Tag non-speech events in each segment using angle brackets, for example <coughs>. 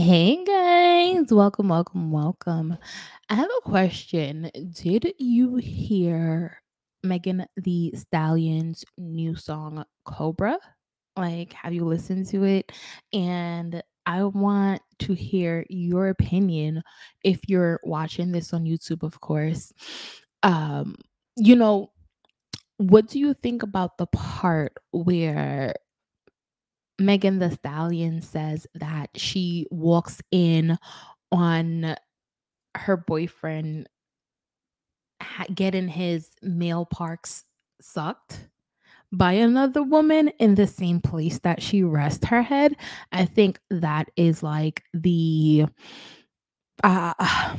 Hey guys, welcome, welcome, welcome. I have a question. Did you hear Megan Thee Stallion's new song Cobra? Like, have you listened to it? And I want to hear your opinion if you're watching this on YouTube, of course. Um, you know, what do you think about the part where Megan Thee Stallion says that she walks in on her boyfriend getting his male parts sucked by another woman in the same place that she rests her head. I think that is like the uh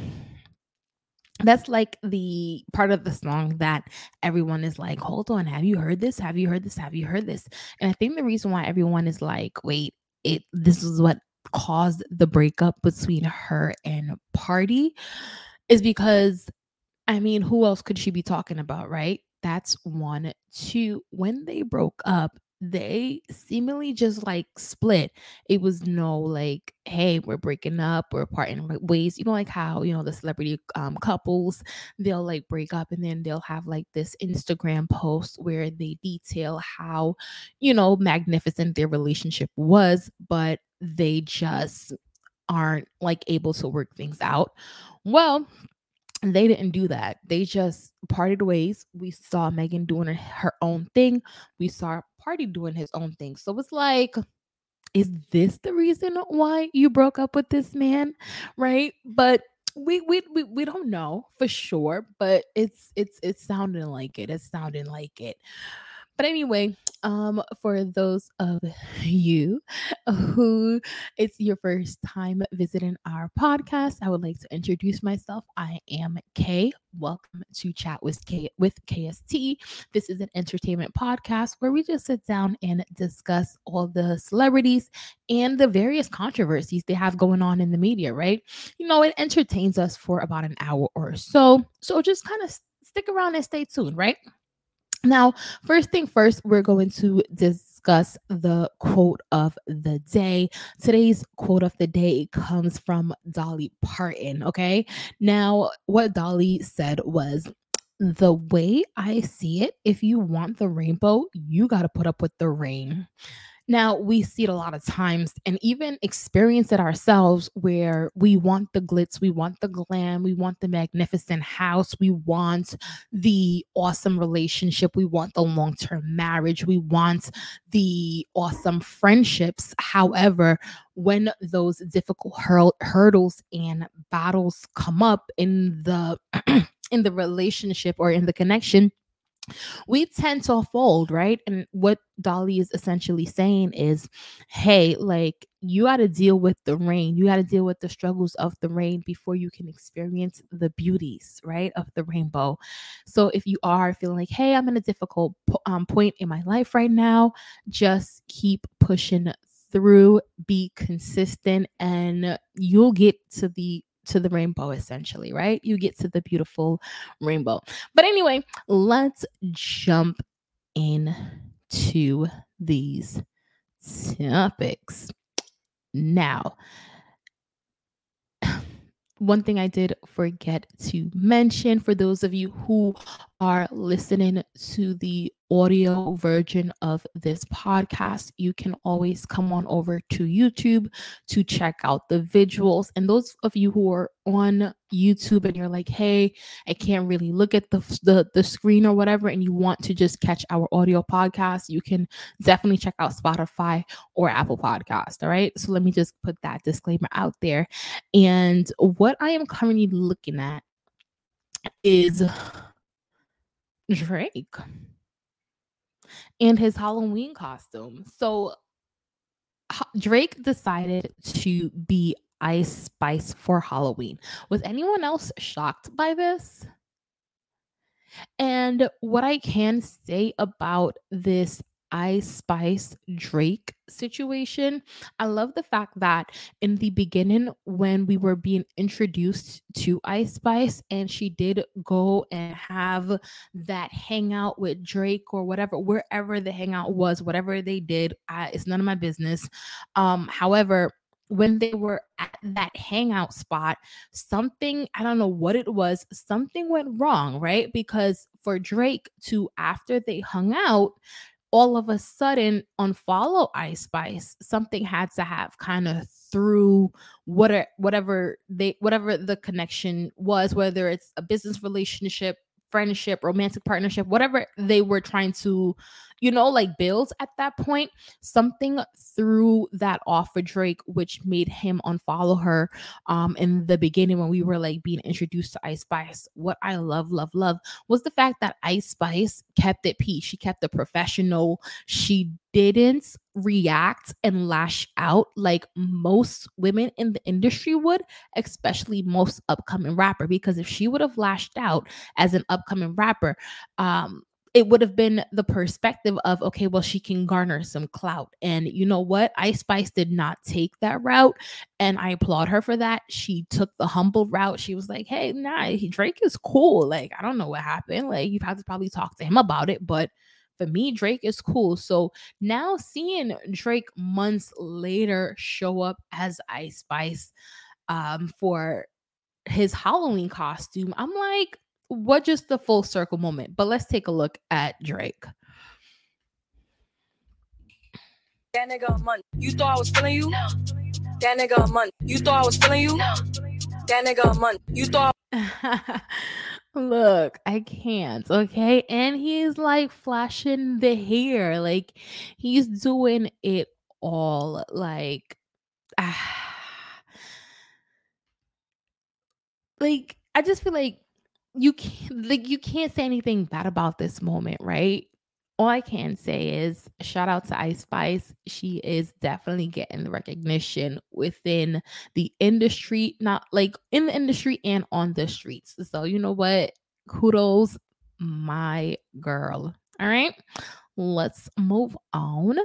that's like the part of the song that everyone is like, hold on, have you heard this? Have you heard this? Have you heard this? And I think the reason why everyone is like, wait, it this is what caused the breakup between her and Pardi is because I mean, who else could she be talking about, right? That's one. Two, when they broke up, they seemingly just like split. It was no like, hey, we're breaking up, we're parting wa- ways. You know, like how, you know, the celebrity um couples, they'll like break up and then they'll have like this Instagram post where they detail how, you know, magnificent their relationship was, but they just aren't like able to work things out. Well, they didn't do that. They just parted ways. We saw Megan doing her own thing. We saw Pardi doing his own thing. So it's like, is this the reason why you broke up with this man? Right? But we we we, we don't know for sure, but it's it's it's sounding like it. It's sounding like it. But anyway, um, for those of you who it's your first time visiting our podcast, I would like to introduce myself. I am Kay. Welcome to Chat with K with KST. This is an entertainment podcast where we just sit down and discuss all the celebrities and the various controversies they have going on in the media, right? You know, it entertains us for about an hour or so. So just kind of stick around and stay tuned, right? Now, first thing first, we're going to discuss the quote of the day. Today's quote of the day comes from Dolly Parton. Okay. Now, what Dolly said was, the way I see it, if you want the rainbow, you got to put up with the rain. Now, we see it a lot of times and even experience it ourselves where we want the glitz, we want the glam, we want the magnificent house, we want the awesome relationship, we want the long term marriage, we want the awesome friendships. However, when those difficult hurl- hurdles and battles come up in the <clears throat> in the relationship or in the connection we tend to fold, right? And what Dolly is essentially saying is, hey, like you got to deal with the rain. You got to deal with the struggles of the rain before you can experience the beauties, right, of the rainbow. So if you are feeling like, hey, I'm in a difficult um, point in my life right now, just keep pushing through, be consistent, and you'll get to the to the rainbow essentially, right? You get to the beautiful rainbow. But anyway, let's jump into these topics. Now, <sighs> one thing I did forget to mention for those of you who are listening to the audio version of this podcast, you can always come on over to YouTube to check out the visuals. And those of you who are on YouTube and you're like, hey, I can't really look at the, the, the screen or whatever, and you want to just catch our audio podcast, you can definitely check out Spotify or Apple Podcast. All right. So let me just put that disclaimer out there. And what I am currently looking at is Drake and his Halloween costume. So Drake decided to be Ice Spice for Halloween. Was anyone else shocked by this? And what I can say about this Ice Spice Drake situation, I love the fact that in the beginning, when we were being introduced to Ice Spice, and she did go and have that hangout with Drake or whatever, wherever the hangout was, whatever they did, I, it's none of my business. Um, however, when they were at that hangout spot, something, I don't know what it was, something went wrong, right? Because for Drake to, after they hung out, all of a sudden unfollow Ice Spice, something had to have kind of through whatever whatever they whatever the connection was, whether it's a business relationship, friendship, romantic partnership, whatever they were trying to, you know, like build at that point, something threw that off for Drake, which made him unfollow her. Um, in the beginning, when we were like being introduced to Ice Spice, what I love, love, love was the fact that Ice Spice kept it peace. She kept it professional. She didn't react and lash out like most women in the industry would, especially most upcoming rapper. Because if she would have lashed out as an upcoming rapper, um, it would have been the perspective of okay well she can garner some clout. And you know what? Ice spice did not take that route and i applaud her for that. She took the humble route. She was like hey nah drake is cool. Like i don't know what happened. Like you have to probably talk to him about it but for me drake is cool. So now seeing drake months later show up as ice spice um for his halloween costume i'm like what just the full circle moment. But let's take a look at Drake. That nigga a month. You thought I was feeling you? No. That nigga a month. You thought I was feeling you? No. That nigga a month. You thought <laughs> Look, I can't, okay? And he's like flashing the hair. Like he's doing it all. Like ah. <sighs> like I just feel like you can't like you can't say anything bad about this moment, right? All I can say is shout out to Ice Spice. She is definitely getting the recognition within the industry, not like in the industry and on the streets. So you know what? Kudos, my girl. All right let's move on.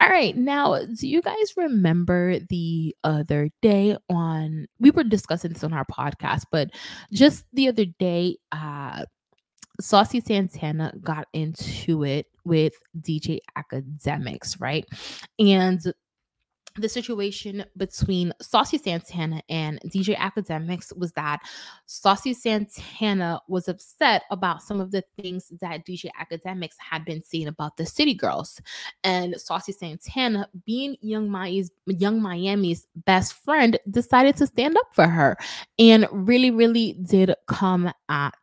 All right. Now, do you guys remember the other day on we were discussing this on our podcast, but just the other day, uh Saucy Santana got into it with DJ Akademiks, right? And the situation between Saucy Santana and DJ Akademiks was that Saucy Santana was upset about some of the things that DJ Akademiks had been saying about the City Girls. And Saucy Santana, being Young Miami's Young Miami's best friend, decided to stand up for her and really, really did come at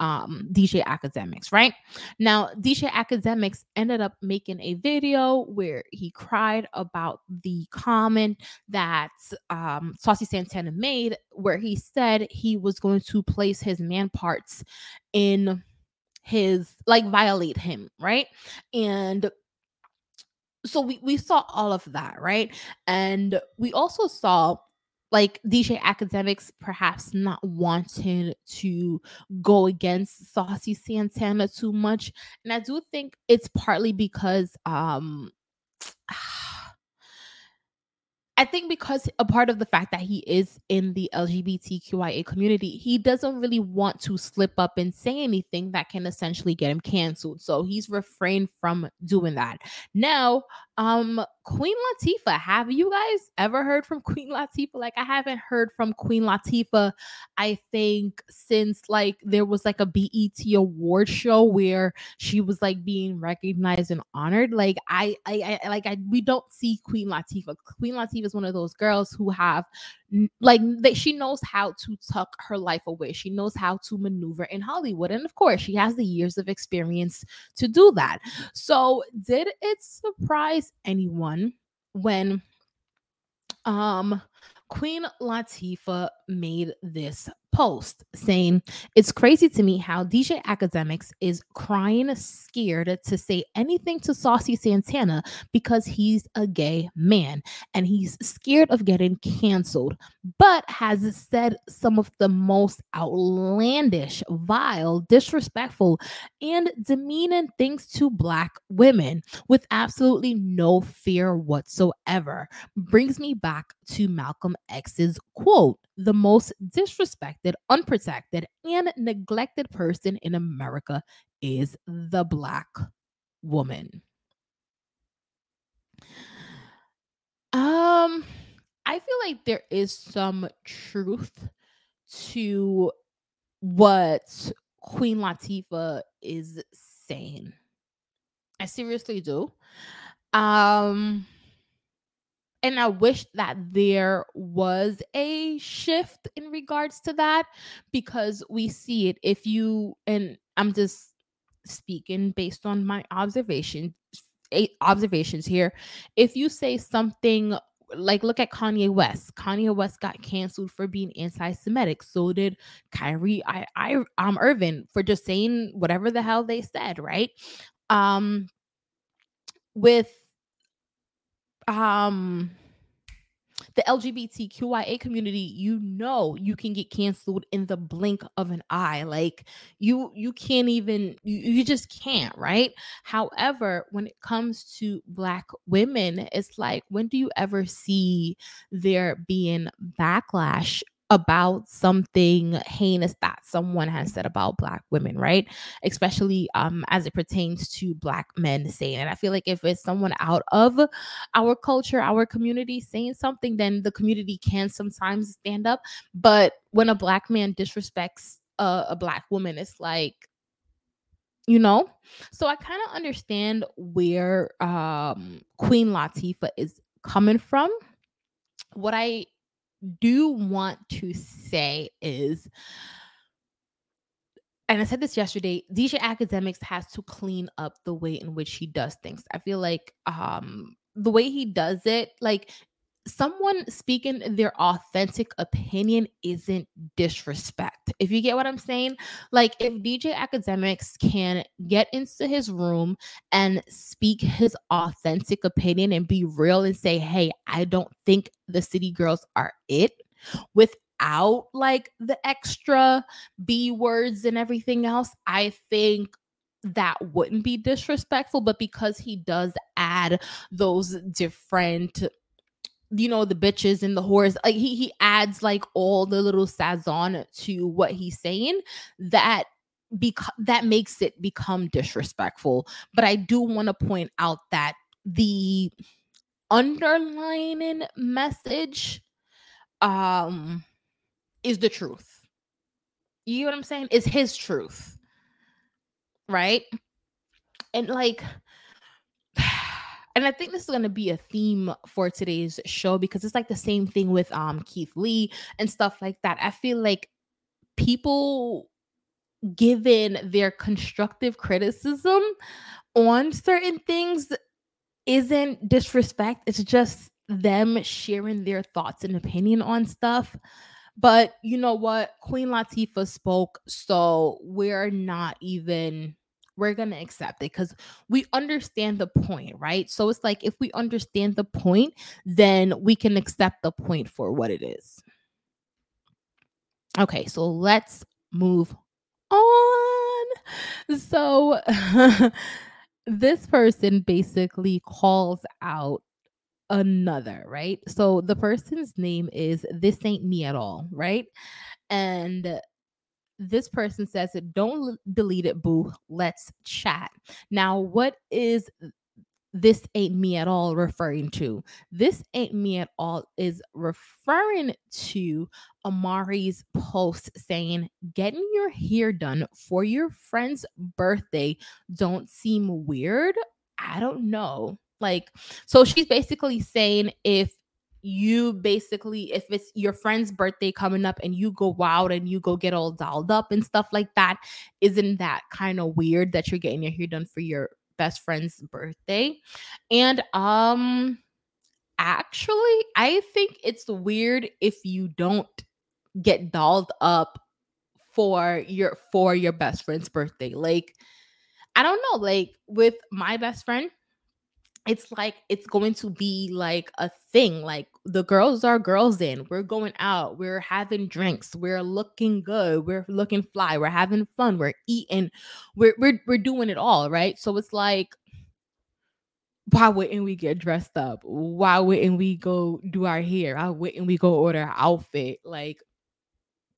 um, DJ Akademiks, right? Now, DJ Akademiks ended up making a video where he cried about the comment that um, Saucy Santana made, where he said he was going to place his man parts in his, like, violate him, right? And so we, we saw all of that, right? And we also saw like DJ Akademiks perhaps not wanting to go against Saucy Santana too much. And I do think it's partly because um <sighs> I think because a part of the fact that he is in the LGBTQIA community, he doesn't really want to slip up and say anything that can essentially get him canceled. So he's refrained from doing that. Now, um, Queen Latifah, have you guys ever heard from Queen Latifah? Like, I haven't heard from Queen Latifah, I think, since like there was like a BET award show where she was like being recognized and honored. Like, I, I, I like, I, we don't see Queen Latifah. Queen Latifah is one of those girls who have like that she knows how to tuck her life away. She knows how to maneuver in Hollywood. And of course, she has the years of experience to do that. So, did it surprise anyone when um Queen Latifah made this post saying, It's crazy to me how DJ Akademiks is crying scared to say anything to Saucy Santana because he's a gay man and he's scared of getting canceled, but has said some of the most outlandish, vile, disrespectful, and demeaning things to Black women with absolutely no fear whatsoever. Brings me back to Malcolm X's quote the most disrespected, unprotected, and neglected person in America is the Black woman. Um, I feel like there is some truth to what Queen Latifah is saying. I seriously do. Um and I wish that there was a shift in regards to that because we see it if you and I'm just speaking based on my observation observations here if you say something like look at Kanye West. Kanye West got canceled for being anti-Semitic. So did Kyrie I I um Irvin for just saying whatever the hell they said, right? Um with um the LGBTQIA community, you know you can get canceled in the blink of an eye. Like you you can't even you, you just can't, right? However, when it comes to black women, it's like when do you ever see there being backlash about something heinous that someone has said about black women right? Especially um as it pertains to black men saying and i feel like if it's someone out of our culture our community saying something then the community can sometimes stand up. But when a black man disrespects a, a black woman it's like you know? So i kind of understand where um queen latifah is coming from. What i do want to say is and I said this yesterday, DJ Akademiks has to clean up the way in which he does things. I feel like um the way he does it, like someone speaking their authentic opinion isn't disrespect. If you get what I'm saying, like if DJ Akademiks can get into his room and speak his authentic opinion and be real and say, "Hey, I don't think the city girls are it." Without like the extra B words and everything else, I think that wouldn't be disrespectful, but because he does add those different you know the bitches and the whores like he he adds like all the little sazon to what he's saying that because that makes it become disrespectful. But i do want to point out that the underlining message um is the truth. You know what i'm saying? Is his truth right? And like and I think this is going to be a theme for today's show because it's like the same thing with um Keith Lee and stuff like that. I feel like people given their constructive criticism on certain things isn't disrespect. It's just them sharing their thoughts and opinion on stuff. But you know what? Queen Latifah spoke, so we're not even we're going to accept it because we understand the point, right? So it's like if we understand the point, then we can accept the point for what it is. Okay, so let's move on. So <laughs> this person basically calls out another, right? So the person's name is This Ain't Me at All, right? And this person says it don't delete it boo let's chat. Now what is this ain't me at all referring to? This ain't me at all is referring to amari's post saying getting your hair done for your friend's birthday don't seem weird? I don't know. Like so she's basically saying if you basically if it's your friend's birthday coming up and you go out and you go get all dolled up and stuff like that isn't that kind of weird that you're getting your hair done for your best friend's birthday? And um actually i think it's weird if you don't get dolled up for your for your best friend's birthday. Like i don't know like with my best friend it's like it's going to be like a thing like the girls are girls in. We're going out. We're having drinks. We're looking good. We're looking fly. We're having fun. We're eating. We're we're, we're doing it all right? So it's like why wouldn't we get dressed up? Why wouldn't we go do our hair? Why wouldn't we go order an outfit? Like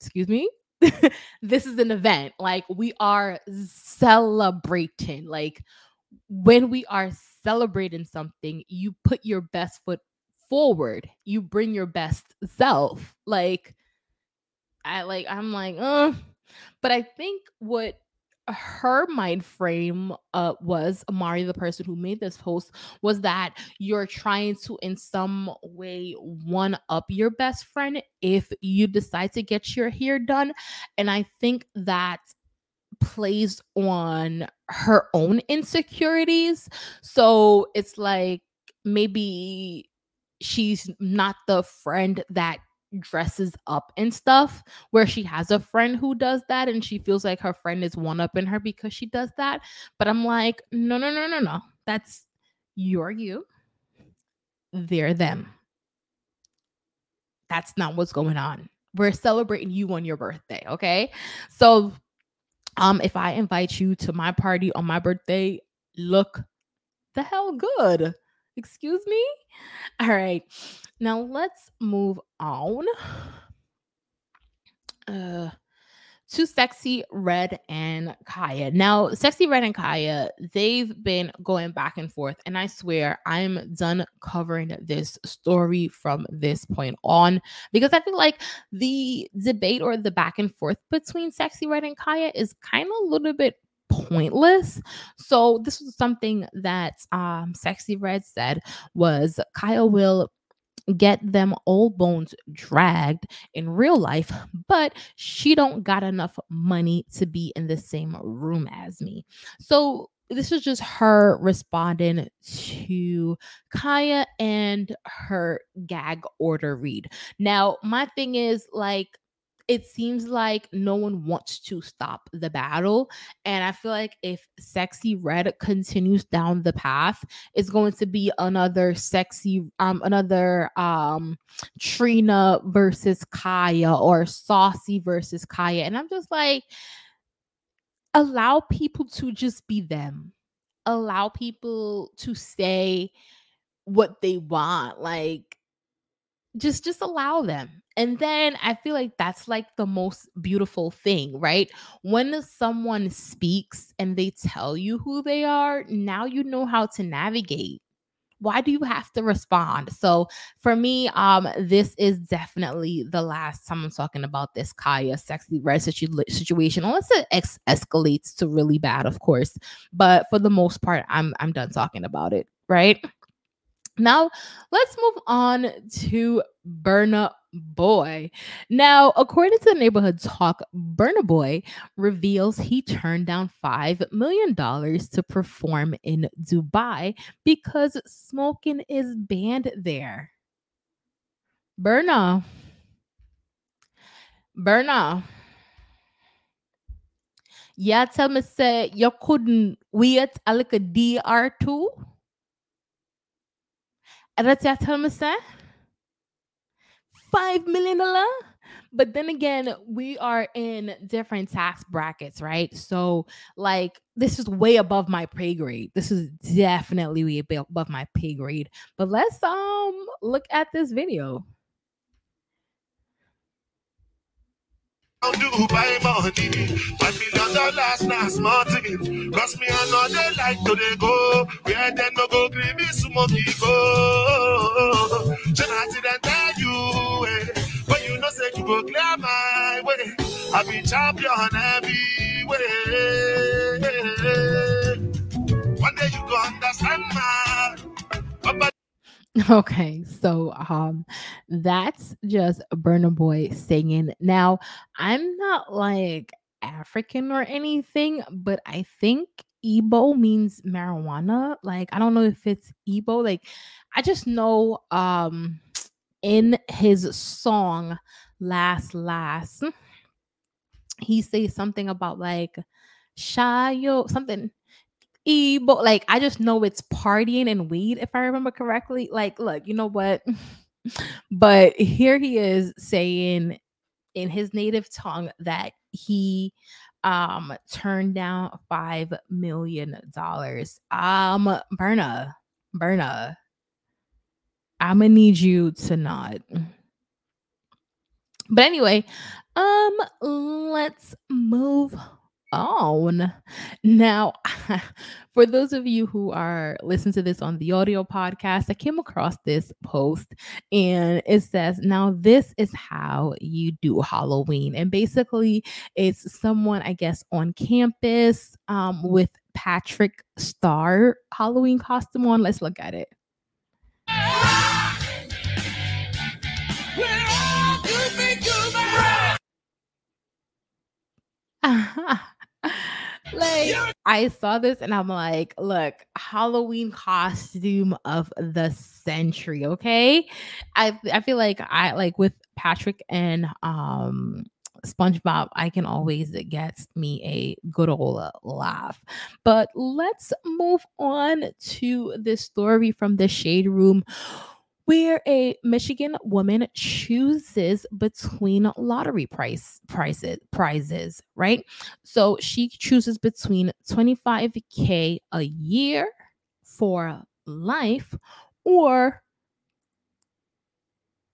excuse me? <laughs> This is an event. Like we are celebrating. Like when we are celebrating something, you put your best foot forward. You bring your best self. Like I like I'm like, uh but I think what her mind frame uh, was Amari, the person who made this post, was that you're trying to, in some way, one up your best friend if you decide to get your hair done. And I think that plays on her own insecurities. So it's like maybe she's not the friend that dresses up and stuff where she has a friend who does that and she feels like her friend is one up in her because she does that. But i'm like no no no no no. That's you're you. They're them. That's not what's going on. We're celebrating you on your birthday okay? So um if i invite you to my party on my birthday look the hell good excuse me all right now let's move on. Uh to Sexyy Red and Khia. Now, Sexyy Red and Khia, they've been going back and forth, and I swear I'm done covering this story from this point on because I feel like the debate or the back and forth between Sexyy Red and Khia is kind of a little bit pointless. So this was something that um Sexyy Red said was Khia will get them old bones dragged in real life but she don't got enough money to be in the same room as me so this is just her responding to Khia and her gag order read. Now, my thing is like it seems like no one wants to stop the battle. And I feel like if Sexyy Red continues down the path, it's going to be another sexy, um, another um Trina versus Khia or Saucy versus Khia. And I'm just like, allow people to just be them. Allow people to say what they want. Like just just allow them and then i feel like that's like the most beautiful thing right? When someone speaks and they tell you who they are now you know how to navigate. Why do you have to respond? So for me um this is definitely the last time i'm talking about this Khia Sexyy Red situ- situation unless it ex- escalates to really bad of course but for the most part i'm i'm done talking about it right? Now, let's move on to Burna Boy. Now, according to the neighborhood talk, Burna Boy reveals he turned down $5 million to perform in Dubai because smoking is banned there. Burna. Burna. Yeah, tell me say you couldn't wait a little DR2? That's what tell me say? Five million dollar. But then again, we are in different tax brackets, right? So, like, this is way above my pay grade. This is definitely way above my pay grade. But let's um look at this video. Money. Dollars now small thing. Cause me they like to they go. Where no go me go. Jonathan and you go clear my way. I be champion. One day you go understand my. Okay, so um that's just Burna Boy singing. Now, I'm not like African or anything, but I think Igbo means marijuana. Like I don't know if it's Igbo. Like I just know um in his song Last Last he says something about like Shayo something Ebo, like I just know it's partying and weed, if I remember correctly. Like, look, you know what? <laughs> but here he is saying in his native tongue that he um turned down five million dollars. Um, Burna, Burna, I'm gonna need you to not. But anyway, um, let's move on. Now, <laughs> for those of you who are listening to this on the audio podcast, I came across this post and it says, Now, this is how you do Halloween. And basically, it's someone, I guess, on campus um, with Patrick Star Halloween costume on. Let's look at it. <laughs> like I saw this and I'm like, look, Halloween costume of the century, okay? I I feel like I like with Patrick and um SpongeBob, I can always get me a good old laugh. But let's move on to this story from the Shade Room where a Michigan woman chooses between lottery price prices prizes, right? So she chooses between 25k a year for life or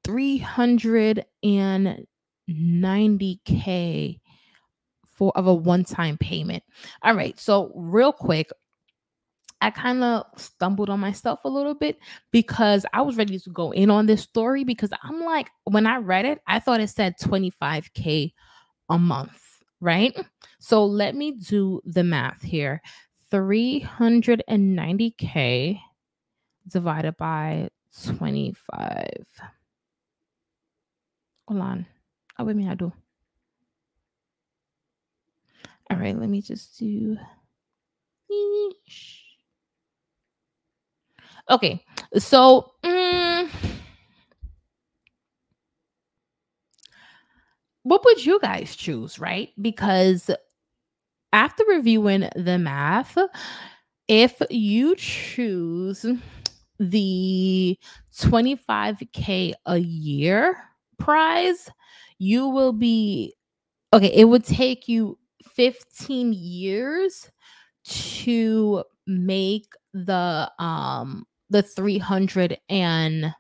390k for of a one-time payment. All right, so real quick, I kind of stumbled on myself a little bit because I was ready to go in on this story because I'm like, when I read it, I thought it said 25K a month, right? So let me do the math here 390K divided by 25. Hold on. Oh, wait minute, I do. All right, let me just do. Okay, so mm, what would you guys choose, right? Because after reviewing the math, if you choose the 25k a year prize, you will be okay. It would take you 15 years to make the um the 390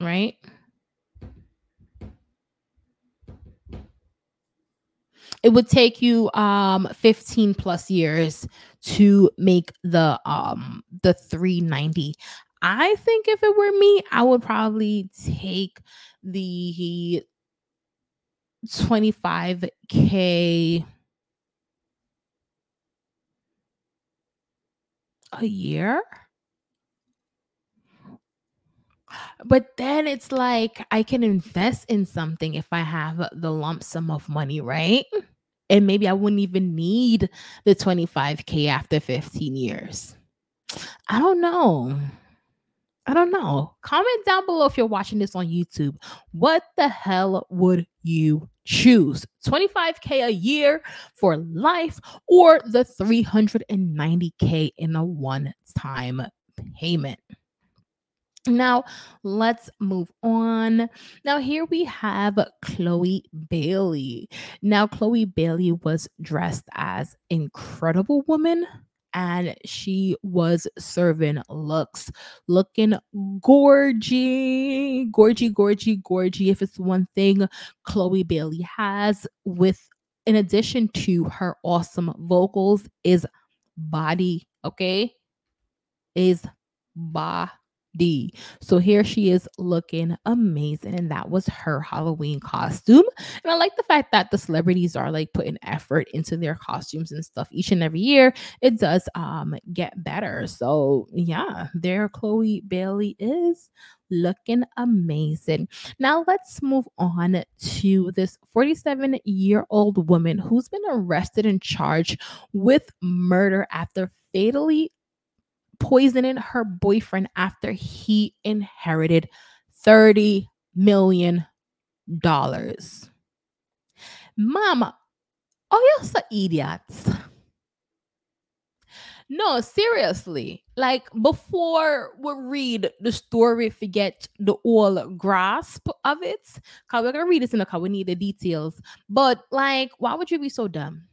right? It would take you um 15 plus years to make the um the 390 i think if it were me i would probably take the 25k a year? But then it's like I can invest in something if I have the lump sum of money, right? And maybe I wouldn't even need the 25K after 15 years. I don't know. I don't know. Comment down below if you're watching this on YouTube. What the hell would you choose? 25K a year for life or the 390K in a one time payment? Now, let's move on. Now, here we have Chloe Bailey. Now, Chloe Bailey was dressed as Incredible Woman and she was serving looks, looking gorgy, gorgy, gorgy, gorgy. If it's one thing Chloe Bailey has, with in addition to her awesome vocals, is body, okay? Is body D. So here she is looking amazing. And that was her Halloween costume. And I like the fact that the celebrities are like putting effort into their costumes and stuff each and every year. It does um get better. So yeah, there Chloe Bailey is looking amazing. Now let's move on to this 47 year old woman who's been arrested and charged with murder after fatally poisoning her boyfriend after he inherited 30 million dollars. Mama, oh, you're so idiots. No, seriously. Like before we read the story, forget the whole grasp of it. Cause we're gonna read this in the car. We need the details. But like, why would you be so dumb?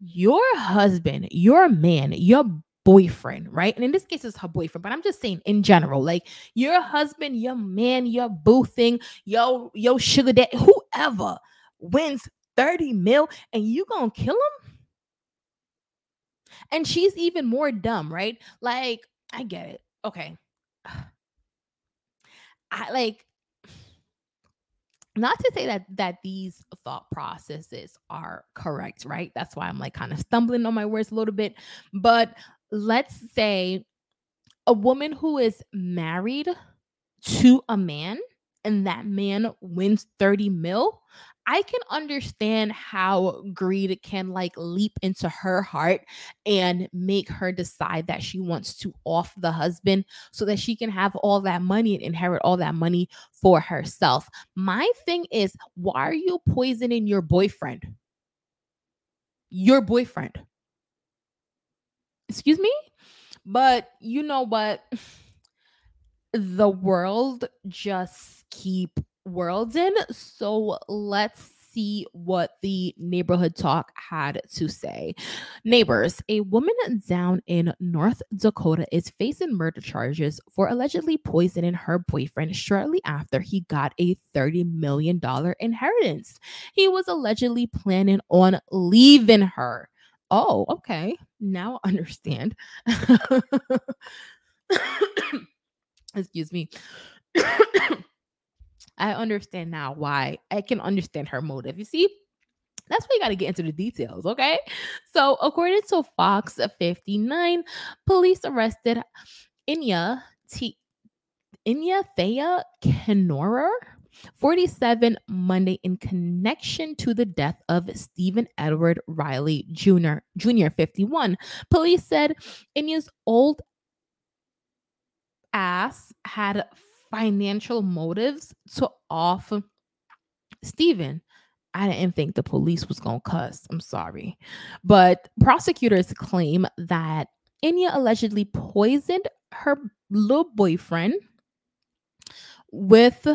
Your husband, your man, your boyfriend, right? And in this case, it's her boyfriend, but I'm just saying in general, like your husband, your man, your boo thing, yo, yo sugar daddy, whoever wins 30 mil and you gonna kill him? And she's even more dumb, right? Like, I get it. Okay. <sighs> I like not to say that that these thought processes are correct, right? That's why I'm like kind of stumbling on my words a little bit. But let's say a woman who is married to a man and that man wins 30 mil, I can understand how greed can like leap into her heart and make her decide that she wants to off the husband so that she can have all that money and inherit all that money for herself. My thing is, why are you poisoning your boyfriend? Your boyfriend. Excuse me? But you know what? The world just keep worlds in. So let's see what the neighborhood talk had to say. Neighbors, a woman down in North Dakota is facing murder charges for allegedly poisoning her boyfriend shortly after he got a $30 million inheritance. He was allegedly planning on leaving her. Oh, okay. Now I mm. understand. <coughs> Excuse me. I understand now why. I can understand her motive. You see, that's why you got to get into the details, okay? So, according to Fox 59, police arrested Inya T. Inya Thea Kenorer, 47, Monday in connection to the death of Stephen Edward Riley Jr., Jr., 51. Police said Inya's old ass had financial motives to off Stephen. I didn't think the police was going to cuss. I'm sorry. But prosecutors claim that Inya allegedly poisoned her little boyfriend with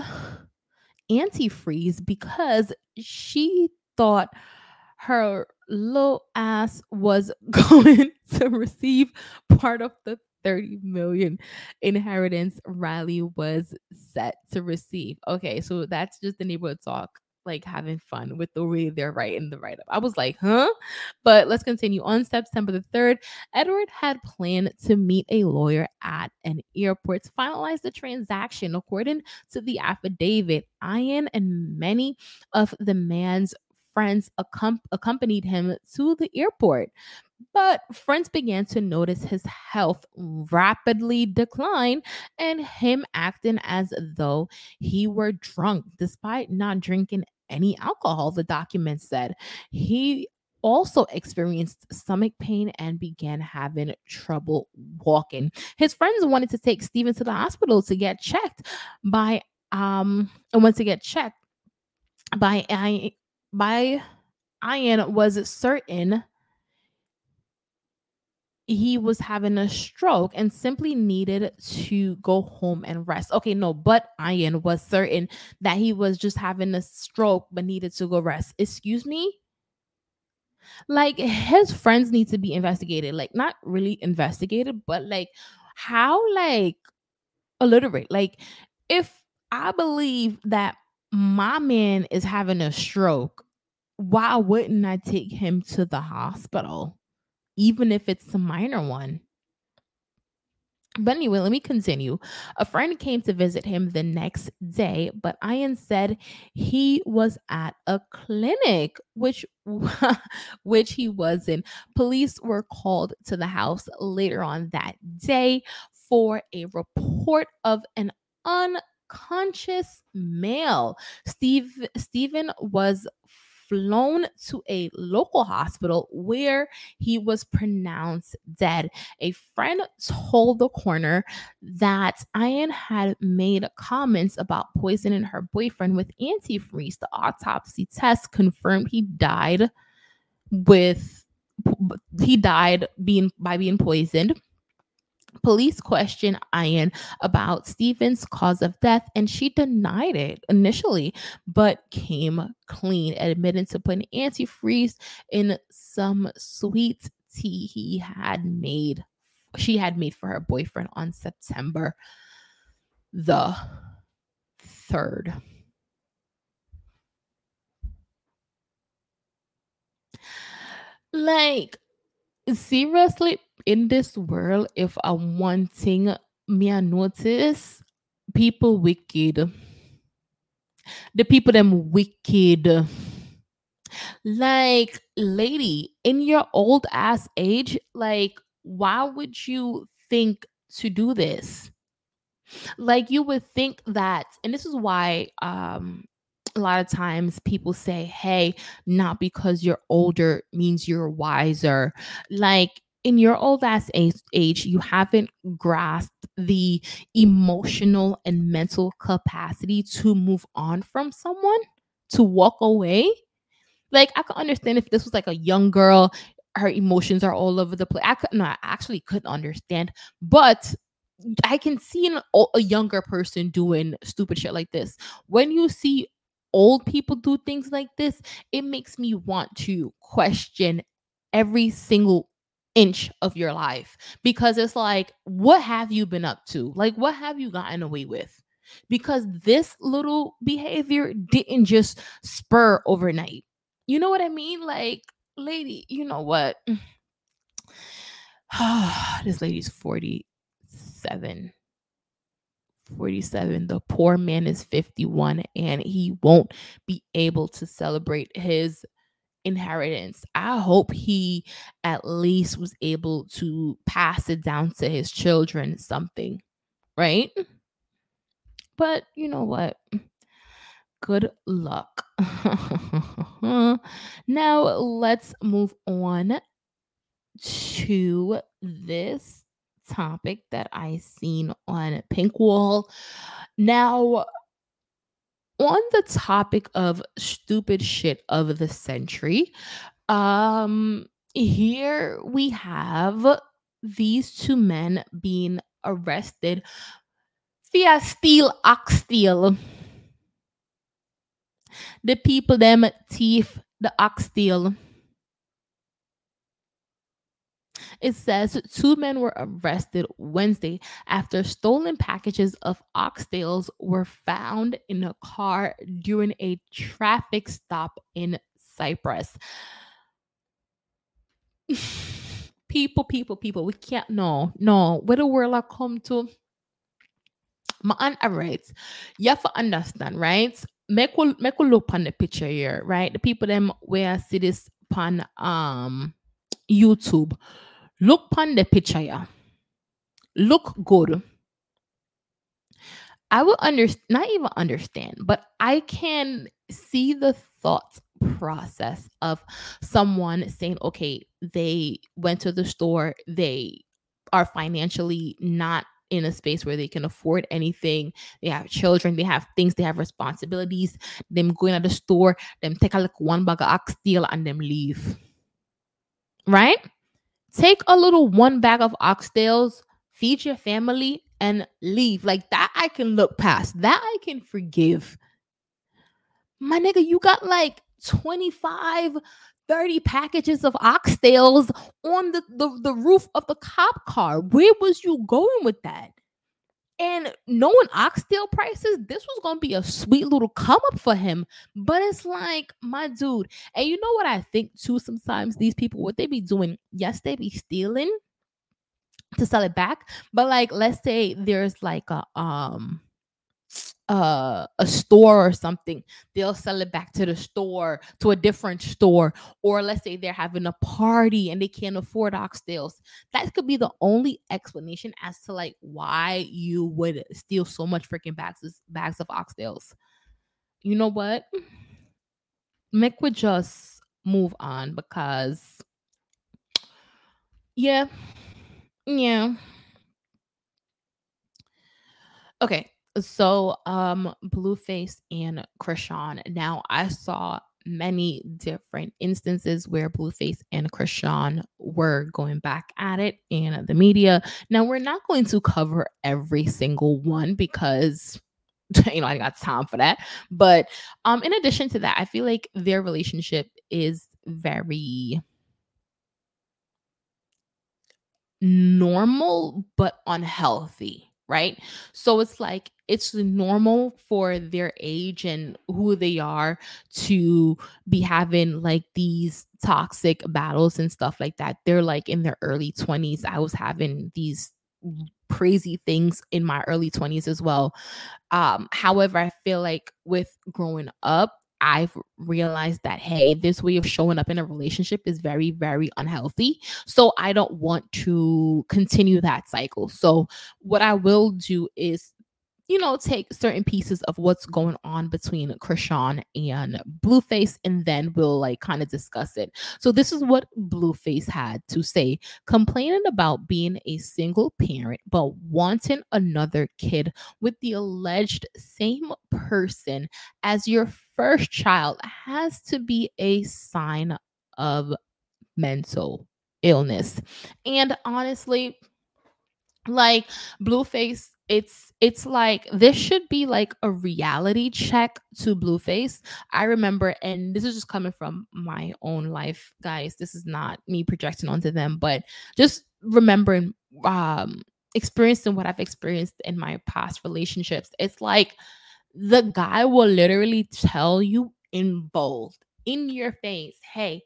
antifreeze because she thought her little ass was <laughs> going to receive part of the 30 million inheritance Riley was set to receive. Okay, so that's just the neighborhood talk, like having fun with the way they're writing the write up. I was like, huh? But let's continue. On September the 3rd, Edward had planned to meet a lawyer at an airport to finalize the transaction. According to the affidavit, Ian and many of the man's friends accom- accompanied him to the airport. But friends began to notice his health rapidly decline and him acting as though he were drunk despite not drinking any alcohol, the document said. He also experienced stomach pain and began having trouble walking. His friends wanted to take Stephen to the hospital to get checked by um and went to get checked by I by Ian was certain he was having a stroke and simply needed to go home and rest. Okay, no, but Ian was certain that he was just having a stroke but needed to go rest. Excuse me? Like his friends need to be investigated. Like not really investigated, but like how like illiterate. Like if I believe that my man is having a stroke, why wouldn't I take him to the hospital? Even if it's a minor one. But anyway, let me continue. A friend came to visit him the next day, but Ian said he was at a clinic, which <laughs> which he wasn't. Police were called to the house later on that day for a report of an unconscious male. Steve Stephen was flown to a local hospital where he was pronounced dead. A friend told the coroner that Ian had made comments about poisoning her boyfriend with antifreeze. The autopsy test confirmed he died with he died being by being poisoned Police questioned Ian about Stephen's cause of death, and she denied it initially, but came clean, admitting to putting antifreeze in some sweet tea he had made she had made for her boyfriend on September the 3rd. Like, seriously, in this world, if I'm wanting me I notice people wicked. The people them wicked. Like, lady, in your old ass age, like, why would you think to do this? Like, you would think that, and this is why um a lot of times people say, hey, not because you're older means you're wiser. Like, in your old ass age, you haven't grasped the emotional and mental capacity to move on from someone, to walk away. Like, I could understand if this was like a young girl, her emotions are all over the place. I could not actually couldn't understand, but I can see an, a younger person doing stupid shit like this. When you see old people do things like this, it makes me want to question every single inch of your life because it's like, what have you been up to? Like, what have you gotten away with? Because this little behavior didn't just spur overnight. You know what I mean? Like, lady, you know what? <sighs> this lady's 47. 47. The poor man is 51 and he won't be able to celebrate his inheritance. I hope he at least was able to pass it down to his children something, right? But you know what? Good luck. <laughs> now let's move on to this topic that I seen on Pink Wall. Now, on the topic of stupid shit of the century, um, here we have these two men being arrested via steel oxtail. The people them thief the oxtail. It says two men were arrested Wednesday after stolen packages of oxtails were found in a car during a traffic stop in Cypress. <laughs> people, people, people, we can't no, no. Where the world I come to? My aunt writes, you have to understand, right? Make we, make look on the picture here, right? The people them where I see this on um YouTube Look upon the picture, yeah. Look good. I will understand, not even understand, but I can see the thought process of someone saying, okay, they went to the store, they are financially not in a space where they can afford anything. They have children, they have things, they have responsibilities. Them going to the store, them take a look one bag of oxtail and them leave. Right? Take a little one bag of oxtails, feed your family, and leave. Like that, I can look past. That I can forgive. My nigga, you got like 25, 30 packages of oxtails on the, the, the roof of the cop car. Where was you going with that? And knowing oxtail prices, this was gonna be a sweet little come up for him. But it's like, my dude, and you know what I think too? Sometimes these people, what they be doing, yes, they be stealing to sell it back. But like, let's say there's like a um uh, a store or something, they'll sell it back to the store, to a different store. Or let's say they're having a party and they can't afford oxtails. That could be the only explanation as to like why you would steal so much freaking bags bags of oxtails. You know what? Mick would just move on because, yeah, yeah. Okay, so um Blueface and Chrisean. Now I saw many different instances where Blueface and Chrisean were going back at it in the media. Now we're not going to cover every single one because <laughs> you know I got time for that. But um in addition to that, I feel like their relationship is very normal but unhealthy, right? So it's like it's normal for their age and who they are to be having like these toxic battles and stuff like that. They're like in their early 20s. I was having these crazy things in my early 20s as well. Um, however, I feel like with growing up, I've realized that, hey, this way of showing up in a relationship is very, very unhealthy. So I don't want to continue that cycle. So what I will do is you know, take certain pieces of what's going on between Chrisean and Blueface, and then we'll like kind of discuss it. So, this is what Blueface had to say complaining about being a single parent, but wanting another kid with the alleged same person as your first child has to be a sign of mental illness. And honestly, like Blueface it's it's like this should be like a reality check to Blueface. I remember, and this is just coming from my own life, guys. This is not me projecting onto them, but just remembering um experiencing what I've experienced in my past relationships. It's like the guy will literally tell you in bold, in your face, hey,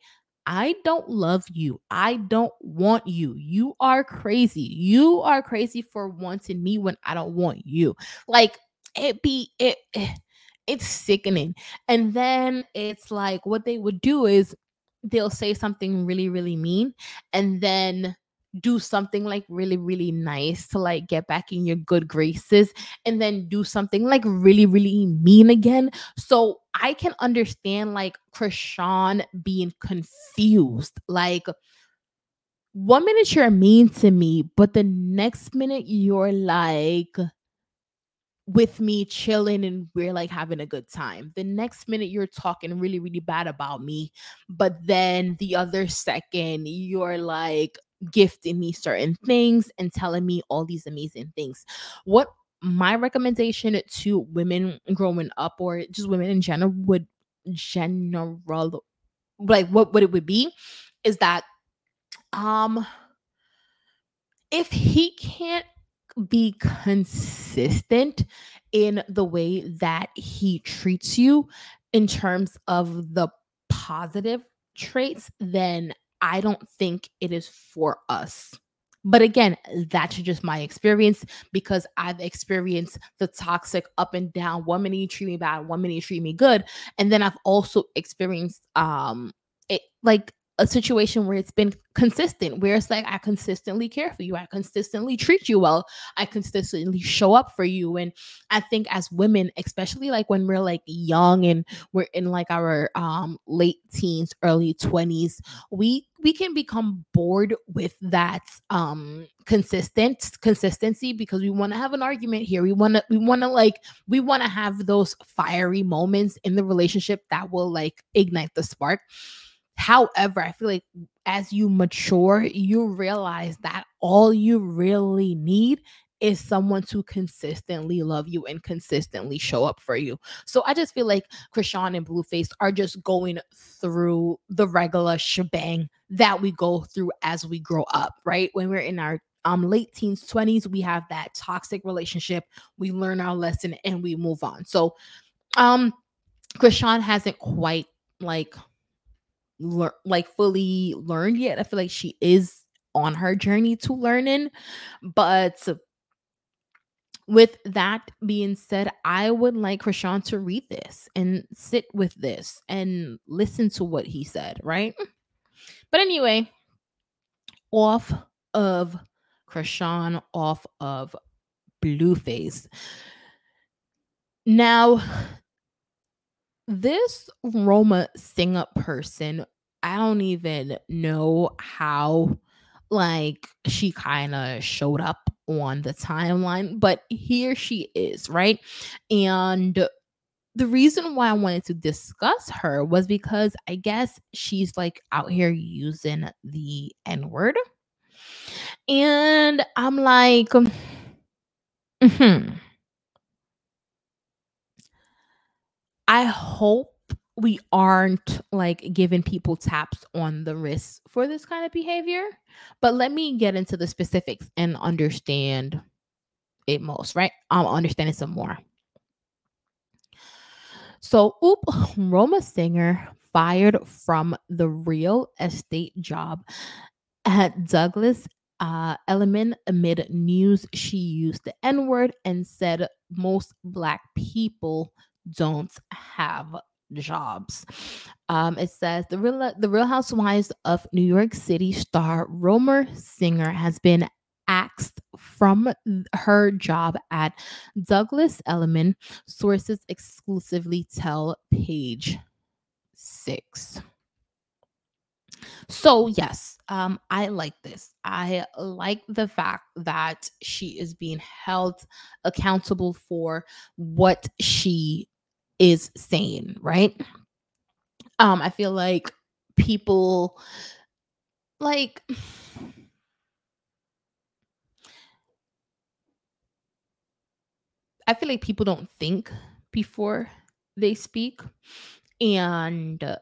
I don't love you. I don't want you. You are crazy. You are crazy for wanting me when I don't want you. Like it be it, it it's sickening. And then it's like what they would do is they'll say something really really mean and then do something like really really nice to like get back in your good graces and then do something like really really mean again so i can understand like chrisean being confused like one minute you're mean to me but the next minute you're like with me chilling and we're like having a good time. The next minute you're talking really, really bad about me, but then the other second you're like gifting me certain things and telling me all these amazing things. What my recommendation to women growing up or just women in general would general like what what it would be is that um if he can't be consistent in the way that he treats you in terms of the positive traits, then I don't think it is for us. But again, that's just my experience because I've experienced the toxic up and down. One minute you treat me bad, one minute you treat me good. And then I've also experienced um it like a situation where it's been consistent, where it's like I consistently care for you, I consistently treat you well, I consistently show up for you. And I think as women, especially like when we're like young and we're in like our um late teens, early 20s, we we can become bored with that um consistent consistency because we want to have an argument here. We want to we want to like we want to have those fiery moments in the relationship that will like ignite the spark However, I feel like as you mature, you realize that all you really need is someone to consistently love you and consistently show up for you. So I just feel like Chrisean and Blueface are just going through the regular shebang that we go through as we grow up, right? When we're in our um late teens, 20s, we have that toxic relationship, we learn our lesson and we move on. So um Chrisean hasn't quite like lear- like fully learned yet. I feel like she is on her journey to learning, but with that being said, I would like Chrisean to read this and sit with this and listen to what he said, right? But anyway, off of Chrisean, off of Blueface. Now, this Ramona Singer person, I don't even know how like she kind of showed up on the timeline, but here she is, right? And the reason why I wanted to discuss her was because I guess she's like out here using the N word. And I'm like, mm-hmm. I hope we aren't like giving people taps on the wrist for this kind of behavior. But let me get into the specifics and understand it most, right? I'm understanding some more. So, oop, Ramona Singer fired from the real estate job at Douglas uh, Elliman amid news she used the N word and said most Black people don't have jobs. Um, it says the real the Real Housewives of New York City star Ramona Singer has been axed from her job at Douglas Elliman. Sources exclusively tell Page Six. So yes, um, I like this. I like the fact that she is being held accountable for what she is sane, right? Um, I feel like people like I feel like people don't think before they speak. And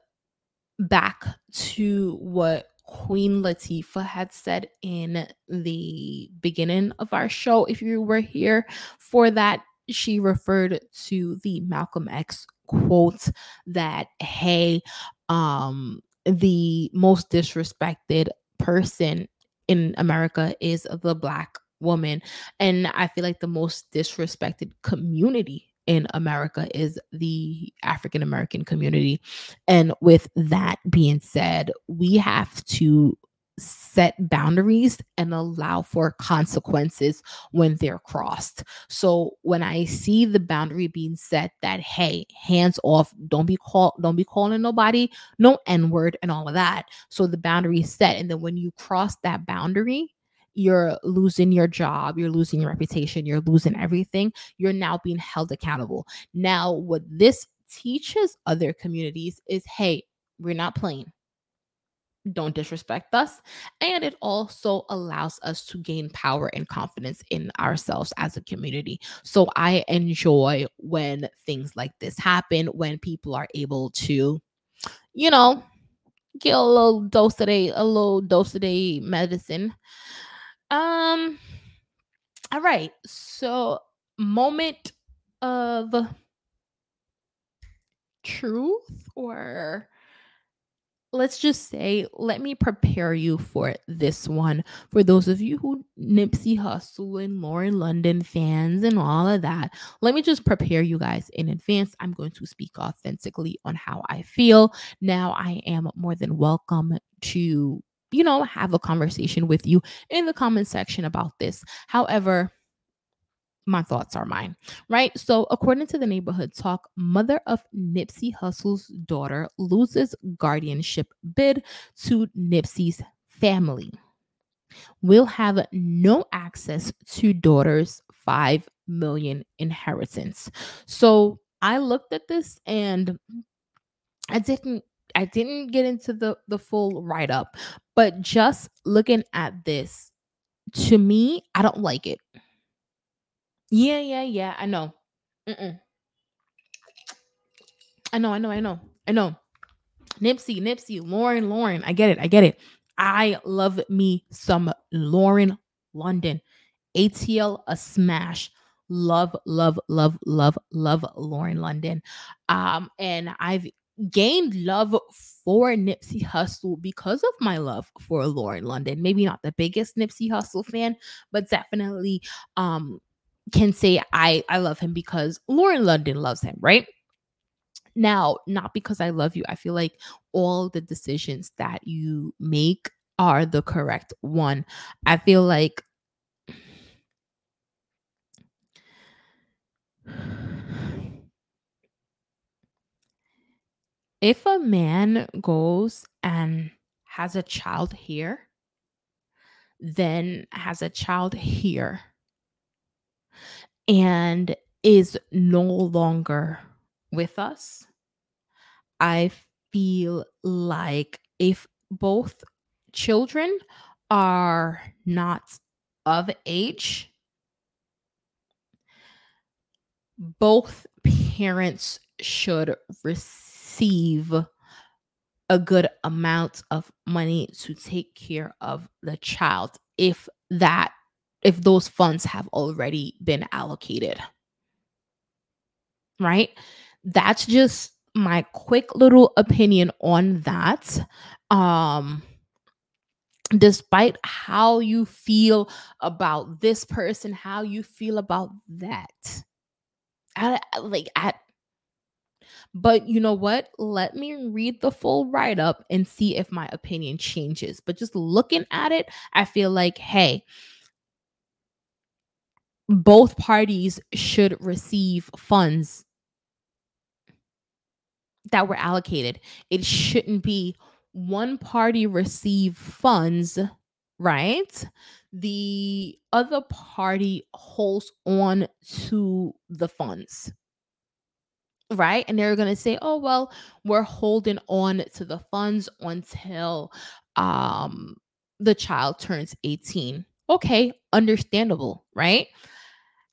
back to what Queen Latifah had said in the beginning of our show, if you were here for that, she referred to the Malcolm X quote that, hey, um, the most disrespected person in America is the black woman. And I feel like the most disrespected community in America is the African American community. And with that being said, we have to set boundaries and allow for consequences when they're crossed. So when I see the boundary being set that hey, hands off, don't be call don't be calling nobody, no n-word and all of that. So the boundary is set and then when you cross that boundary, you're losing your job, you're losing your reputation, you're losing everything. You're now being held accountable. Now, what this teaches other communities is hey, we're not playing. Don't disrespect us. And it also allows us to gain power and confidence in ourselves as a community. So I enjoy when things like this happen, when people are able to, you know, get a little dose of a, a little dose of a medicine um all right. So moment of truth or let's just say, let me prepare you for this one. For those of you who Nipsey Hussle and Lauren London fans and all of that, let me just prepare you guys in advance. I'm going to speak authentically on how I feel. Now, I am more than welcome to you know, have a conversation with you in the comment section about this. However, my thoughts are mine, right? So, according to the neighborhood talk, mother of Nipsey Hussle's daughter loses guardianship bid to Nipsey's family. Will have no access to daughter's 5 million inheritance. So, I looked at this and I didn't I didn't get into the the full write up, but just looking at this, to me, I don't like it. Yeah, yeah, yeah. I know. Mm-mm. I know. I know. I know. I know. Nipsey, Nipsey, Lauren, Lauren. I get it. I get it. I love me some Lauren London. ATL a smash. Love, love, love, love, love Lauren London. Um, and I've gained love for Nipsey Hussle because of my love for Lauren London. Maybe not the biggest Nipsey Hussle fan, but definitely um can say I I love him because Lauren London loves him, right? Now, not because I love you. I feel like all the decisions that you make are the correct one. I feel like if a man goes and has a child here, then has a child here, and is no longer with us, I feel like if both children are not of age, both parents should receive a good amount of money to take care of the child. If that if those funds have already been allocated right that's just my quick little opinion on that um despite how you feel about this person how you feel about that I, like at but you know what? Let me read the full write up and see if my opinion changes. But just looking at it, I feel like, hey, both parties should receive funds that were allocated. It shouldn't be one party receive funds, right? The other party holds on to the funds right? And they're going to say, "Oh, well, we're holding on to the funds until um the child turns 18." Okay, understandable, right?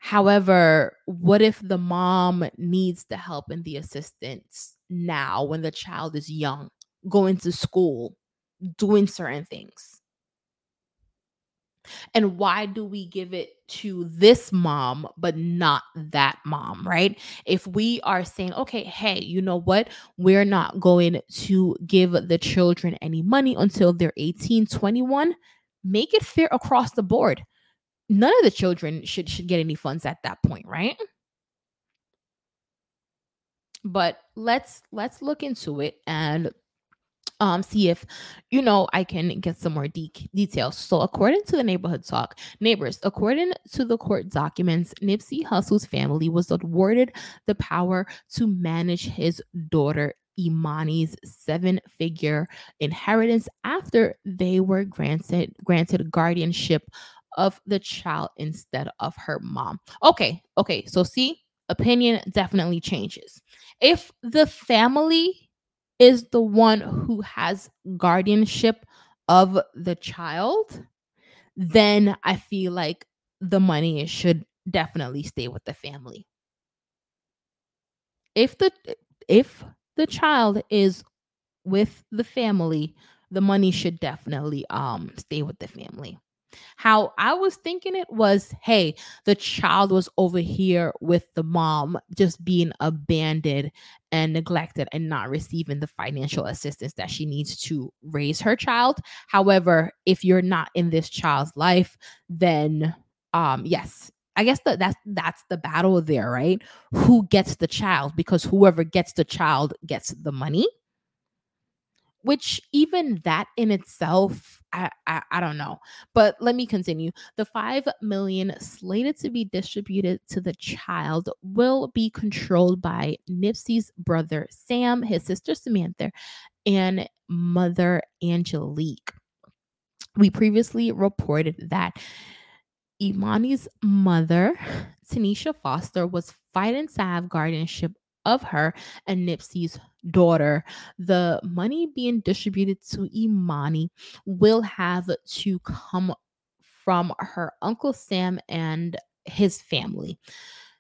However, what if the mom needs the help and the assistance now when the child is young, going to school, doing certain things? And why do we give it to this mom, but not that mom, right? If we are saying, okay, hey, you know what? We're not going to give the children any money until they're 18, 21, make it fair across the board. None of the children should, should get any funds at that point, right? But let's let's look into it and um see if you know i can get some more de- details so according to the neighborhood talk neighbors according to the court documents nipsey hussle's family was awarded the power to manage his daughter imani's seven figure inheritance after they were granted granted guardianship of the child instead of her mom okay okay so see opinion definitely changes if the family is the one who has guardianship of the child, then I feel like the money should definitely stay with the family. If the if the child is with the family, the money should definitely um stay with the family. How I was thinking it was, hey, the child was over here with the mom just being abandoned and neglected and not receiving the financial assistance that she needs to raise her child. However, if you're not in this child's life, then um yes, I guess that that's that's the battle there, right? Who gets the child because whoever gets the child gets the money which even that in itself I, I, I don't know but let me continue. The 5 million slated to be distributed to the child will be controlled by nipsey's brother sam his sister samantha and mother angelique. We previously reported that imani's mother tanisha foster was fighting to have guardianship of her and Nipsey's daughter. The money being distributed to Imani will have to come from her Uncle Sam and his family.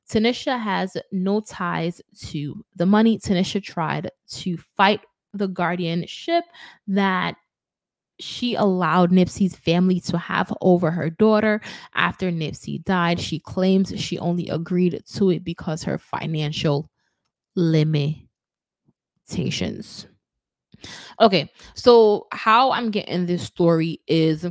Tanisha has no ties to the money. Tanisha tried to fight the guardianship that she allowed Nipsey's family to have over her daughter after Nipsey died. She claims she only agreed to it because her financial limitations. Okay, so how I'm getting this story is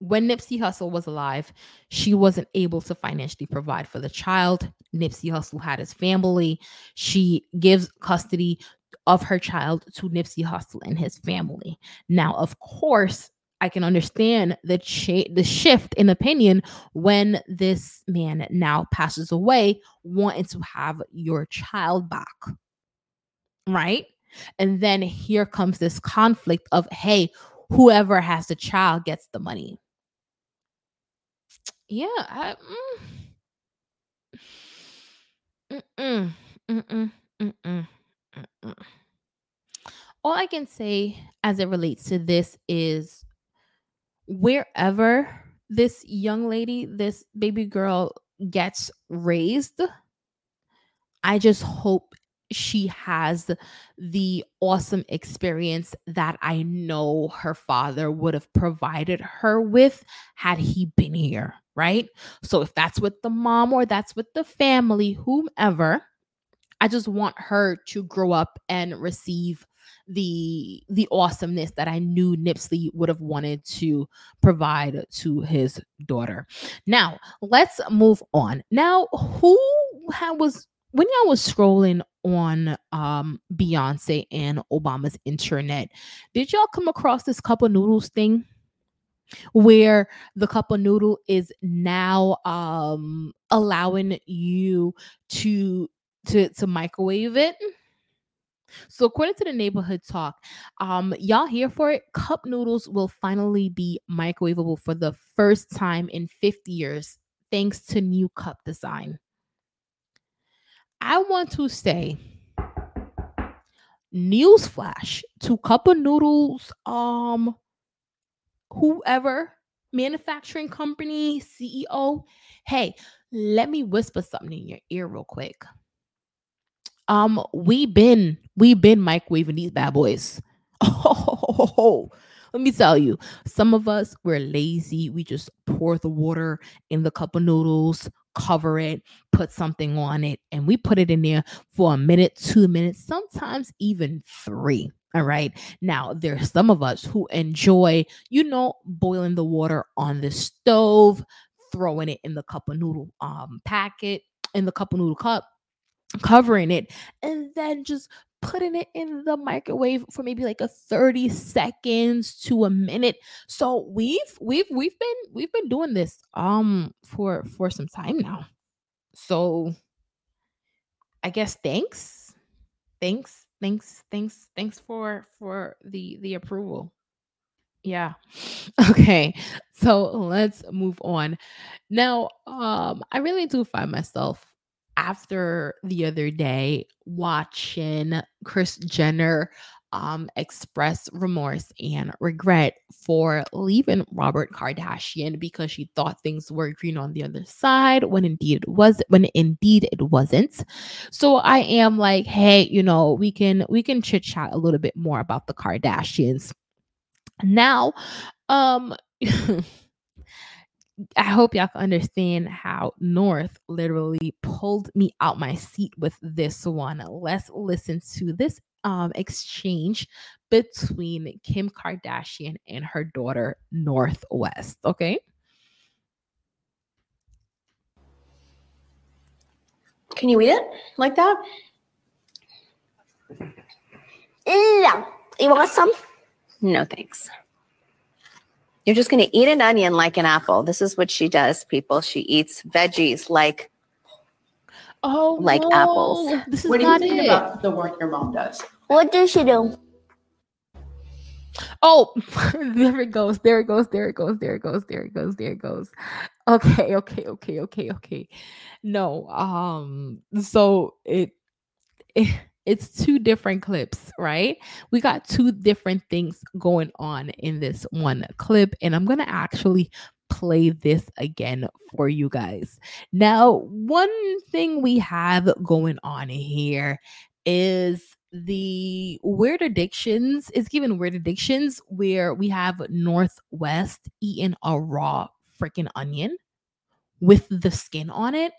when Nipsey Hussle was alive, she wasn't able to financially provide for the child. Nipsey Hussle had his family. She gives custody of her child to Nipsey Hussle and his family. Now, of course, I can understand the cha- the shift in opinion when this man now passes away, wanting to have your child back, right? And then here comes this conflict of, hey, whoever has the child gets the money. Yeah, I, mm, mm-mm, mm-mm, mm-mm. All I can say as it relates to this is wherever this young lady, this baby girl gets raised, I just hope she has the awesome experience that I know her father would have provided her with had he been here, right? So if that's with the mom or that's with the family, whomever, I just want her to grow up and receive the the awesomeness that I knew Nipsey would have wanted to provide to his daughter. Now, let's move on. Now, who was when y'all was scrolling on um Beyonce and Obama's internet, did y'all come across this cup of noodles thing? Where the cup of noodle is now um allowing you to to to microwave it. So according to the neighborhood talk, um, y'all here for it? Cup noodles will finally be microwavable for the first time in 50 years, thanks to new cup design. I want to say newsflash to cup of noodles, um, whoever manufacturing company CEO. Hey, let me whisper something in your ear real quick. Um, we been we been microwaving these bad boys. Oh, <laughs> let me tell you, some of us we're lazy. We just pour the water in the cup of noodles, cover it, put something on it, and we put it in there for a minute, two minutes, sometimes even three. All right. Now, there's some of us who enjoy, you know, boiling the water on the stove, throwing it in the cup of noodle um packet, in the cup of noodle cup, covering it, and then just putting it in the microwave for maybe like a 30 seconds to a minute. So we've we've we've been we've been doing this um for for some time now. So i guess thanks thanks thanks thanks thanks for for the the approval. Yeah. <laughs> Okay. So let's move on. Now um i really do find myself after the other day watching Kris Jenner um, express remorse and regret for leaving Robert Kardashian because she thought things were green on the other side when indeed it was when indeed it wasn't. So I am like, hey, you know, we can we can chit chat a little bit more about the Kardashians. Now, um <laughs> I hope y'all can understand how North literally pulled me out my seat with this one. Let's listen to this um, exchange between Kim Kardashian and her daughter North West. Okay. Can you eat it like that? Yeah. You want some? No, thanks. You're just going to eat an onion like an apple. This is what she does, people. She eats veggies like oh like no. apples. This is What do you not think it. about the work your mom does? What does she do? Oh, <laughs> there it goes. There it goes. There it goes. There it goes. There it goes. There it goes. Okay, okay, okay, okay, okay. No, um, so it, it it's two different clips, right? We got two different things going on in this one clip, and I'm gonna actually play this again for you guys. Now, one thing we have going on here is the weird addictions is given weird addictions where we have North West eating a raw freaking onion with the skin on it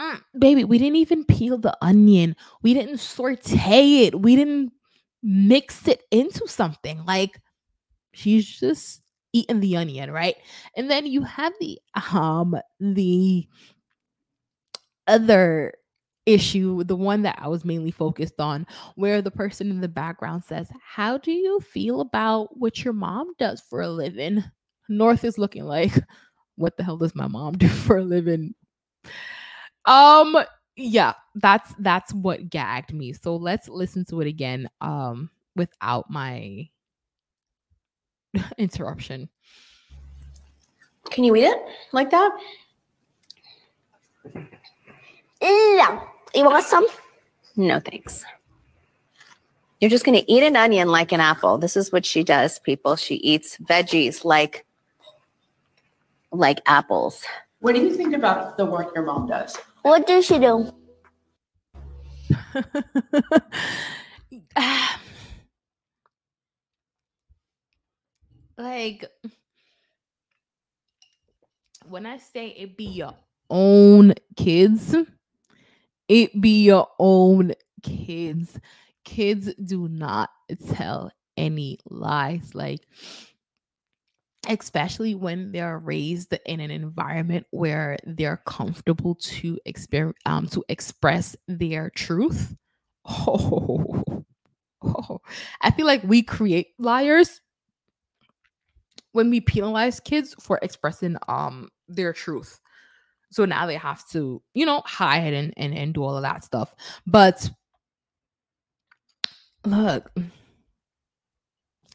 Mm, baby we didn't even peel the onion. We didn't saute it. We didn't mix it into something. Like she's just eating the onion right? And then you have the um the other issue, the one that I was mainly focused on, where the person in the background says, How do you feel about what your mom does for a living? North is looking like, What the hell does my mom do <laughs> for a living? Um, yeah, that's that's what gagged me. So let's listen to it again um without my <laughs> interruption. Can you eat it like that? Yeah. You want some? No, thanks. You're just going to eat an onion like an apple. This is what she does, people. She eats veggies like like apples. What do you think about the work your mom does? What does she do? <sighs> like when I say it be your own kids, it be your own kids. Kids do not tell any lies. Like, especially when they're raised in an environment where they're comfortable to exper- um, to express their truth. Oh, <laughs> oh, I feel like we create liars when we penalize kids for expressing um their truth. So now they have to, you know, hide and, and, and do all of that stuff. But look,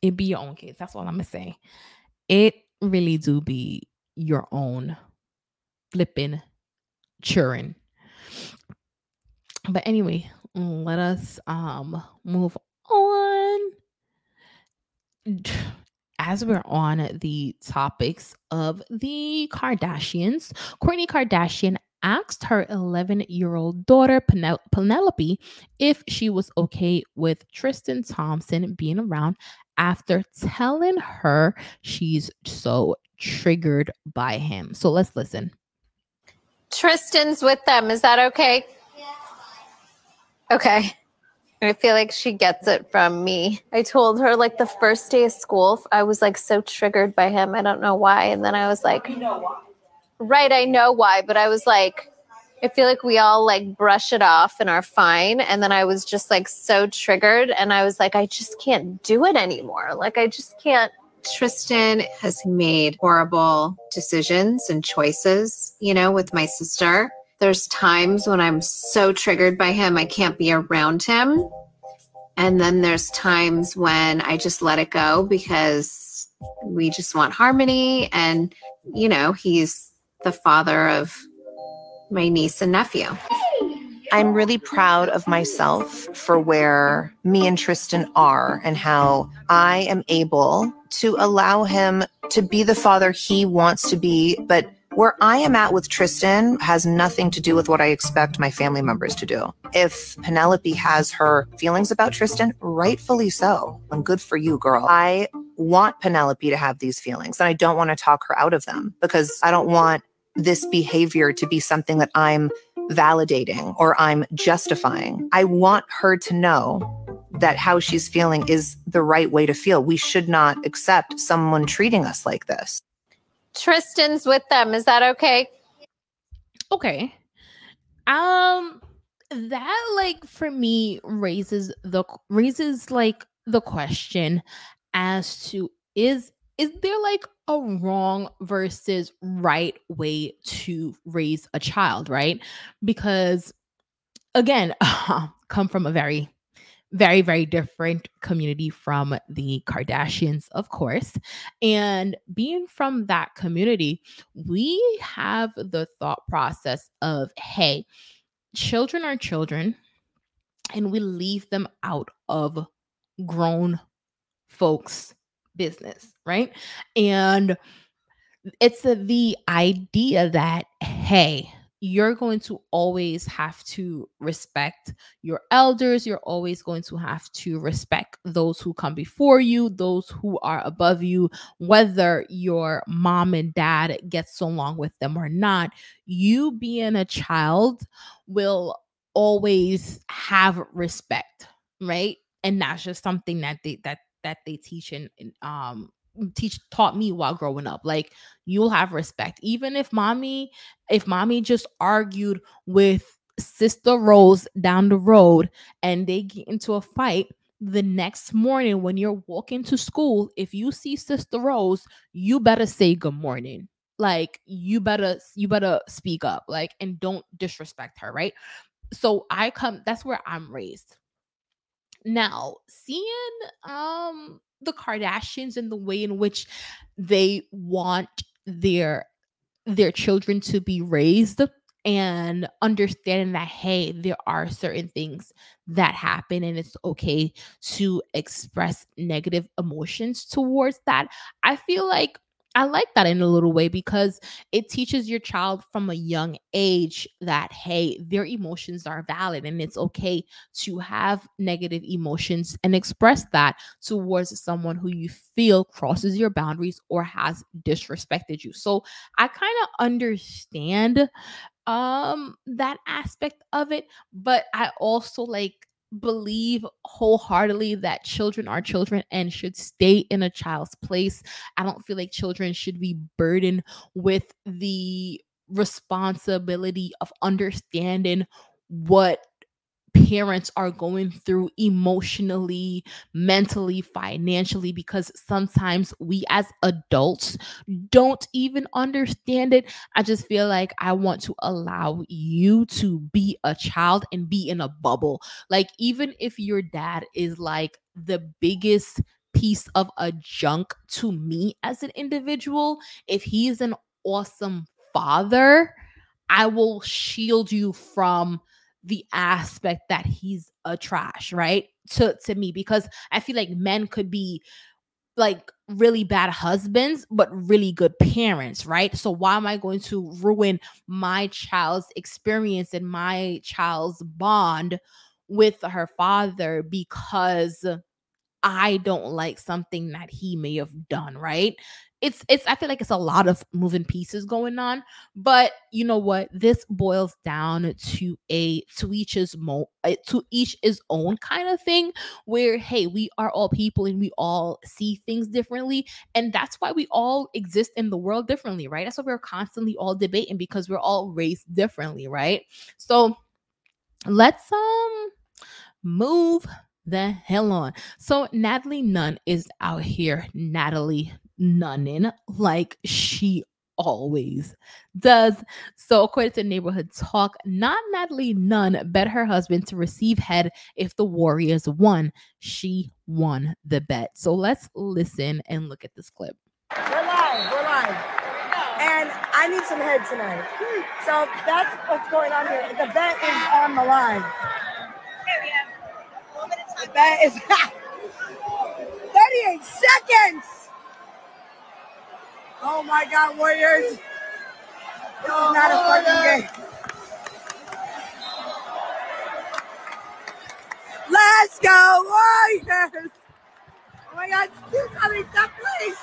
it be your own kids. That's all I'm gonna say. It really do be your own flipping churning. But anyway, let us um move on as we're on the topics of the Kardashians, Kourtney Kardashian asked her 11 year old daughter, Penelope, if she was okay with Tristan Thompson being around after telling her she's so triggered by him. So let's listen. Tristan's with them. Is that okay? Okay. I feel like she gets it from me. I told her like the first day of school, I was like so triggered by him. I don't know why. And then I was like, right, I know why. But I was like, I feel like we all like brush it off and are fine. And then I was just like so triggered. And I was like, I just can't do it anymore. Like, I just can't. Tristan has made horrible decisions and choices, you know, with my sister there's times when I'm so triggered by him, I can't be around him. And then there's times when I just let it go because we just want harmony. And, you know, he's the father of my niece and nephew. I'm really proud of myself for where me and Tristan are and how I am able to allow him to be the father he wants to be, but where I am at with Tristan has nothing to do with what I expect my family members to do. If Penelope has her feelings about Tristan, rightfully so. And good for you, girl. I want Penelope to have these feelings and I don't want to talk her out of them because I don't want this behavior to be something that I'm validating or I'm justifying. I want her to know that how she's feeling is the right way to feel. We should not accept someone treating us like this. Tristan's with them. Is that okay? Okay. Um that like for me raises the raises like the question as to is is there like a wrong versus right way to raise a child, right? Because again, <laughs> come from a very very, very different community from the Kardashians, of course. And being from that community, we have the thought process of, hey, children are children, and we leave them out of grown folks' business, right? And it's the idea that, hey, you're going to always have to respect your elders. You're always going to have to respect those who come before you, those who are above you, whether your mom and dad gets along with them or not. You being a child will always have respect, right? And that's just something that they that that they teach in um teach taught me while growing up like you'll have respect. Even if mommy if mommy just argued with sister rose down the road and they get into a fight the next morning when you're walking to school if you see sister rose you better say good morning. Like you better you better speak up like and don't disrespect her right? So i come that's where i'm raised now seeing um the Kardashians and the way in which they want their their children to be raised and understanding that hey there are certain things that happen and it's okay to express negative emotions towards that i feel like I like that in a little way because it teaches your child from a young age that, hey, their emotions are valid and it's okay to have negative emotions and express that towards someone who you feel crosses your boundaries or has disrespected you. So I kind of understand um that aspect of it, but I also like believe wholeheartedly that children are children and should stay in a child's place. I don't feel like children should be burdened with the responsibility of understanding what parents are going through emotionally, mentally, financially, because sometimes we as adults don't even understand it. I just feel like I want to allow you to be a child and be in a bubble. Like, even if your dad is like the biggest piece of a junk to me as an individual, if he's an awesome father, I will shield you from the aspect that he's a trash, right? To to me because I feel like men could be like really bad husbands but really good parents, right? So why am I going to ruin my child's experience and my child's bond with her father because I don't like something that he may have done, right? It's it's I feel like it's a lot of moving pieces going on, but you know what? This boils down to a to each his mo uh, to each his own kind of thing where hey, we are all people and we all see things differently and that's why we all exist in the world differently, right? That's why we're constantly all debating because we're all raised differently, right? So let's um move the hell on. So Natalie Nunn is out here, Natalie Nunnin, like she always does. So according to Neighborhood Talk, not Natalie Nunn bet her husband to receive head if the Warriors won. She won the bet. So let's listen and look at this clip. We're live. We're live. And I need some head tonight. So that's what's going on here. The bet is on the line. That is <laughs> 38 seconds. Oh my God, Warriors. This is not a fucking game. Let's go, Warriors. Oh my God, do something, stop, please.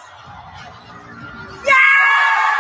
Yeah!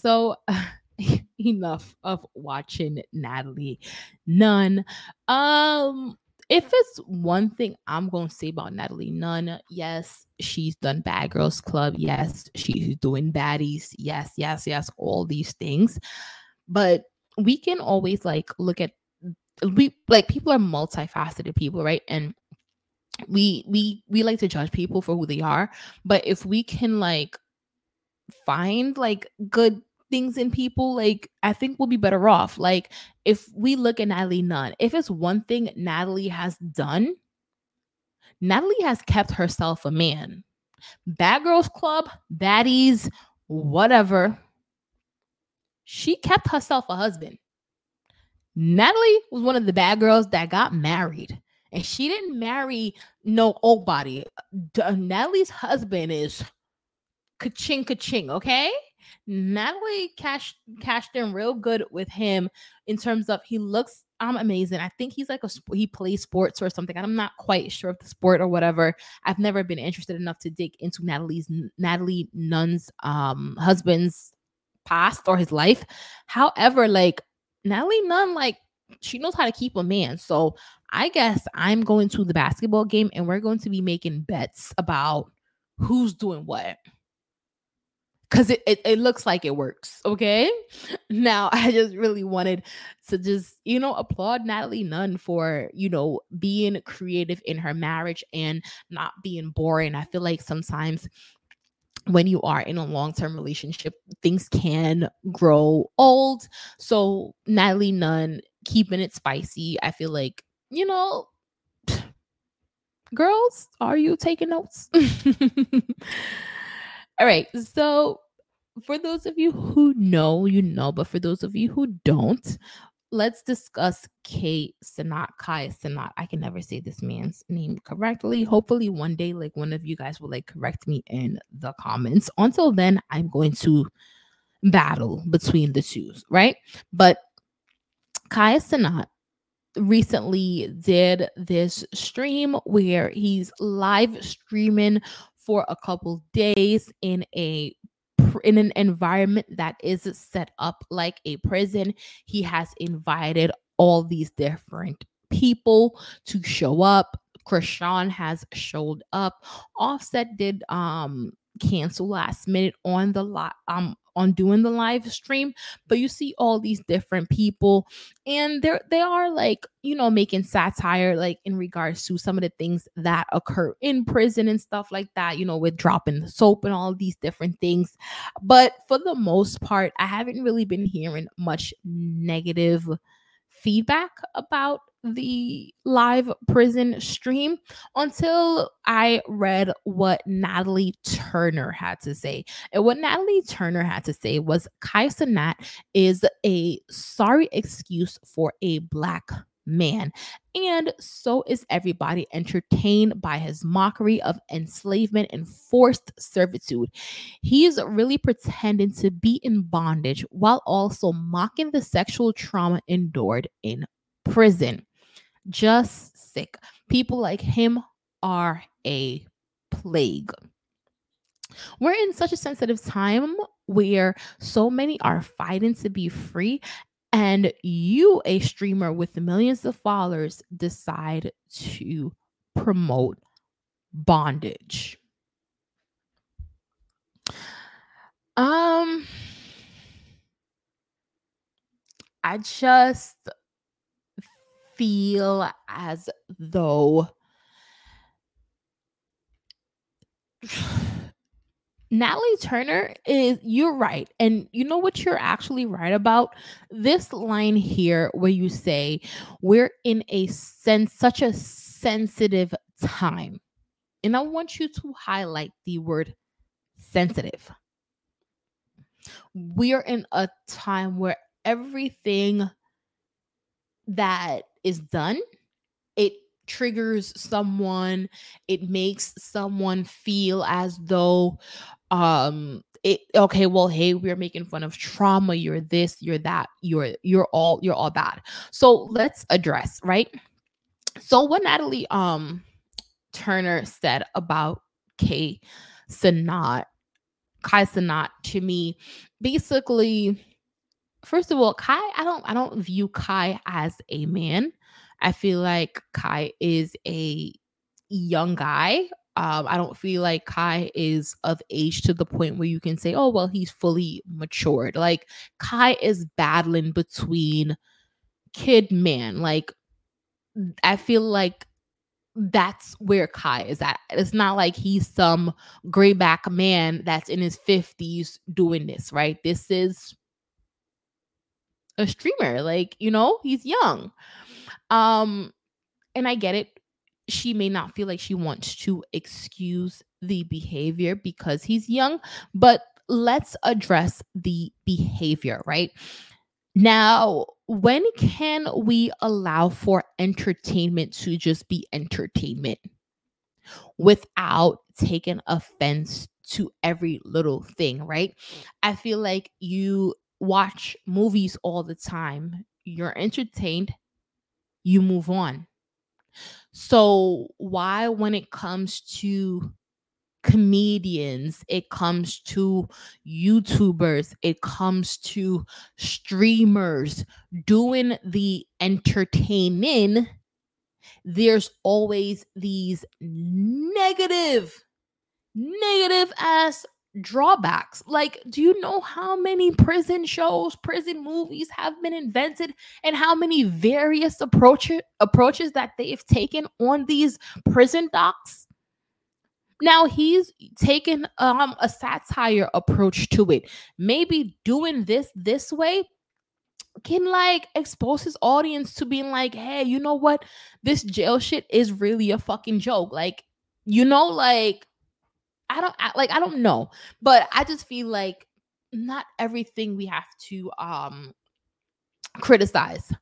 So <laughs> enough of watching Natalie Nunn. Um, if it's one thing I'm to say about Natalie Nunn, yes, she's done Bad Girls Club. Yes, she's doing baddies. Yes, yes, yes, all these things. But we can always like look at we like people are multifaceted people, right? And we we we like to judge people for who they are, but if we can like find like good things in people, like I think we'll be better off. Like if we look at Natalie Nunn, if it's one thing Natalie has done, Natalie has kept herself a man. Bad Girls Club, baddies, whatever. She kept herself a husband. Natalie was one of the bad girls that got married. And she didn't marry no old body. Natalie's husband is ka-ching ka-ching, okay? Natalie cashed cashed in real good with him in terms of he looks um amazing. I think he's like a he plays sports or something. I'm not quite sure of the sport or whatever. I've never been interested enough to dig into Natalie's Natalie Nunn's um husband's past or his life. However, like Natalie Nunn, like she knows how to keep a man. So I guess I'm going to the basketball game and we're going to be making bets about who's doing what. Cause it, it, it looks like it works. Okay. Now <laughs> I just really wanted to just, you know, applaud Natalie Nunn for, you know, being creative in her marriage and not being boring. I feel like sometimes when you are in a long-term relationship things can grow old so natalie nunn keeping it spicy i feel like you know <sighs> girls are you taking notes <laughs> all right so for those of you who know you know but for those of you who don't let's discuss Kate Cenat, Kai Cenat. I can never say this man's name correctly. Hopefully, one day, like one of you guys will like correct me in the comments. Until then, I'm going to battle between the two, right? But Kai Cenat recently did this stream where he's live streaming for a couple days in a in an environment that is set up like a prison. He has invited all these different people to show up. Chrisean has showed up. Offset did um cancel last minute on the lot um on doing the live stream but you see all these different people and they're they are like you know making satire like in regards to some of the things that occur in prison and stuff like that you know with dropping the soap and all these different things. But for the most part i haven't really been hearing much negative feedback about the live prison stream until I read what Natalie Turner had to say. And what Natalie Turner had to say was Kai Cenat is a sorry excuse for a black man. And so is everybody entertained by his mockery of enslavement and forced servitude. He's really pretending to be in bondage while also mocking the sexual trauma endured in prison just sick. People like him are a plague. We're in such a sensitive time where so many are fighting to be free, and you, a streamer with millions of followers, decide to promote bondage. Um, I just feel as though Natalie Turner is you're right. And you know what you're actually right about? This line here where you say we're in a sense such a sensitive time. And I want you to highlight the word sensitive. We're in a time where everything that is done, it triggers someone, it makes someone feel as though um it okay well hey we're making fun of trauma you're this you're that you're you're all you're all bad. So let's address right? So what natalie um turner said about k Cenat kai Cenat to me basically first of all, Kai, I don't I don't view Kai as a man. I feel like Kai is a young guy. Um, I don't feel like Kai is of age to the point where you can say, oh, well, he's fully matured. Like Kai is battling between kid man. Like I feel like that's where Kai is at. It's not like he's some gray back man that's in his 50s doing this, right? This is a streamer like you know he's young. Um and i get it. She may not feel like she wants to excuse the behavior because he's young but let's address the behavior right? Now when can we allow for entertainment to just be entertainment without taking offense to every little thing, right? I feel like you watch movies all the time, you're entertained, you move on. So, why, when it comes to comedians, it comes to YouTubers, it comes to streamers doing the entertaining, there's always these negative, negative ass drawbacks. Like, do you know how many prison shows, prison movies have been invented and how many various approach- approaches that they've taken on these prison docs? Now he's taken um a satire approach to it. Maybe doing this this way can like expose his audience to being like, hey, you know what? This jail shit is really a fucking joke. Like, you know, like I don't I, like I don't know, but I just feel like not everything we have to um criticize.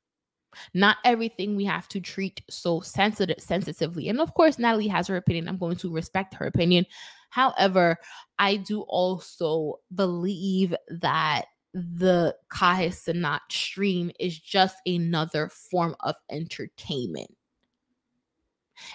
Not everything we have to treat so sensitive sensitively. And of course, Natalie has her opinion. I'm going to respect her opinion. However, I do also believe that the Kai Cenat stream is just another form of entertainment.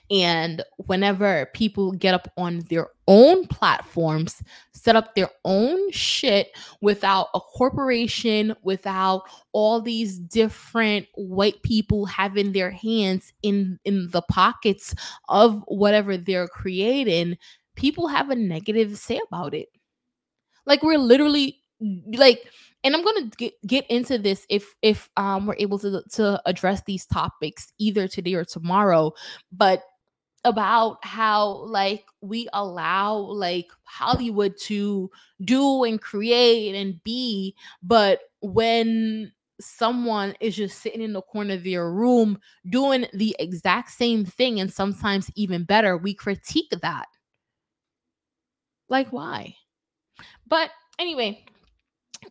And whenever people get up on their own platforms, set up their own shit without a corporation, without all these different white people having their hands in in the pockets of whatever they're creating, people have a negative say about it. Like we're literally like and I'm gonna get, get into this if if um we're able to to address these topics either today or tomorrow, but about how like we allow like Hollywood to do and create and be, but when someone is just sitting in the corner of their room doing the exact same thing and sometimes even better, we critique that. Like why? But anyway,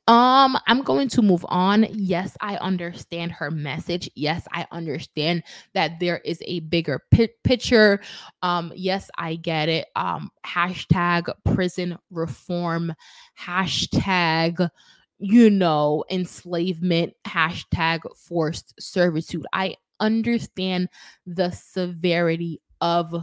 um, I'm going to move on. Yes, I understand her message. Yes, I understand that there is a bigger pi- picture. Um, yes, I get it. Um, hashtag prison reform, hashtag you know, enslavement, hashtag forced servitude. I understand the severity of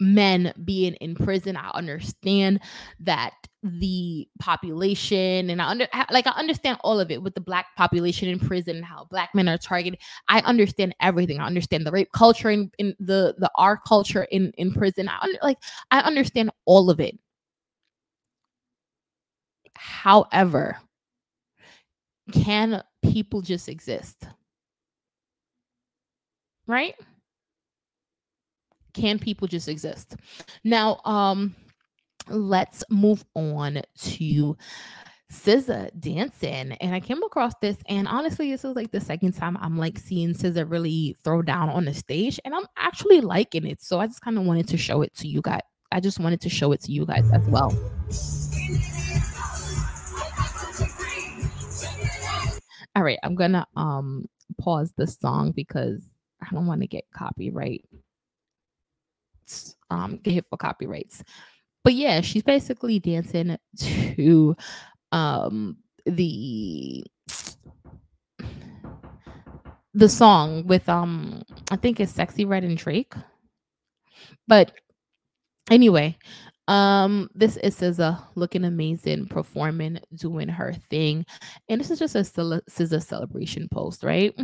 men being in prison. I understand that the population and I under like I understand all of it with the black population in prison and how black men are targeted. I understand everything. I understand the rape culture in, in the the R culture in in prison. I like I understand all of it. However, can people just exist? Right? Can people just exist? Now, um let's move on to SZA dancing. And I came across this, and honestly, this is like the second time I'm like seeing SZA really throw down on the stage, and I'm actually liking it. So I just kind of wanted to show it to you guys. I just wanted to show it to you guys as well. All right, I'm gonna um pause the song because I don't want to get copyright um get hit for copyrights but yeah, she's basically dancing to um the the song with um I think it's Sexyy Red and Drake. But anyway, um this is SZA looking amazing, performing, doing her thing. And this is just a SZA celebration post, right?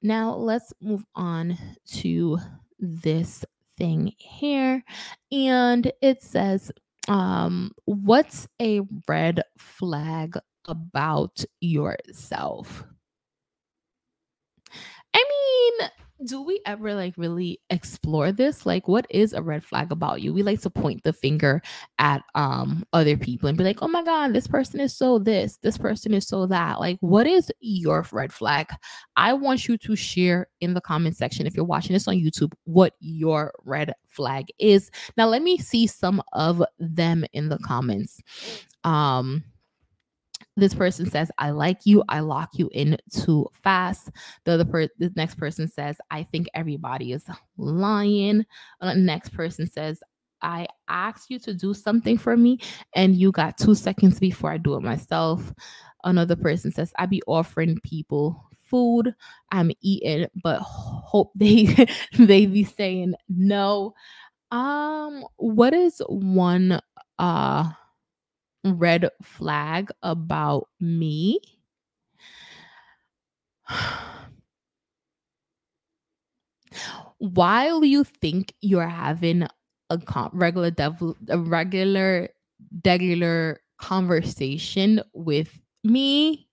Now let's move on to this thing here. And it says, um, what's a red flag about yourself? I mean, do we ever like really explore this? Like what is a red flag about you? We like to point the finger at um other people and be like oh my god this person is so this this person is so that. Like what is your red flag? I want you to share in the comment section if you're watching this on youtube what your red flag is. Now let me see some of them in the comments. Um this person says i like you i lock you in too fast. The other per- the next person says i think everybody is lying. The next person says i asked you to do something for me and you got two seconds before i do it myself. Another person says i be offering people food i'm eating but hope they <laughs> they be saying no. Um, what is one uh red flag about me? While you think you're having a con- regular a regular regular conversation with me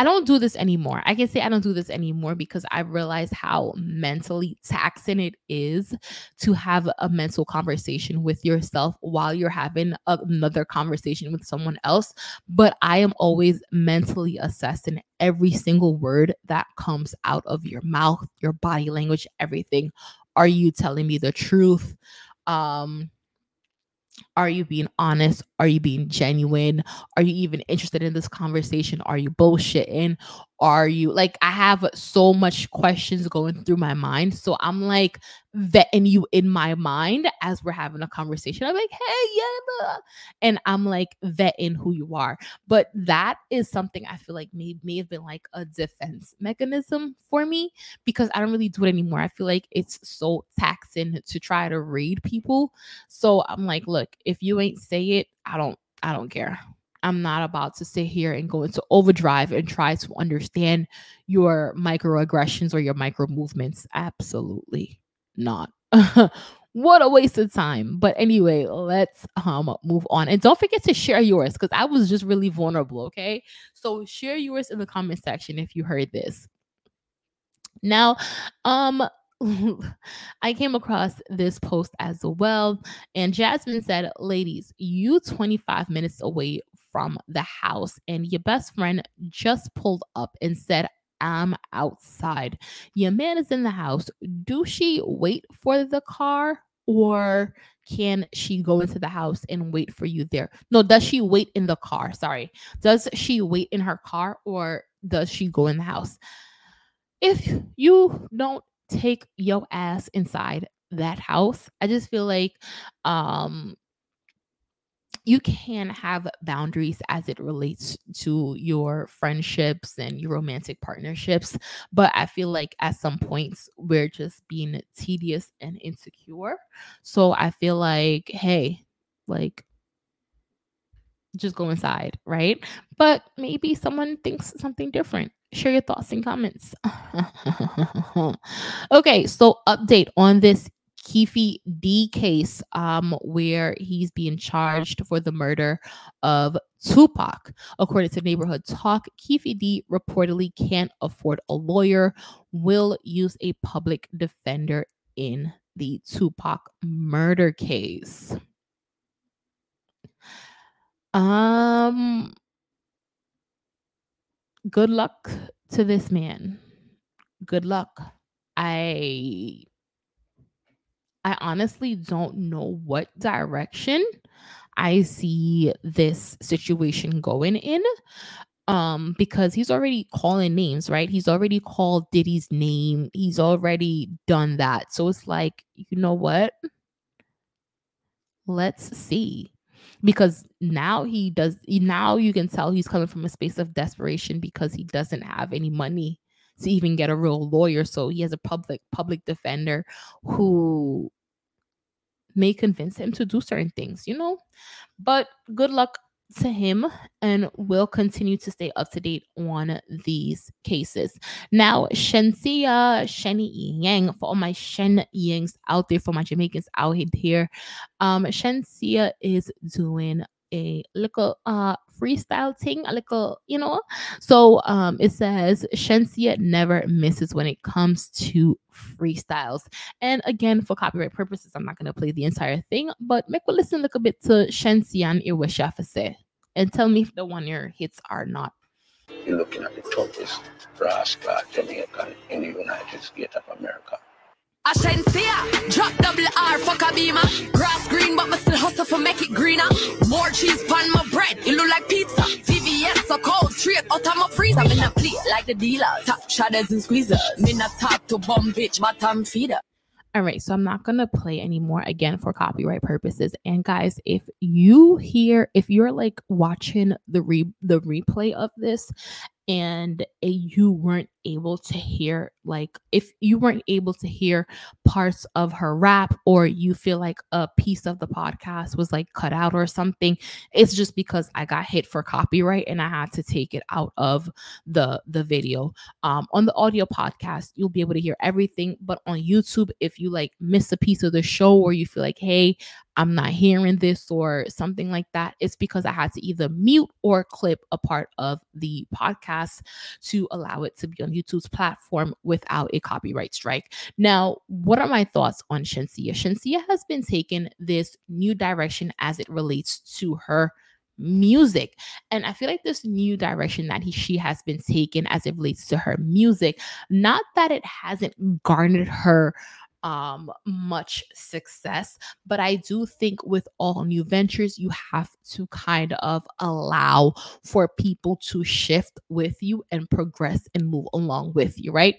I don't do this anymore. I can say I don't do this anymore because I realize how mentally taxing it is to have a mental conversation with yourself while you're having another conversation with someone else. But I am always mentally assessing every single word that comes out of your mouth, your body language, everything. Are you telling me the truth? Um, are you being honest? Are you being genuine? Are you even interested in this conversation? Are you bullshitting? Are you like, I have so much questions going through my mind. So I'm like vetting you in my mind as we're having a conversation. I'm like, hey, yeah. And I'm like vetting who you are. But that is something I feel like may, may have been like a defense mechanism for me because I don't really do it anymore. I feel like it's so taxing to try to read people. So I'm like, look, if you ain't say it, I don't I don't care. I'm not about to sit here and go into overdrive and try to understand your microaggressions or your micro movements. Absolutely not. <laughs> what a waste of time. But anyway, let's um move on. And don't forget to share yours because I was just really vulnerable. Okay. So share yours in the comment section if you heard this. Now, um, <laughs> I came across this post as well, and Jasmine said, Ladies, you 25 minutes away from the house, and your best friend just pulled up and said, I'm outside. Your man is in the house. Do she wait for the car or can she go into the house and wait for you there? No, does she wait in the car? Sorry. Does she wait in her car or does she go in the house? If you don't take your ass inside that house, I just feel like um you can have boundaries as it relates to your friendships and your romantic partnerships but i feel like at some points we're just being tedious and insecure. So i feel like hey like just go inside right? But maybe someone thinks something different. Share your thoughts and comments. <laughs> Okay so update on this Keffe D case, um, where he's being charged for the murder of Tupac. According to Neighborhood Talk, Keffe D reportedly can't afford a lawyer, will use a public defender in the Tupac murder case. Um, good luck to this man. Good luck. I I honestly don't know what direction I see this situation going in. Um, because he's already calling names, right? He's already called Diddy's name. He's already done that. So it's like, you know what? Let's see. Because now he does now you can tell he's coming from a space of desperation because he doesn't have any money to even get a real lawyer. So he has a public public defender who may convince him to do certain things, you know? But good luck to him and we'll continue to stay up to date on these cases. Now, Shenseea Shenny Yang, for all my Shen Yangs out there, for my Jamaicans out here, um, Shenseea is doing a little uh freestyle thing, a little, you know. So um it says Shenseea never misses when it comes to freestyles. And again, for copyright purposes, I'm not gonna play the entire thing, but make we listen a little bit to Shenseea and Iwashafase and tell me if the one year hits are not. You're looking at the toughest rascal Jamaican in the United States of America. I Shenseea, drop double R fuck for Kabima. Grass green, but me still hustle for make it greener. More cheese pan my bread, it look like pizza. VVS so cold, straight out of my freezer. Me not play like the dealer, top shadows and squeezers. Me not talk to bum bitch, bottom feeder. All right, so I'm not going to play anymore again for copyright purposes. And guys, if you hear if you're like watching the re the replay of this and you weren't able to hear like if you weren't able to hear parts of her rap or you feel like a piece of the podcast was like cut out or something it's just because i got hit for copyright and i had to take it out of the the video. Um on the audio podcast you'll be able to hear everything but on youtube if you like miss a piece of the show or you feel like hey I'm not hearing this or something like that, it's because I had to either mute or clip a part of the podcast to allow it to be on YouTube's platform without a copyright strike. Now, what are my thoughts on Shenseea? Shenseea has been taking this new direction as it relates to her music. And I feel like this new direction that he she has been taken as it relates to her music, not that it hasn't garnered her um much success but i do think with all new ventures you have to kind of allow for people to shift with you and progress and move along with you right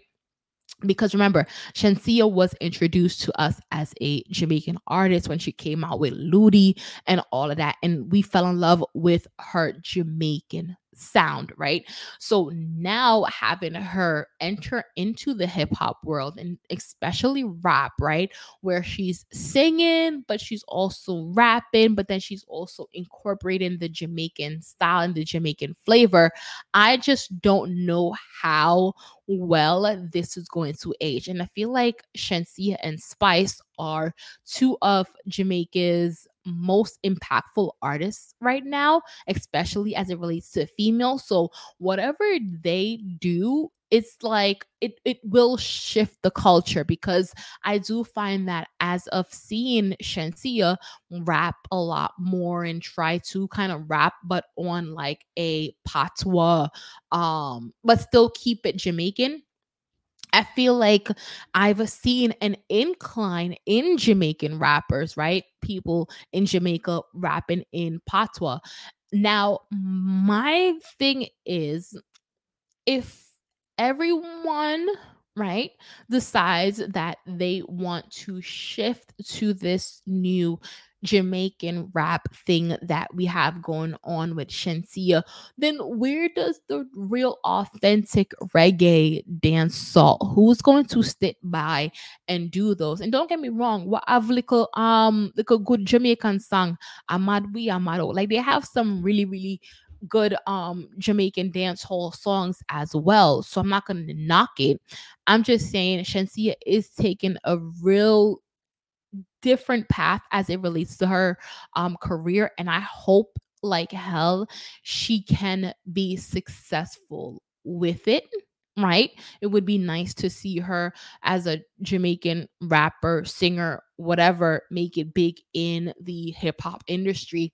because remember, Shenseea was introduced to us as a Jamaican artist when she came out with Loodi and all of that. And we fell in love with her Jamaican sound, right? So now having her enter into the hip hop world and especially rap, right? Where she's singing, but she's also rapping, but then she's also incorporating the Jamaican style and the Jamaican flavor. I just don't know how well this is going to age. And I feel like Shenseea and Spice are two of Jamaica's most impactful artists right now, especially as it relates to females. So whatever they do, it's like it it will shift the culture because I do find that as of seeing Shenseea rap a lot more and try to kind of rap but on like a patois um but still keep it Jamaican I feel like I've seen an incline in Jamaican rappers, right? People in Jamaica rapping in patois. Now, my thing is if everyone right decides that they want to shift to this new Jamaican rap thing that we have going on with Shenseea, then where does the real authentic reggae dance hall? Who's going to stick by and do those? And don't get me wrong, what I've little um like a good Jamaican song, Ahmad We Amado. Like they have some really, really good um Jamaican dance hall songs as well. So I'm not gonna knock it. I'm just saying Shenseea is taking a real different path as it relates to her um career and i hope like hell she can be successful with it right? It would be nice to see her as a jamaican rapper singer whatever make it big in the hip hop industry.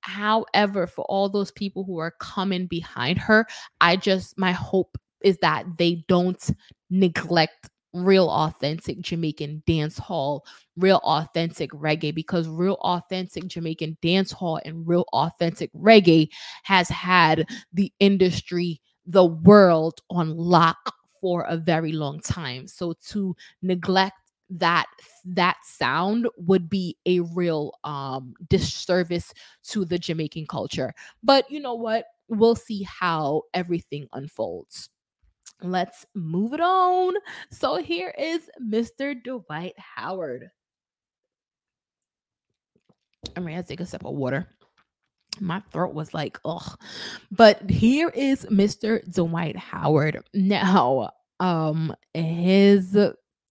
However for all those people who are coming behind her i just my hope is that they don't neglect real authentic Jamaican dance hall, real authentic reggae, because real authentic Jamaican dance hall and real authentic reggae has had the industry, the world on lock for a very long time. So to neglect that that sound would be a real um disservice to the Jamaican culture. But you know what? We'll see how everything unfolds let's move it on. So here is Mr. Dwight Howard. I'm gonna take a sip of water. My throat was like, ugh. But here is Mr. Dwight Howard. Now, um, his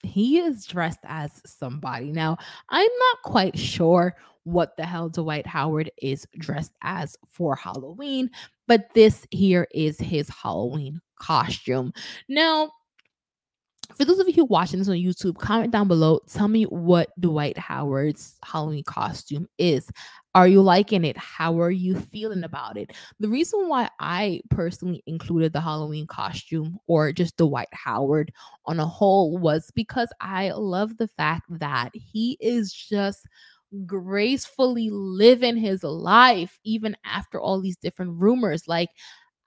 he is dressed as somebody. Now, I'm not quite sure what the hell Dwight Howard is dressed as for Halloween, but this here is his Halloween costume. Now, for those of you watching this on YouTube, comment down below. Tell me what Dwight Howard's Halloween costume is. Are you liking it? How are you feeling about it? The reason why I personally included the Halloween costume or just Dwight Howard on a whole was because I love the fact that he is just gracefully living his life even after all these different rumors. Like,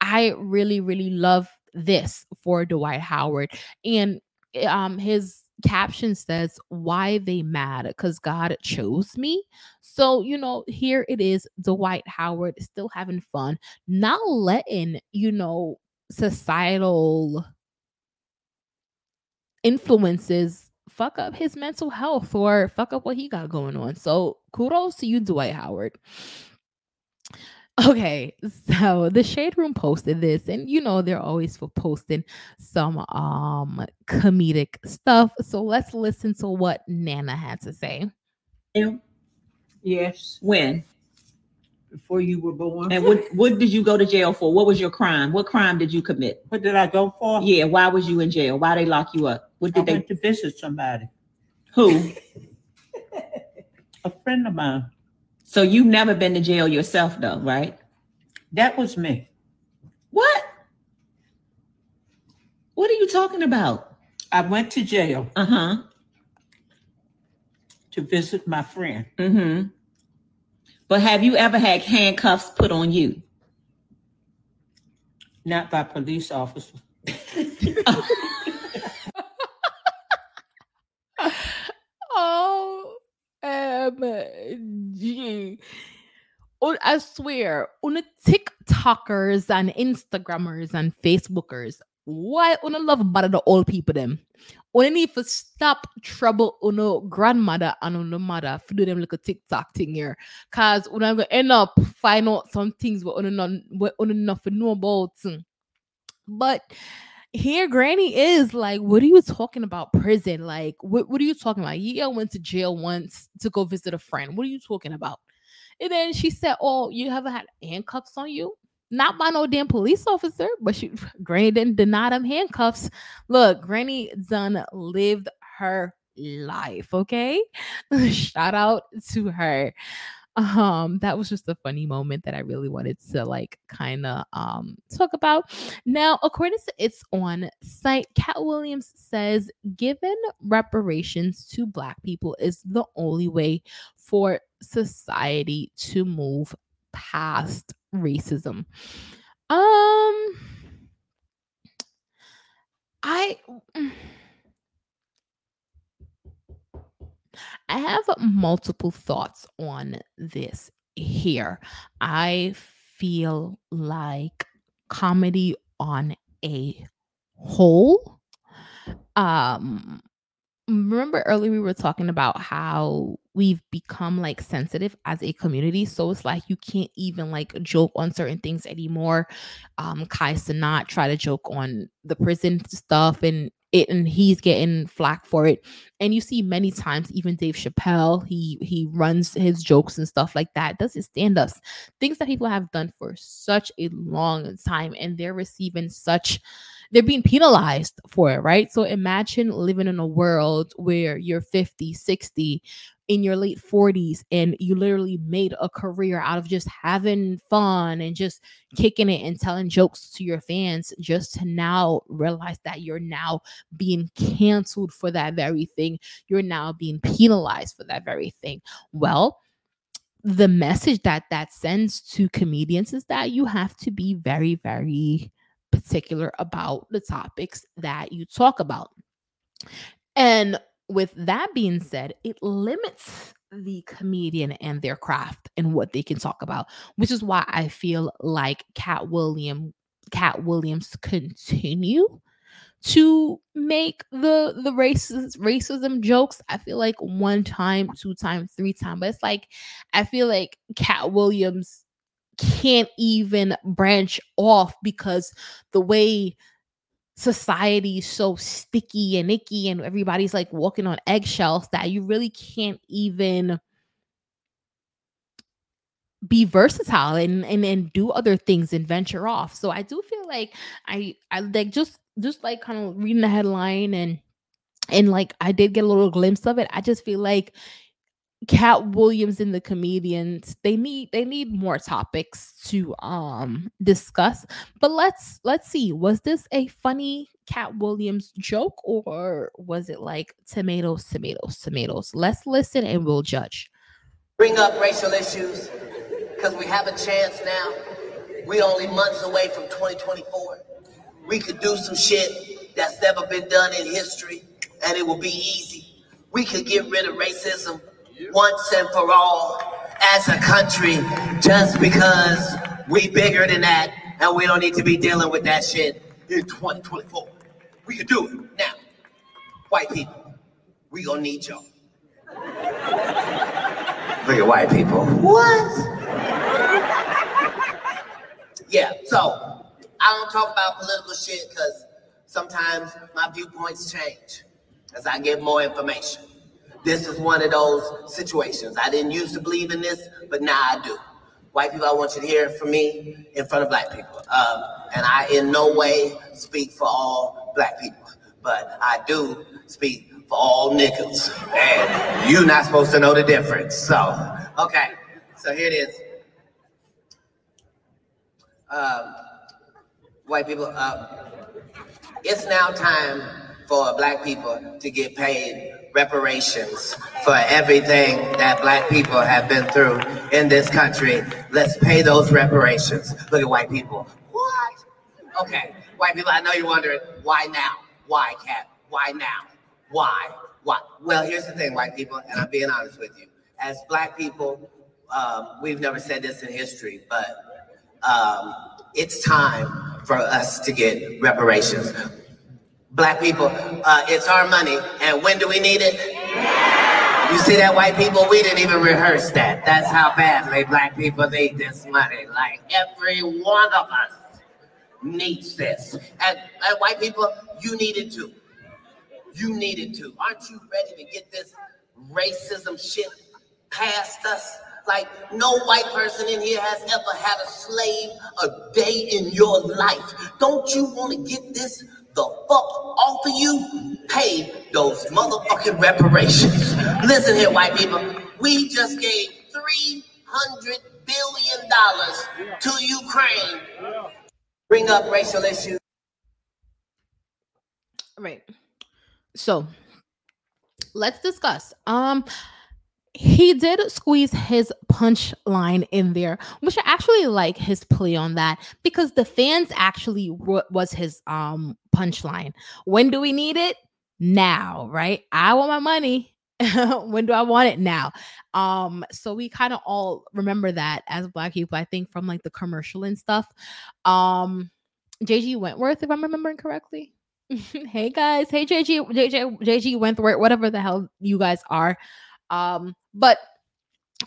I really, really love this for Dwight Howard. And um his caption says why they mad because god chose me so you know here it is dwight howard still having fun not letting you know societal influences fuck up his mental health or fuck up what he got going on. So kudos to you, Dwight Howard. <laughs> Okay, so the Shade Room posted this, and you know they're always for posting some um comedic stuff. So let's listen to what Nana had to say. Yeah. Yes, When? Before you were born. And what what did you go to jail for? What was your crime? What crime did you commit? What did I go for? Yeah, why was you in jail? Why they lock you up? What I did they went to visit somebody, who? <laughs> a friend of mine. So you've never been to jail yourself though, right? That was me. What? What are you talking about? I went to jail Uh-huh. to visit my friend. Mm-hmm. But have you ever had handcuffs put on you? Not by police officers. <laughs> OMG. Oh, I swear, on the TikTokers and Instagrammers and Facebookers, why on a love bother the old people them? Only need to stop trouble on no grandmother and on the mother for do them like a TikTok thing here. Cause I'm gonna end up find out some things what on not what on nothing know about. But here granny is like what are you talking about prison like what, what are you talking about yeah went to jail once to go visit a friend what are you talking about and then she said oh you haven't had handcuffs on you not by no damn police officer but she <laughs> granny didn't deny them handcuffs. Look granny done lived her life okay? <laughs> Shout out to her. Um that was just a funny moment that i really wanted to like kind of um talk about. Now according to its on site Katt Williams says given reparations to black people is the only way for society to move past racism um i I have multiple thoughts on this here. I feel like comedy on a whole um remember earlier we were talking about how we've become like sensitive as a community so it's like you can't even like joke on certain things anymore. Um kai Cenat try to joke on the prison stuff and it and he's getting flack for it. And you see many times even dave chappelle he he runs his jokes and stuff like that does his stand-ups things that people have done for such a long time and they're receiving such they're being penalized for it right? So imagine living in a world where you're 50 60 in your late 40s and you literally made a career out of just having fun and just kicking it and telling jokes to your fans just to now realize that you're now being canceled for that very thing. You're now being penalized for that very thing. Well the message that that sends to comedians is that you have to be very very particular about the topics that you talk about and with that being said, it limits the comedian and their craft and what they can talk about, which is why I feel like Katt William Katt Williams continue to make the the racist racism jokes. I feel like one time, two time, three time, but it's like I feel like Katt Williams can't even branch off because the way society is so sticky and icky and everybody's like walking on eggshells that you really can't even be versatile and, and and do other things and venture off. So i do feel like i i like just just like kind of reading the headline and and like i did get a little glimpse of it i just feel like Katt Williams and the comedians they need they need more topics to um discuss. But let's let's see was this a funny Katt Williams joke or was it like tomatoes tomatoes tomatoes? Let's listen and we'll judge. Bring up racial issues because we have a chance now. We only months away from 2024 we could do some shit that's never been done in history and it will be easy. We could get rid of racism once and for all as a country just because we bigger than that And we don't need to be dealing with that shit in 2024. We can do it now. White people, we gonna need y'all. Look at white people. What? Yeah, so I don't talk about political shit because sometimes my viewpoints change as I get more information. This is one of those situations. I didn't used to believe in this, but now I do. White people, I want you to hear it from me in front of black people. Um, and I in no way speak for all black people, but I do speak for all niggas. And you're not supposed to know the difference. So, okay. So here it is. Um, white people, uh, it's now time for black people to get paid reparations for everything that black people have been through in this country. Let's pay those reparations. Look at white people. What? Okay, white people, I know you're wondering, why now? Why, Cap? Why now? Why? Why? Well, here's the thing, white people, and I'm being honest with you. As black people, um, we've never said this in history, but um, it's time for us to get reparations. Black people, uh, it's our money, and when do we need it? You see that, white people? We didn't even rehearse that. That's how badly black people need this money. Like every one of us needs this. And, and white people, you need it too. You need it too. Aren't you ready to get this racism shit past us? Like no white person in here has ever had a slave a day in your life. Don't you want to get this the fuck off of you? Pay those motherfucking reparations. Listen here, white people. We just gave three hundred billion dollars to Ukraine. Bring up racial issues. Right. So let's discuss. Um he did squeeze his punchline in there, which I actually like his play on that because the fans actually w- was his um punchline. When do we need it? Now, right? I want my money. <laughs> when do I want it now? Um, so we kind of all remember that as black people, I think from like the commercial and stuff. Um, JG Wentworth, if I'm remembering correctly. <laughs> hey guys, hey JG, JJ, JG Wentworth, whatever the hell you guys are. Um, but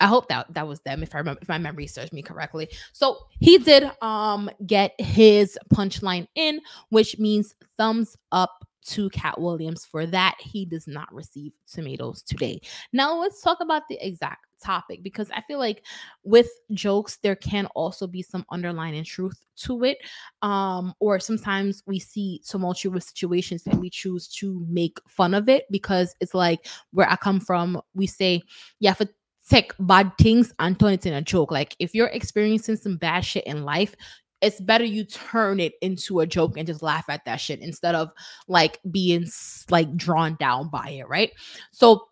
I hope that that was them if I remember if my memory serves me correctly. So he did um get his punchline in, which means thumbs up to Katt Williams for that. He does not receive tomatoes today. Now let's talk about the exact topic because I feel like with jokes there can also be some underlying truth to it. Um, or sometimes we see tumultuous situations and we choose to make fun of it because it's like where I come from, we say, yeah, for take bad things and turn it in a joke. Like if you're experiencing some bad shit in life, it's better you turn it into a joke and just laugh at that shit instead of like being like drawn down by it, right? So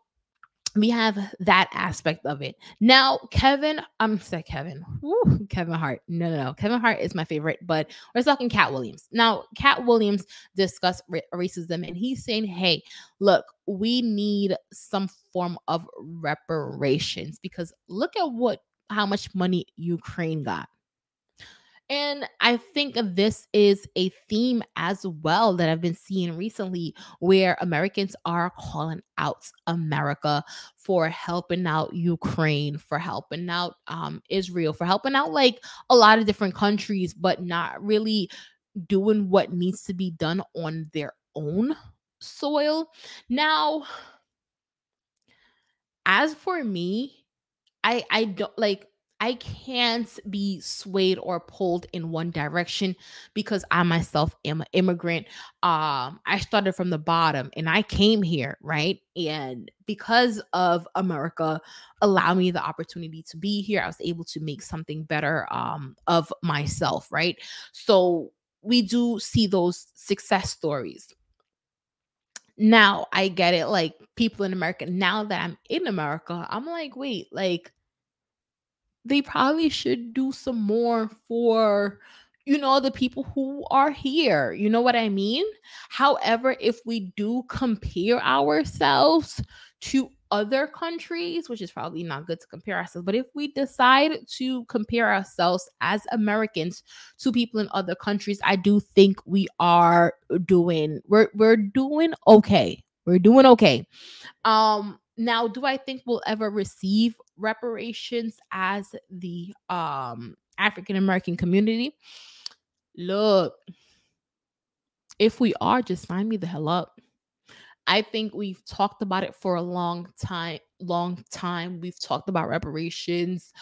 we have that aspect of it. Now, Kevin, I'm sorry, Kevin, Kevin Hart. No, no, no. Kevin Hart is my favorite, but we're talking Katt Williams. Now, Katt Williams discussed ra- racism and he's saying, hey, look, we need some form of reparations because look at what how much money Ukraine got. And I think this is a theme as well that I've been seeing recently where Americans are calling out America for helping out Ukraine, for helping out um, Israel, for helping out like a lot of different countries, but not really doing what needs to be done on their own soil. Now, as for me, I I don't like I can't be swayed or pulled in one direction because I myself am an immigrant. Um, I started from the bottom and I came here, right? And because of America allow me the opportunity to be here, I was able to make something better um, of myself, right? So we do see those success stories. Now I get it, like people in America. Now that I'm in America, I'm like, wait, like they probably should do some more for you know the people who are here you know what i mean however if we do compare ourselves to other countries, which is probably not good to compare ourselves, but if we decide to compare ourselves as Americans to people in other countries, I do think we are doing we're we're doing okay. We're doing okay. Um now do I think we'll ever receive reparations as the um African American community? Look, if we are, just sign me the hell up. I think we've talked about it for a long time long time we've talked about reparations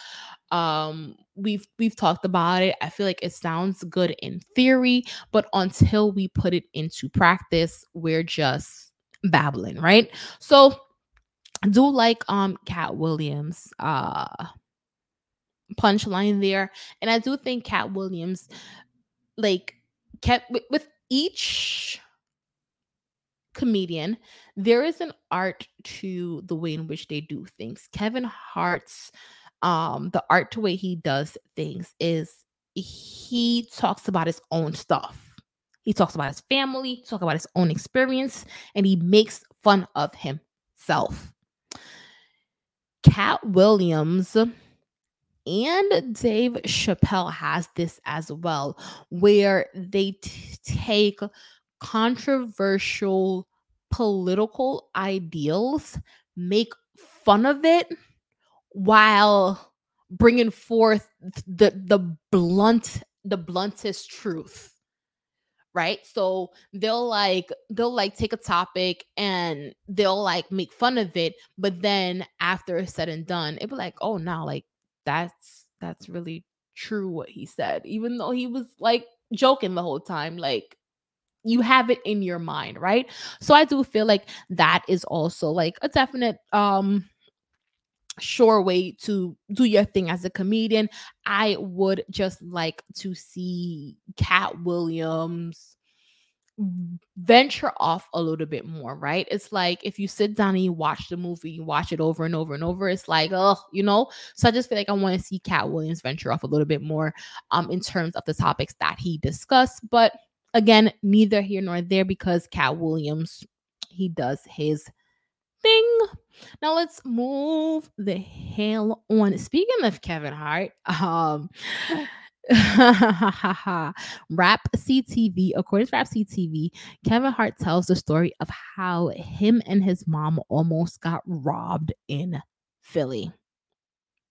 um we've we've talked about it i feel like it sounds good in theory but until we put it into practice we're just babbling right so do like um Katt Williams uh punchline there and i do think Katt Williams like kept with, with each comedian, there is an art to the way in which they do things. Kevin Hart's um the art to way he does things is he talks about his own stuff. He talks about his family, talk about his own experience, and he makes fun of himself. Katt Williams and Dave Chappelle has this as well, where they t- take controversial political ideals, make fun of it while bringing forth the the blunt the bluntest truth right? So they'll like they'll like take a topic and they'll like make fun of it but then after it's said and done it'll be like oh no like that's that's really true what he said even though he was like joking the whole time like you have it in your mind right? So i do feel like that is also like a definite um sure way to do your thing as a comedian i would just like to see Katt Williams venture off a little bit more, right? It's like if you sit down and you watch the movie, you watch it over and over and over, it's like, oh, you know. So I just feel like I want to see Katt Williams venture off a little bit more um in terms of the topics that he discussed. But again, neither here nor there because Katt Williams, he does his Now let's move the hell on. Speaking of Kevin Hart, um <laughs> Rap CTV, according to Rap CTV, Kevin Hart tells the story of how him and his mom almost got robbed in Philly.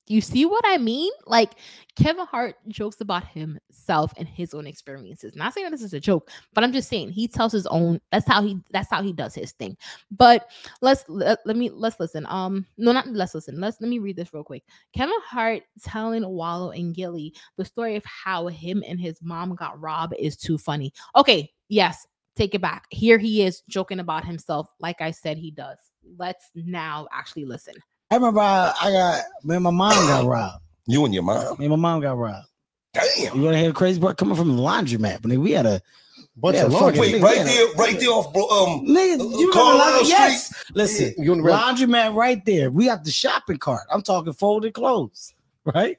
You see what I mean? Like Kevin Hart jokes about himself and his own experiences. Not saying this is a joke, but I'm just saying he tells his own. That's how he. That's how he does his thing. But let's let, let me let's listen. Um, no, not let's listen. Let's let me read this real quick. Kevin Hart telling Wallo and Gillie the story of how him and his mom got robbed is too funny. Okay, yes, take it back. Here he is joking about himself, like I said he does. Let's now actually listen. I remember I, I got me and my mom got robbed. You and your mom. Me and my mom got robbed. Damn. You want to hear a crazy part coming from the laundromat? But we had a Bunch we had of a fucking- fucking- Wait, we right had a- there, right there off, bro. Um, Nigga, uh, you remember Colorado laundry- Yes. Street? Listen, You the laundromat right there. We got the shopping cart. I'm talking folded clothes, <laughs> right?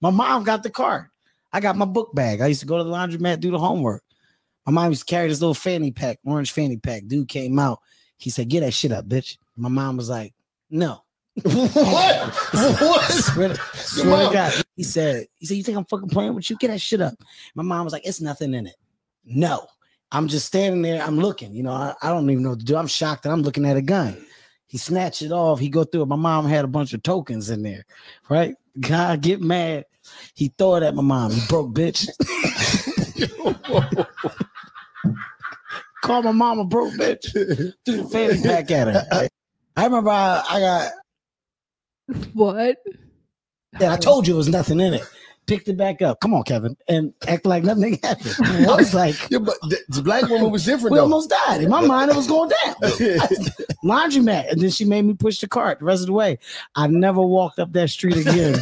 My mom got the cart. I got my book bag. I used to go to the laundromat, do the homework. My mom used to carry this little fanny pack, orange fanny pack. Dude came out. He said, Get that shit up, bitch. My mom was like, No. What? What? Swear, to, swear to God. He said, he said, You think I'm fucking playing with you? Get that shit up. My mom was like, It's nothing in it. No. I'm just standing there. I'm looking. You know, I, I don't even know what to do. I'm shocked that I'm looking at a gun. He snatched it off. He go through it. My mom had a bunch of tokens in there, right? God get mad. He throw it at my mom. You broke bitch. Call my mom a broke bitch. Threw the fanny pack at her. I remember I, I got <laughs> What? and I told you it was nothing in it. Picked it back up. Come on, Kevin, and act like nothing <laughs> happened. I was like, yeah, but the, the black woman was different we though. almost died. In my mind, it was going down. <laughs> Laundromat, and then she made me push the cart the rest of the way. I never walked up that street again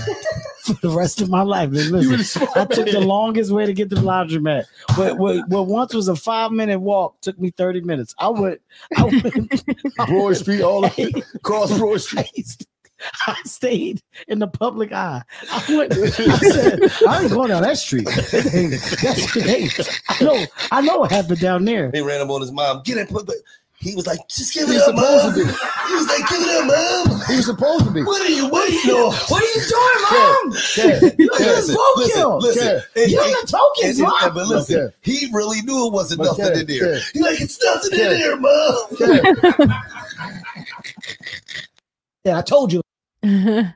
for the rest of my life. And listen, I took the longest way to get to the laundromat. What, what, what once was a five minute walk took me 30 minutes. I went, I went Broad Street, all across Broad Street. <laughs> I stayed in the public eye. I went. <laughs> I said, I ain't going down that street. <laughs> That's, hey, I know. I know what happened down there. He ran up on his mom. Get it, put. He was like, just give it up, supposed mom. to be. He was like, give it up, mom. He was supposed to be. What are you? What are you doing? What are you doing, mom? Kev, You Kev, just spoke listen, him. listen. And- You and- the tokens, and- mom. and- But listen, he really knew it wasn't But nothing in there. Kev. He's like, it's nothing in there, mom. Yeah, I told you. <laughs>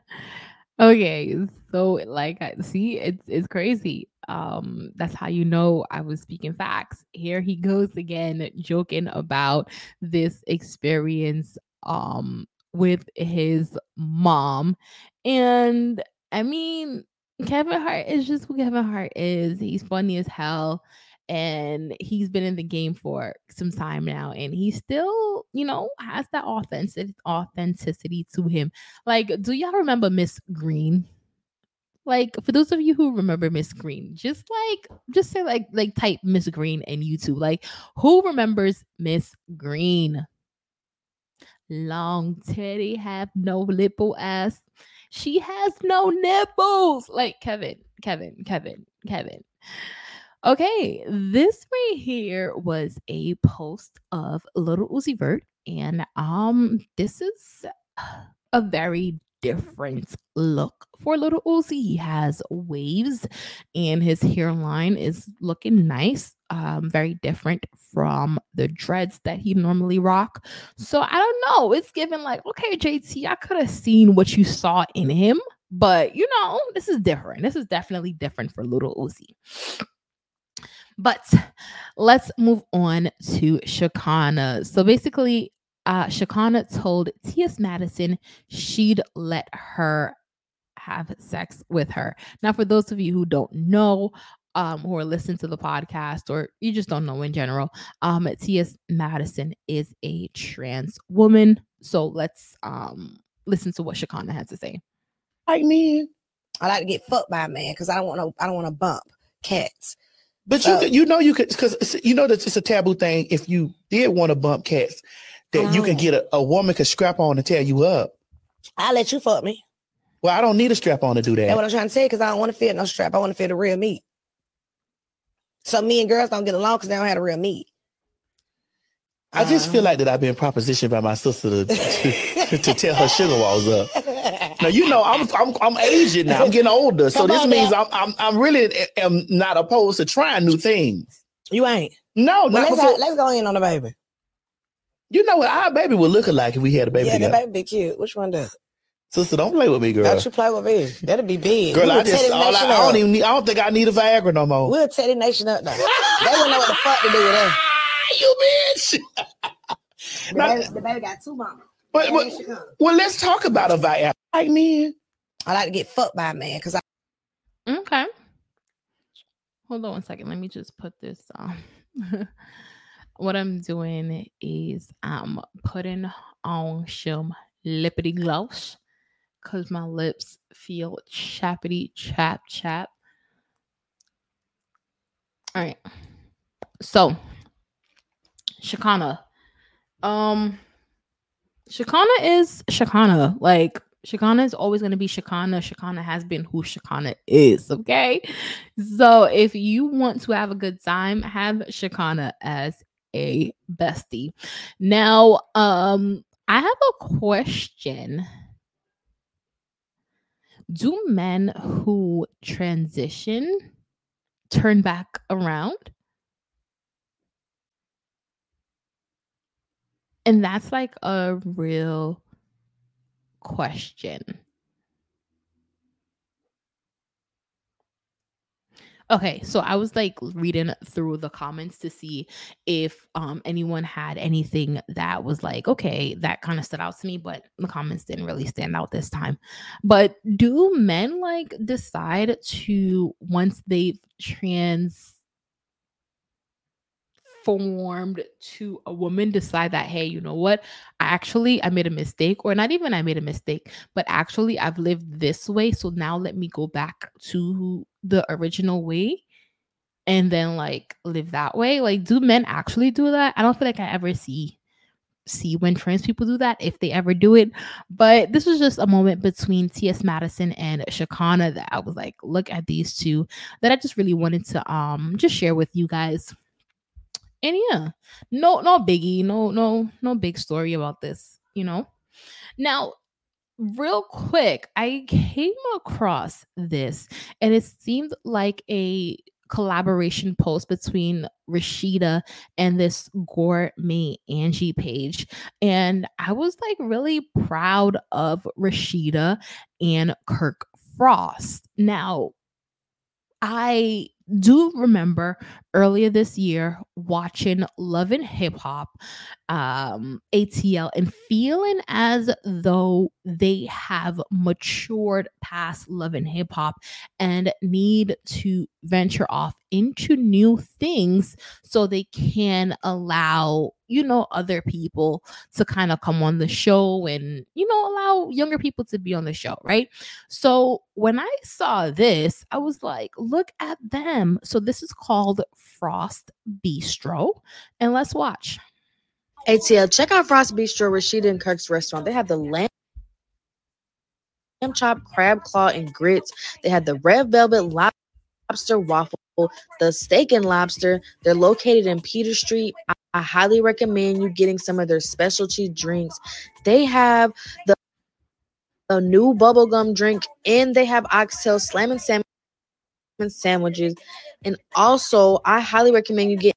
okay, so like I see it's it's crazy. Um that's how you know I was speaking facts. Here he goes again joking about this experience um with his mom. And I mean, Kevin Hart is just who Kevin Hart is. He's funny as hell and he's been in the game for some time now and he still you know has that authentic authenticity to him. Like do y'all remember miss green? Like for those of you who remember miss green just like just say like like type miss green in youtube. Like who remembers miss green? Long teddy have no nipple ass. She has no nipples. Like kevin kevin kevin kevin Okay, this right here was a post of Lil Uzi Vert, and um, this is a very different look for Lil Uzi. He has waves, and his hairline is looking nice. Um, very different from the dreads that he normally rock. So I don't know. It's given like, okay, JT, I could have seen what you saw in him, but you know, this is different. This is definitely different for Little Uzi. But let's move on to Shakana. So basically, uh, Shakana told T.S. Madison she'd let her have sex with her. Now, for those of you who don't know, um, who are listening to the podcast, or you just don't know in general, um, T.S. Madison is a trans woman. So let's um listen to what Shakana had to say. Like me, I like to get fucked by a man because I don't want to. I don't want to bump cats. But you you know you could because you know that it's a taboo thing. If you did want to bump cats, that you can Oh. get a, a woman could strap on and tear you up. I let you fuck me. Well, I don't need a strap on to do that. That's what I'm trying to say because I don't want to feel no strap. I want to feel the real meat. So me and girls don't get along because they don't have the real meat. I just Uh-huh. feel like that I've been propositioned by my sister to to, to tear her sugar walls up. <laughs> Now you know I'm I'm I'm aging now. I'm getting older, so this means now. I'm I'm I'm really am not opposed to trying new things. You ain't. No, Well, let's, before. go, let's go in on the baby. You know what our baby would look like if we had a baby yeah, the together. baby be cute. Which one does? Sister, don't play with me, girl. Don't you play with me? That'll be big. Girl, We'll I just all I, I don't even need, I don't think I need a Viagra no more. We'll the nation up now. they don't know what the <laughs> fuck to do with us. Ah, you bitch. The baby, the baby got two mamas. But, but, here she come. well, let's talk about a Viagra. Like man, I like to get fucked by a man because I Okay. Hold on one second. Let me just put this on. <laughs> what I'm doing is I'm putting on some lippity gloss because my lips feel chappity chap chap. All right. So, Shakana. Um, Shakana is Shakana. Like Shakana is always going to be Shakana. Shakana has been who Shakana is. Okay. So if you want to have a good time, have Shakana as a bestie. Now, um, I have a question. Do men who transition turn back around? And that's like a real question. Okay, so I was like reading through the comments to see if um anyone had anything that was like, okay, that kind of stood out to me, but the comments didn't really stand out this time. But do men like decide to once they've trans formed to a woman decide that hey you know what? I actually i made a mistake or not even i made a mistake but actually i've lived this way so now let me go back to the original way and then like live that way. Like do men actually do that? I don't feel like i ever see see when trans people do that if they ever do it but this was just a moment between ts madison and shakana that i was like look at these two that i just really wanted to um just share with you guys and yeah no no biggie no no no big story about this you know now real quick, I came across this and it seemed like a collaboration post between Rasheeda and this gourmet Angie page. And I was like really proud of Rasheeda and Kirk Frost. Now, I do remember earlier this year watching Love and Hip Hop um ATL and feeling as though they have matured past Love and Hip Hop and need to venture off into new things so they can allow you know other people to kind of come on the show and you know allow younger people to be on the show right? So when i saw this i was like look at them so this is called frost bistro and let's watch ATL, check out Frost Bistro, Rasheeda and Kirk's restaurant. They have the lamb chop, crab claw, and grits. They have the red velvet lobster waffle, the steak and lobster. They're located in Peter Street. I, highly recommend you getting some of their specialty drinks. They have the a new bubblegum drink and they have oxtail slamming salmon sandwiches. And also, I highly recommend you get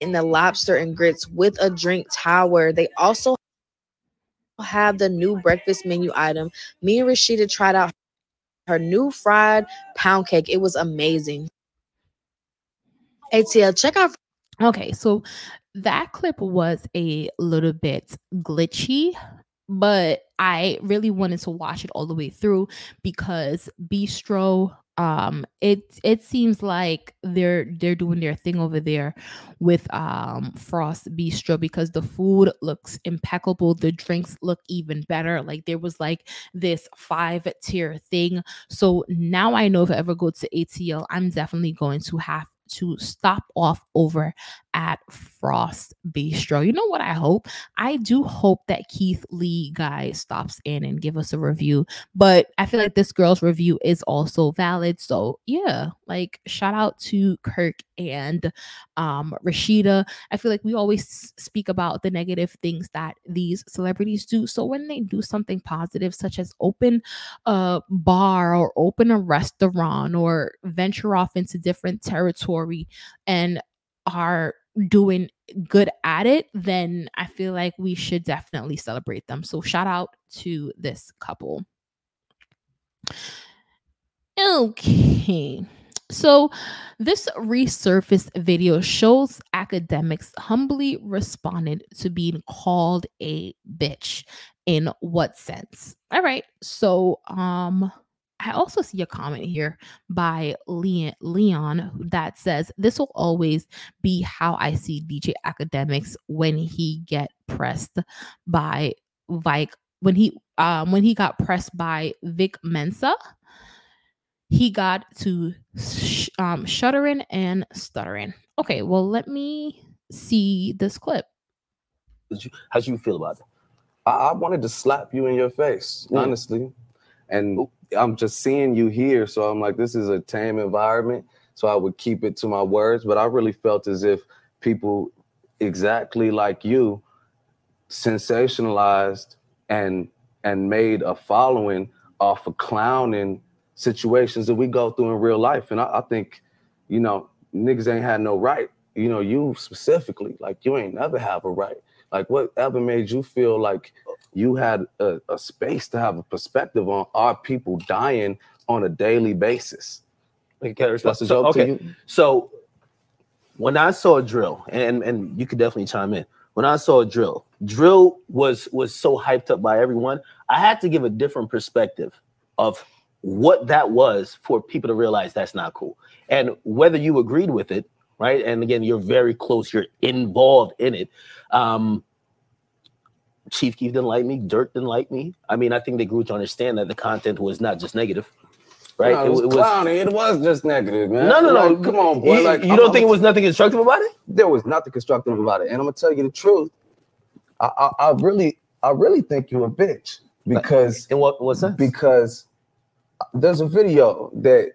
in the lobster and grits with a drink tower. They also have the new breakfast menu item. Me and Rasheeda tried out her new fried pound cake. It was amazing. ATL, check out. Okay, so that clip was a little bit glitchy, but I really wanted to watch it all the way through because Bistro um it it seems like they're they're doing their thing over there with um frost bistro because the food looks impeccable. The drinks look even better. Like there was like this five tier thing. So now i know if i ever go to atl i'm definitely going to have to stop off over at Frost Bistro. You know what I hope? I do hope that Keith Lee guy stops in and give us a review. But I feel like this girl's review is also valid. So yeah, like shout out to Kirk and um Rasheeda. I feel like we always speak about the negative things that these celebrities do. So when they do something positive, such as open a bar or open a restaurant or venture off into different territory and are doing good at it, then I feel like we should definitely celebrate them. So shout out to this couple. Okay. So, this resurfaced video shows Akademiks humbly responded to being called a bitch. In what sense? All right. So, um, I also see a comment here by Leon, Leon that says this will always be how I see DJ Akademiks when he get pressed by Vike when he um when he got pressed by Vic Mensa. He got to sh- um shuddering and stuttering. Okay, well let me see this clip. How do you feel about it? I, I wanted to slap you in your face, honestly. And I'm just seeing you here. So I'm like, this is a tame environment. So I would keep it to my words. But I really felt as if people exactly like you sensationalized and and made a following off of clowning situations that we go through in real life. And I, I think, you know, niggas ain't had no right. You know, you specifically, like you ain't never have a right. Like whatever made you feel like you had a, a space to have a perspective on our people dying on a daily basis. Okay, so, okay. you? So when I saw drill, and and you could definitely chime in. When I saw drill, drill was was so hyped up by everyone. I had to give a different perspective of what that was for people to realize that's not cool. And whether you agreed with it, right? And again, you're very close, you're involved in it. Um, Chief Keef didn't like me, Durk didn't like me. I mean, I think they grew to understand that the content was not just negative, right? No, it was clowning. It was just negative, man. No, no, no. Like, come on, boy. You, like, you I'm- don't I'm think it was nothing constructive about it? There was nothing constructive about it, and I'm gonna tell you the truth. I, I, I really, I really think you're a bitch because. And what what's that? Because there's a video that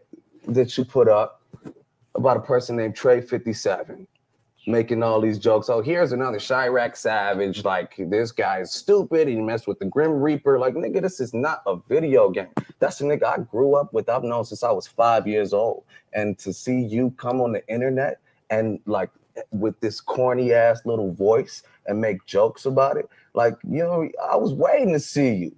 that you put up about a person named Trey 57. Making all these jokes. Oh, here's another Chirac Savage. Like this guy is stupid. He messed with the Grim Reaper. Like nigga, this is not a video game. That's a nigga I grew up with. I've known since I was five years old. And to see you come on the internet and like with this corny ass little voice and make jokes about it, like you know, I was waiting to see you.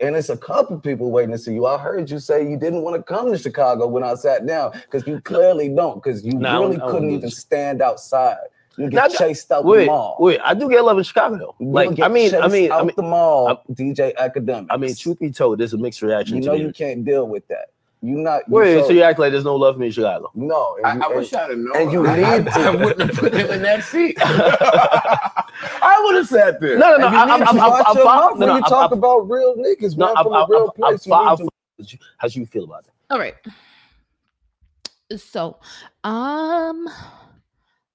And it's a couple people waiting to see you. I heard you say you didn't want to come to Chicago when I sat down because you clearly don't, because you Nah, really I couldn't even stand outside. You get chased out wait, the mall. Wait, I do get love in Chicago though. You Like, I mean, I mean, I mean, the mall, DJ Akademiks. I mean, truth be told, there's a mixed reaction you know you can't deal with that. You not. You Wait, so you act like there's no love for me in Chicago? No, I, I wish I'd have known. and you I, need I, I wouldn't have put him in that seat. <laughs> I would have sat there. No, no, no. You I, need I'm, I'm, I'm, I'm, fine- no, when no, you I'm- talk I'm- about real niggas, No, man, I'm, from I'm, a real I'm, I'm, place. You fine- need I'm to- fine. How you feel about it? All right. So, um,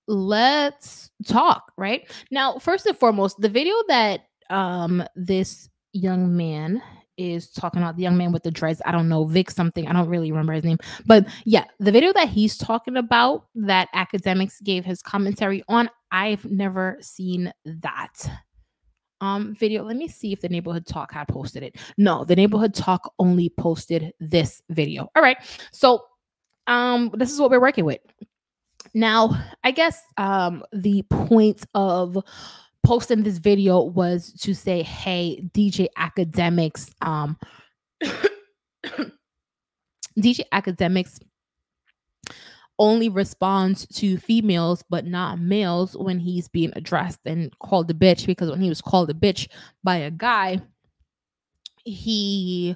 let's talk, right? Now, first and foremost, the video that um this young man is talking about, the young man with the dreads, I don't know, Vic something, I don't really remember his name, but yeah, the video that he's talking about that Akademiks gave his commentary on, I've never seen that um video. Let me see if the neighborhood talk had posted it. No, the neighborhood talk only posted this video. All right. So um this is what we're working with. Now, I guess um the point of posting this video was to say, hey, DJ Akademiks, um <coughs> DJ Akademiks only responds to females but not males when he's being addressed and called a bitch because when he was called a bitch by a guy he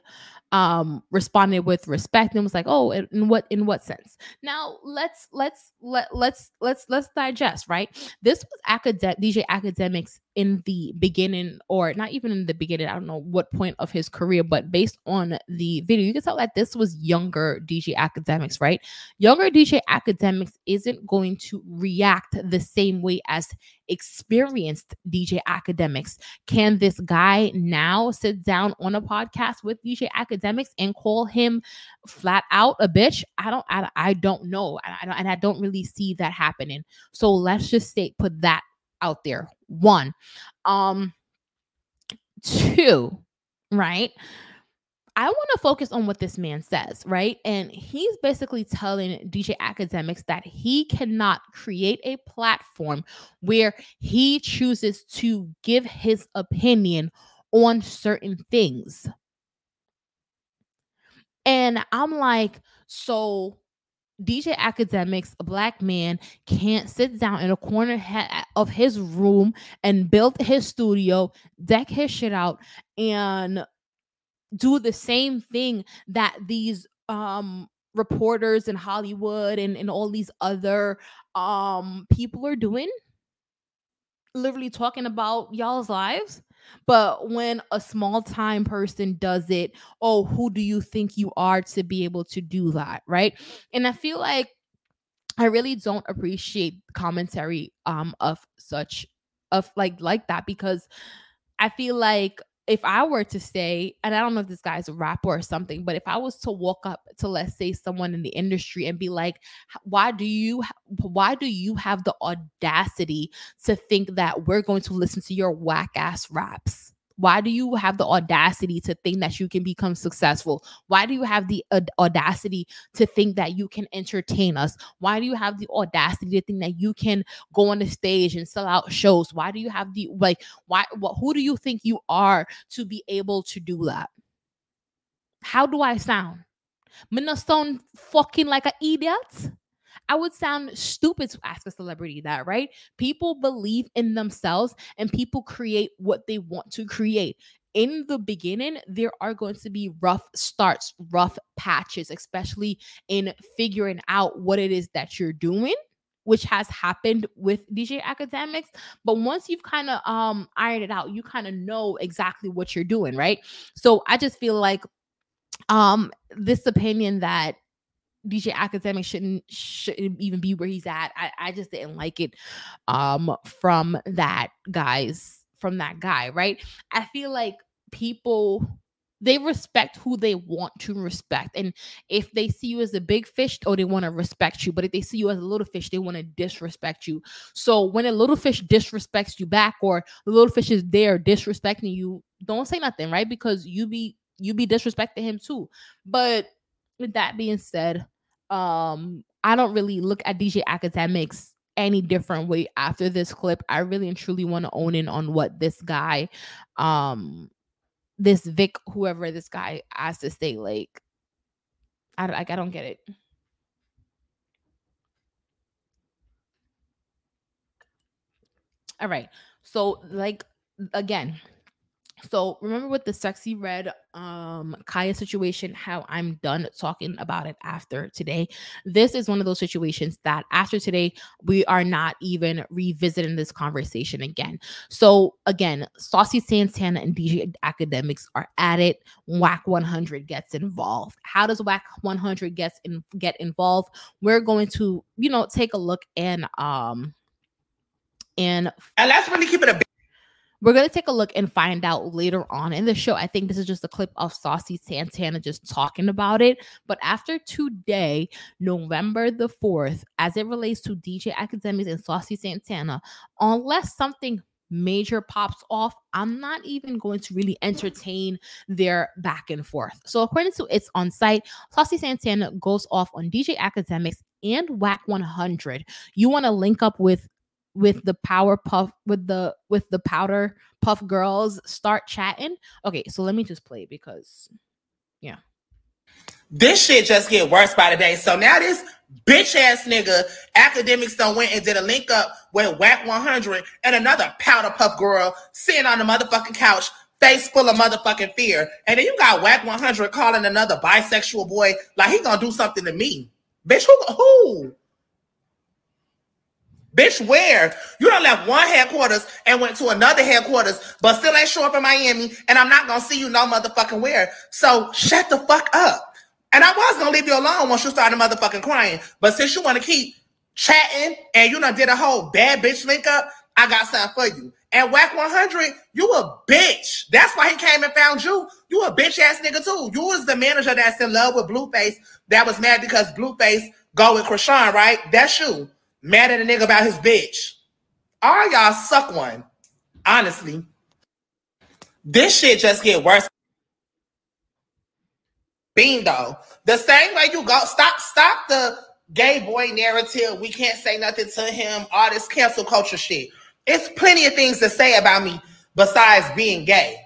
um responded with respect and was like oh in what in what sense? Now let's let's let let's let's let's digest right? This was academic DJ Akademiks in the beginning or not even in the beginning i don't know what point of his career but based on the video you can tell that this was younger DJ Akademiks right younger DJ Akademiks isn't going to react the same way as experienced DJ Akademiks can this guy now sit down on a podcast with DJ Akademiks and call him flat out a bitch? I don't, I, I don't know, I, I don't, and I don't really see that happening. So let's just say put that out there. One, um, two, right? I want to focus on what this man says, right? And he's basically telling DJ Akademiks that he cannot create a platform where he chooses to give his opinion on certain things. And I'm like, so DJ Akademiks, a black man, can't sit down in a corner ha- of his room and build his studio, deck his shit out, and do the same thing that these um reporters in Hollywood and, and all these other um people are doing? Literally talking about y'all's lives but when a small time person does it oh who do you think you are to be able to do that? Right? And i feel like i really don't appreciate commentary um of such of like like that because i feel like if I were to say, and I don't know if this guy's a rapper or something, but if I was to walk up to let's say someone in the industry and be like, why do you why do you have the audacity to think that we're going to listen to your whack ass raps? Why do you have the audacity to think that you can become successful? Why do you have the aud- audacity to think that you can entertain us? Why do you have the audacity to think that you can go on the stage and sell out shows? Why do you have the like why what who do you think you are to be able to do that? How do I sound? Not sound fucking like an idiot. I would sound stupid to ask a celebrity that, right? People believe in themselves and people create what they want to create. In the beginning, there are going to be rough starts, rough patches, especially in figuring out what it is that you're doing which has happened with DJ Akademiks. But once you've kind of um ironed it out, you kind of know exactly what you're doing, right? So I just feel like um this opinion that DJ academic shouldn't shouldn't even be where he's at. I, I just didn't like it um from that guy's from that guy, right? I feel like people they respect who they want to respect. And if they see you as a big fish, oh, they want to respect you. But if they see you as a little fish, they want to disrespect you. So when a little fish disrespects you back, or the little fish is there disrespecting you, don't say nothing, right? Because you be you be disrespecting him too. But with that being said, um, I don't really look at DJ Akademiks any different way after this clip. I really and truly want to own in on what this guy, um, this Vic, whoever this guy has to say. Like, I like, I don't get it. All right. So, like, again, so remember with the Sexyy Red um Khia situation, how I'm done talking about it after today. This is one of those situations that after today, we are not even revisiting this conversation again. So again, Saucy Santana and DJ Akademiks are at it. Wack 100 gets involved. How does Wack 100 gets in, get involved? We're going to, you know, take a look and um and and let's really keep it a we're going to take a look and find out later on in the show. I think this is just a clip of Saucy Santana just talking about it. But after today, November the 4th, as it relates to DJ Akademiks and Saucy Santana, unless something major pops off, I'm not even going to really entertain their back and forth. So, according to It's on site, Saucy Santana goes off on DJ Akademiks and Wack 100. You want to link up with with the power puff with the with the powder puff girls start chatting okay so let me just play because yeah This shit just get worse by the day. So now this bitch ass nigga Akademiks done went and did a link up with Wack 100 and another powder puff girl sitting on the motherfucking couch, face full of motherfucking fear. And then you got Wack 100 calling another bisexual boy like he gonna do something to me. Bitch, who? who? Bitch, where? You done left one headquarters and went to another headquarters, but still ain't show up in Miami, and I'm not gonna see you no motherfucking where. So shut the fuck up. And I was gonna leave you alone once you started motherfucking crying. But since you wanna keep chatting and you done did a whole bad bitch link up, I got something for you. And Wack 100, you a bitch. That's why he came and found you. You a bitch ass nigga too. You was the manager that's in love with Blueface that was mad because Blueface go with Chrisean, right? That's you. Mad at a nigga about his bitch. All y'all suck one. Honestly. This shit just get worse. Though. The same way you go, stop, stop the gay boy narrative. We can't say nothing to him. All this cancel culture shit. It's plenty of things to say about me besides being gay.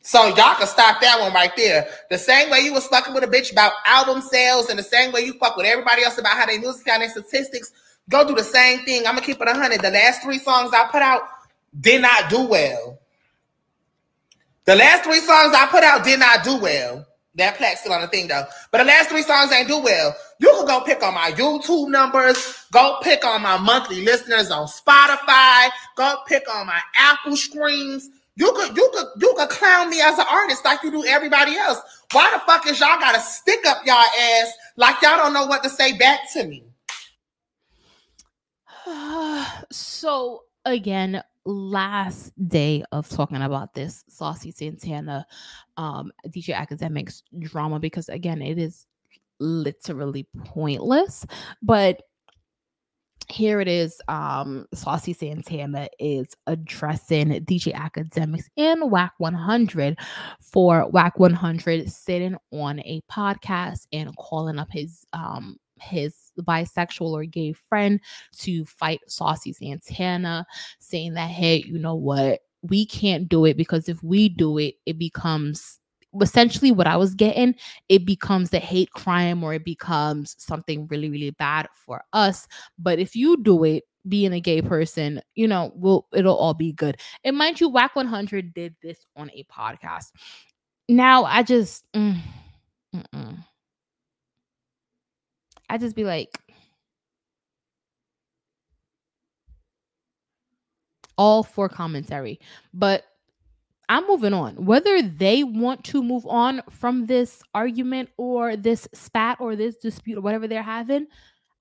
So y'all can stop that one right there. The same way you was fucking with a bitch about album sales, and the same way you fuck with everybody else about how they music and their statistics, go do the same thing. I'm gonna keep it hundred. The last three songs I put out did not do well. The last three songs I put out did not do well. That plaque's still on the thing though. But the last three songs ain't do well. You can go pick on my YouTube numbers, go pick on my monthly listeners on Spotify, go pick on my Apple screens. You could you could you could clown me as an artist like you do everybody else. Why the fuck is y'all gotta stick up y'all ass like y'all don't know what to say back to me? <sighs> so again last day of talking about this saucy santana um DJ Akademiks drama because again it is literally pointless but here it is um saucy santana is addressing DJ Akademiks and Wack 100 for Wack 100 sitting on a podcast and calling up his um his bisexual or gay friend to fight Saucy Santana, saying that, hey, you know what? We can't do it because if we do it, it becomes essentially what I was getting, it becomes the hate crime or it becomes something really, really bad for us. But if you do it, being a gay person, you know, will it'll all be good. And mind you, Wack 100 did this on a podcast. Now I just mm. I just be like, all for commentary. But I'm moving on. Whether they want to move on from this argument or this spat or this dispute or whatever they're having,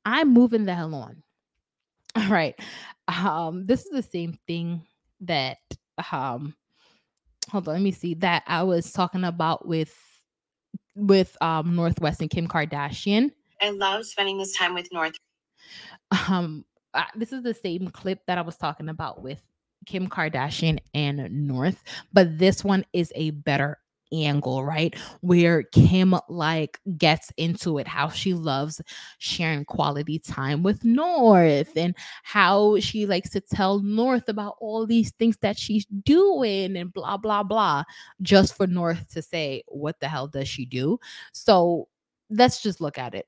I'm moving the hell on. <laughs> All right. Um, this is the same thing that um hold on, let me see that I was talking about with with um North West and Kim Kardashian. I love spending this time with North. Um uh, this is the same clip that I was talking about with Kim Kardashian and North, but this one is a better angle, right? Where Kim like gets into it, how she loves sharing quality time with North and how she likes to tell North about all these things that she's doing and blah blah blah, just for North to say, What the hell does she do? So let's just look at it.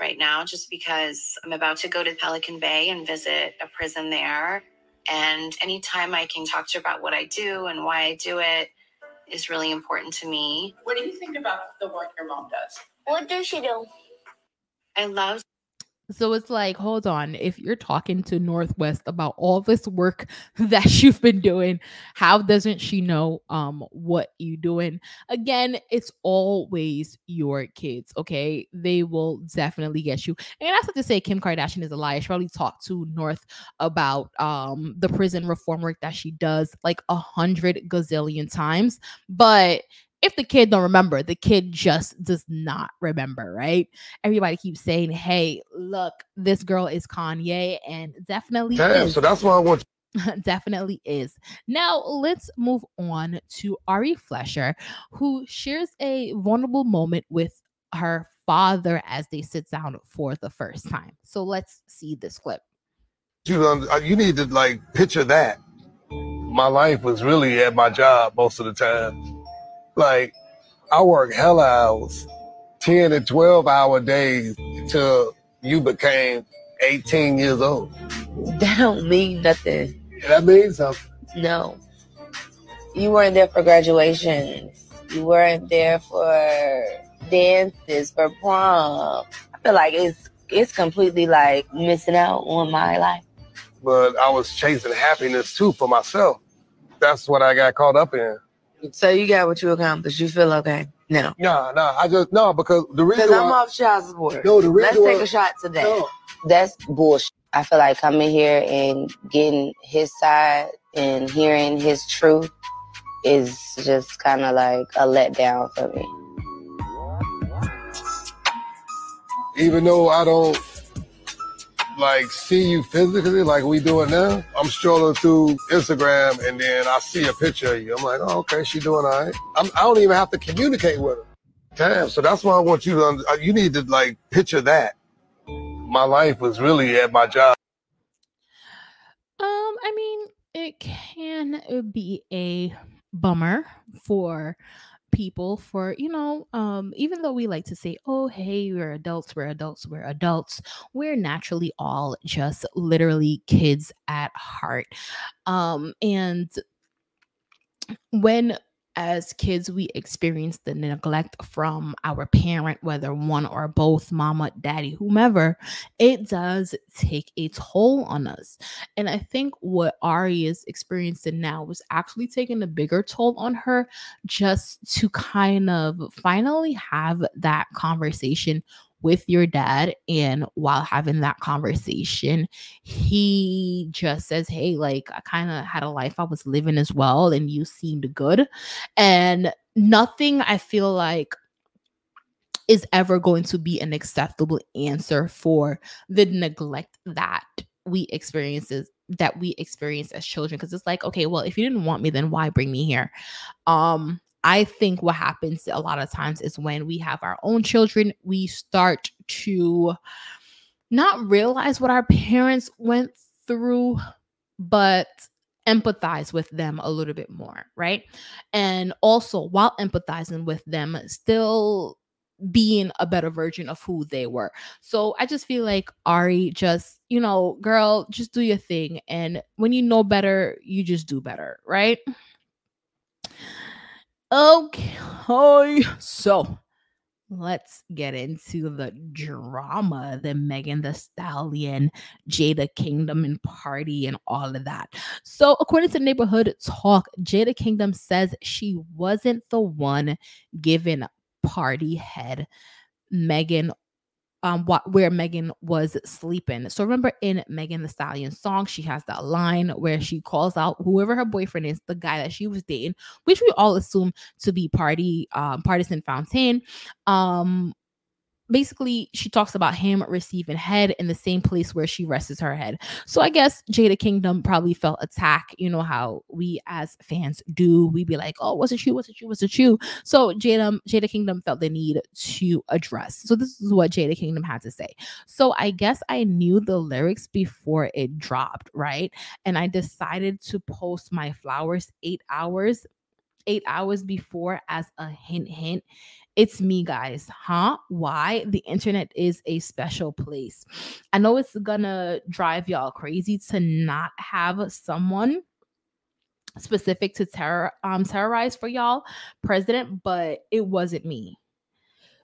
right now just because I'm about to go to Pelican Bay and visit a prison there. And anytime I can talk to her about what I do and why I do it is really important to me. What do you think about the work your mom does? What does she do? I love So it's like, hold on, if you're talking to North West about all this work <laughs> that you've been doing, how doesn't she know um what you're doing? Again, it's always your kids, okay? They will definitely get you. And that's not to say Kim Kardashian is a liar. She probably talked to North about um the prison reform work that she does like a hundred gazillion times, but if the kid don't remember, the kid just does not remember, right? Everybody keeps saying, "Hey, look, this girl is Kanye," and definitely Damn, is. so that's why I want <laughs> definitely is. Now let's move on to Ari Fletcher, who shares a vulnerable moment with her father as they sit down for the first time. So let's see this clip. you. You need to like picture that. My life was really at my job most of the time. Like I work hell hours, ten and twelve hour days till you became eighteen years old. <laughs> That don't mean nothing. That means something. No. You weren't there for graduation. You weren't there for dances, for prom. I feel like it's it's completely like missing out on my life. But I was chasing happiness too for myself. That's what I got caught up in. So you got what you accomplished. You feel okay? No. Nah, nah. I just no because the reason Because I'm why- off child support. No, the real. Let's reason take a shot today. No. That's bullshit. I feel like coming here and getting his side and hearing his truth is just kind of like a letdown for me. even though I don't like see you physically like we doing now, I'm strolling through Instagram and then I see a picture of you. I'm like, oh, okay, she doing all right. I'm, I don't even have to communicate with her. Damn, so that's why I want you to. uh, You need to like picture that. My life was really at my job. Um, I mean, it can be a bummer for people for you know um even though we like to say oh hey we're adults we're adults we're adults we're naturally all just literally kids at heart. Um and when as kids we experience the neglect from our parent whether one or both mama daddy whomever. It does take a toll on us. And i think what ari is experiencing now was actually taking a bigger toll on her just to kind of finally have that conversation with your dad and while having that conversation he just says hey like i kind of had a life i was living as well and you seemed good. And nothing i feel like is ever going to be an acceptable answer for the neglect that we experiences that we experience as children because it's like okay well if you didn't want me then why bring me here? Um i think what happens a lot of times is when we have our own children we start to not realize what our parents went through but empathize with them a little bit more right and also while empathizing with them still being a better version of who they were. So I just feel like Ari just, you know, girl, just do your thing. And when you know better, you just do better, right? Okay. So let's get into the drama, the Megan Thee Stallion, Jada Kingdom and Pardi and all of that. So, according to Neighborhood Talk, Jada Kingdom says she wasn't the one given Pardi head Megan um what where Megan was sleeping. So remember in Megan Thee Stallion song, she has that line where she calls out whoever her boyfriend is, the guy that she was dating, which we all assume to be Pardi um Pardison Fontaine. Um basically she talks about him receiving head in the same place where she rests her head. So I guess Jada Kingdom probably felt attacked. You know how we as fans do. We be like, oh, was it you? Was it you? Was it you? So Jada Jada Kingdom felt the need to address. So this is what Jada Kingdom had to say. So I guess I knew the lyrics before it dropped, right? And I decided to post my flowers eight hours eight hours before as a hint hint it's me guys huh? Why? The internet is a special place. I know it's gonna drive y'all crazy to not have someone specific to terror um terrorize for y'all president but it wasn't me.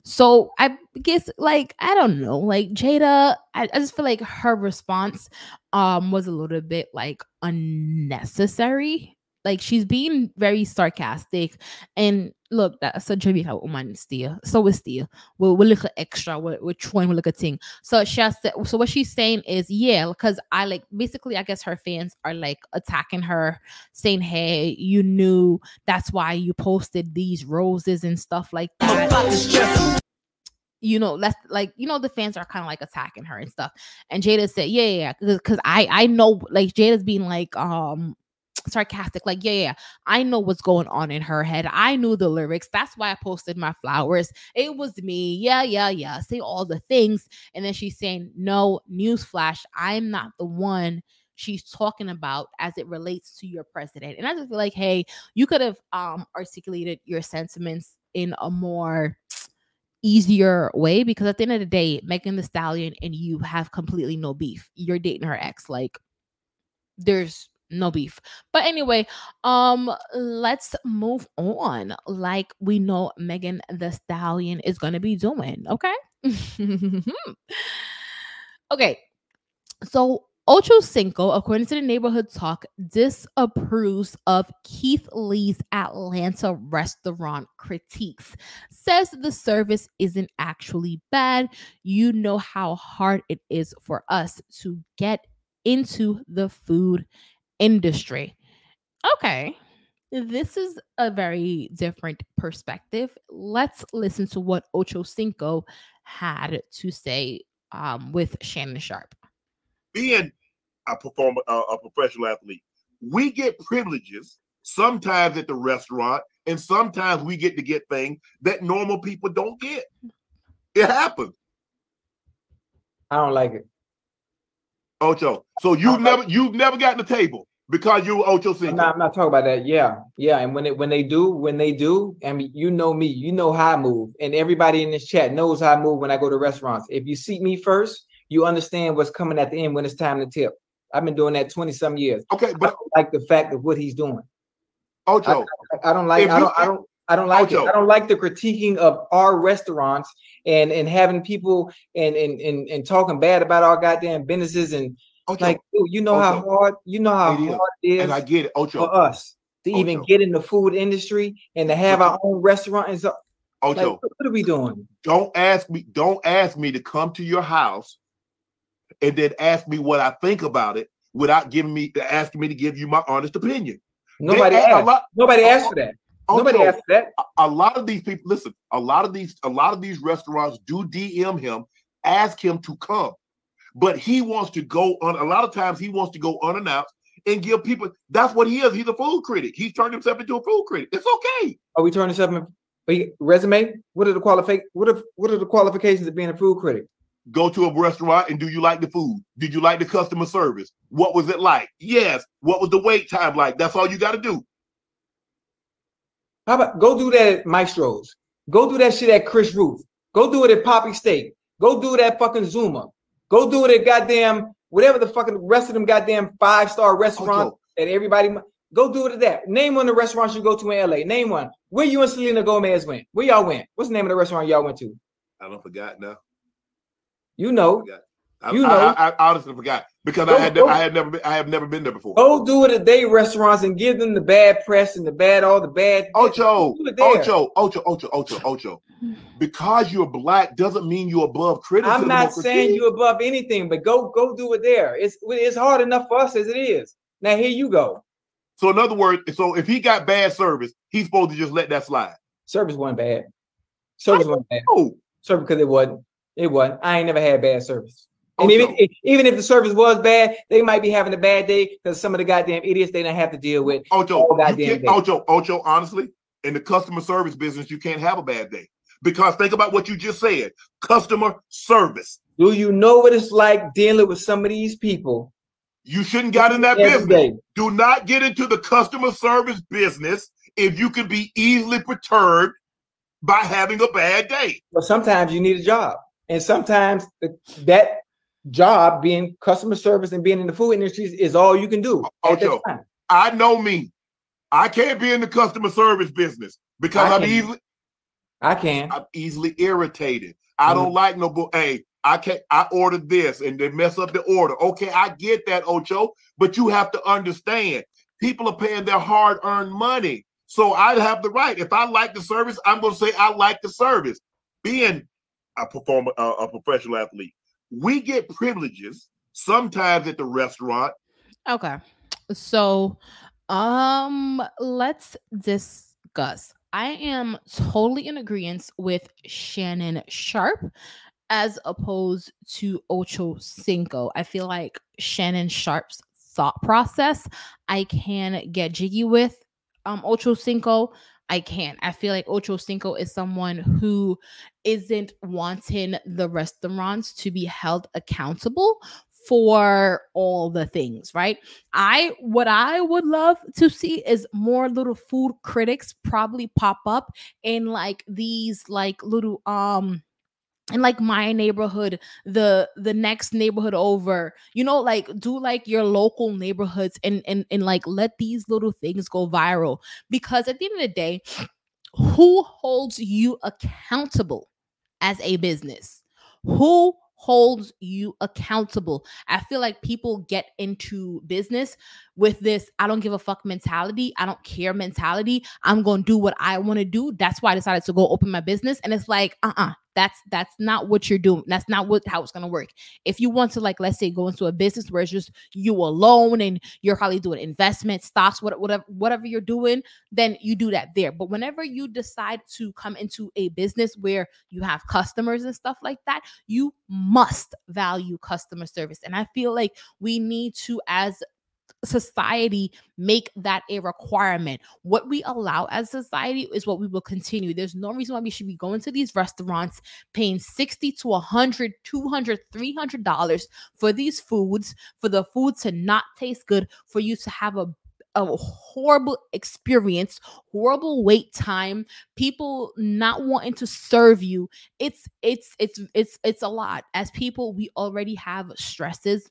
So I guess like I don't know, like Jada, I, I just feel like her response um was a little bit like unnecessary like she's being very sarcastic. And look that's a Jamaica woman still so is still we'll, we'll look extra. We're, we're trying to look at thing. So she has to, so what she's saying is yeah because I like basically I guess her fans are like attacking her saying hey you knew. That's why you posted these roses and stuff like that you know, that's like you know the fans are kind of like attacking her and stuff. And Jada said, "Yeah, yeah, because I I know like Jada's being like um sarcastic like yeah, yeah i know what's going on in her head. I knew the lyrics. That's why i posted my flowers. It was me. Yeah yeah yeah. Say all the things. And then she's saying no newsflash i'm not the one she's talking about as it relates to your president. And i just feel like hey you could have um articulated your sentiments in a more easier way because at the end of the day megan thee stallion and you have completely no beef. You're dating her ex. Like there's no beef. But anyway, um let's move on like we know Megan Thee Stallion is going to be doing, okay? <laughs> okay. So Ocho Cinco, according to the neighborhood talk, disapproves of Keith Lee's Atlanta restaurant critiques. Says the service isn't actually bad. You know how hard it is for us to get into the food industry. Okay. This is a very different perspective. Let's listen to what Ocho Cinco had to say um, with Shannon Sharpe. Being a performer, uh, a professional athlete, we get privileges sometimes at the restaurant, and sometimes we get to get things that normal people don't get. It happens. I don't like it. Ocho. So you've uh, never you've never gotten the table because you were Ocho Cinco. I'm not, I'm not talking about that. Yeah, yeah. And when it when they do, when they do, I mean, you know me, you know how I move, and everybody in this chat knows how I move when I go to restaurants. If you seat me first, you understand what's coming at the end when it's time to tip. I've been doing that 20 some years. Okay, but like the fact of what he's doing. Ocho. I, I don't like I don't I don't I don't like Ocho. it. I don't like the critiquing of our restaurants and and having people and and and, and talking bad about our goddamn businesses and Ocho. like dude, you know how hard you know how It is. hard it is And I get it, Ocho. for us to even get in the food industry and to have our own restaurant and so like, Ocho. what what are we doing? Don't ask me. Don't ask me to come to your house and then ask me what I think about it without giving me asking me to give you my honest opinion. Nobody asked. lot- Nobody asked for that. Nobody Ocho, asked that. A, a lot of these people, listen. A lot of these, a lot of these restaurants do DM him, ask him to come, but he wants to go on. A lot of times, he wants to go unannounced and give people. That's what he is. He's a food critic. He's turned himself into a food critic. It's okay. Are we turning something? Wait, resume? What are the qualifi- What are what are the qualifications of being a food critic? Go to a restaurant and do you like the food? Did you like the customer service? What was it like? Yes. What was the wait time like? That's all you got to do. How about go do that at Mastro's? Go do that shit at Chris Roof. Go do it at Papi Steak. Go do it at fucking Zuma. Go do it at goddamn whatever the fucking rest of them goddamn five star restaurants that everybody. Go do it at that. Name one of the restaurants you go to in LA. Name one. Where you and Selena Gomez went? Where y'all went? What's the name of the restaurant y'all went to? I don't forgot now. You know. I, You I- know. I, I honestly forgot because Go- I had go- I had never been, I have never been there before. Go do it at day restaurants and give them the bad press and the bad all the bad. Ocho, Do it there. Ocho, Ocho, Ocho, Ocho, Ocho. Because you're black doesn't mean you're above criticism. I'm not saying you're above anything, but go go do it there. It's it's hard enough for us as it is. Now here you go. So in other words, so if he got bad service, he's supposed to just let that slide. Service wasn't bad. Service wasn't bad. Oh, service because it wasn't. It wasn't. I ain't never had bad service. And even even if the service was bad, they might be having a bad day because some of the goddamn idiots they don't have to deal with. Ocho, goddamn day. Ocho, Ocho, honestly, in the customer service business, you can't have a bad day. Because think about what you just said. Customer service. Do you know what it's like dealing with some of these people? You shouldn't get in that business. day. Do not get into the customer service business if you can be easily perturbed by having a bad day. But sometimes you need a job, and sometimes that job, being customer service and being in the food industry, is all you can do. Ocho. I know me. I can't be in the customer service business because I I'm can. easily I can. I'm easily irritated. I don't Mhm. like no bull. Hey, I can't. I ordered this and they mess up the order. Okay, I get that, Ocho, but you have to understand people are paying their hard-earned money. So I have the right. If I like the service, I'm going to say I like the service. Being a performer, a, a professional athlete, we get privileges sometimes at the restaurant. Okay. So, um, let's discuss. I am totally in agreement with Shannon Sharpe as opposed to Ocho Cinco. I feel like Shannon Sharpe's thought process I can get jiggy with. Um, Ocho Cinco, I can't. I feel like Ocho Cinco is someone who isn't wanting the restaurants to be held accountable for all the things, right? I what I would love to see is more little food critics probably pop up in like these like little um in like my neighborhood the the next neighborhood over you know like do like your local neighborhoods and and and like let these little things go viral. Because at the end of the day who holds you accountable as a business? Who holds you accountable? I feel like people get into business with this i don't give a fuck mentality i don't care mentality i'm gonna do what i want to do. That's why i decided to go open my business and it's like uh-uh that's that's not what you're doing that's not what how it's gonna work. If you want to like let's say go into a business where it's just you alone and you're probably doing investment stocks whatever whatever you're doing then you do that there. But whenever you decide to come into a business where you have customers and stuff like that you must value customer service. And i feel like we need to as society make that a requirement. What we allow as society is what we will continue. There's no reason why we should be going to these restaurants paying 60 to 100, 200, 300 dollars for these foods, for the food to not taste good, for you to have a a horrible experience, horrible wait time, people not wanting to serve you. It's it's it's it's it's a lot. As people, we already have stresses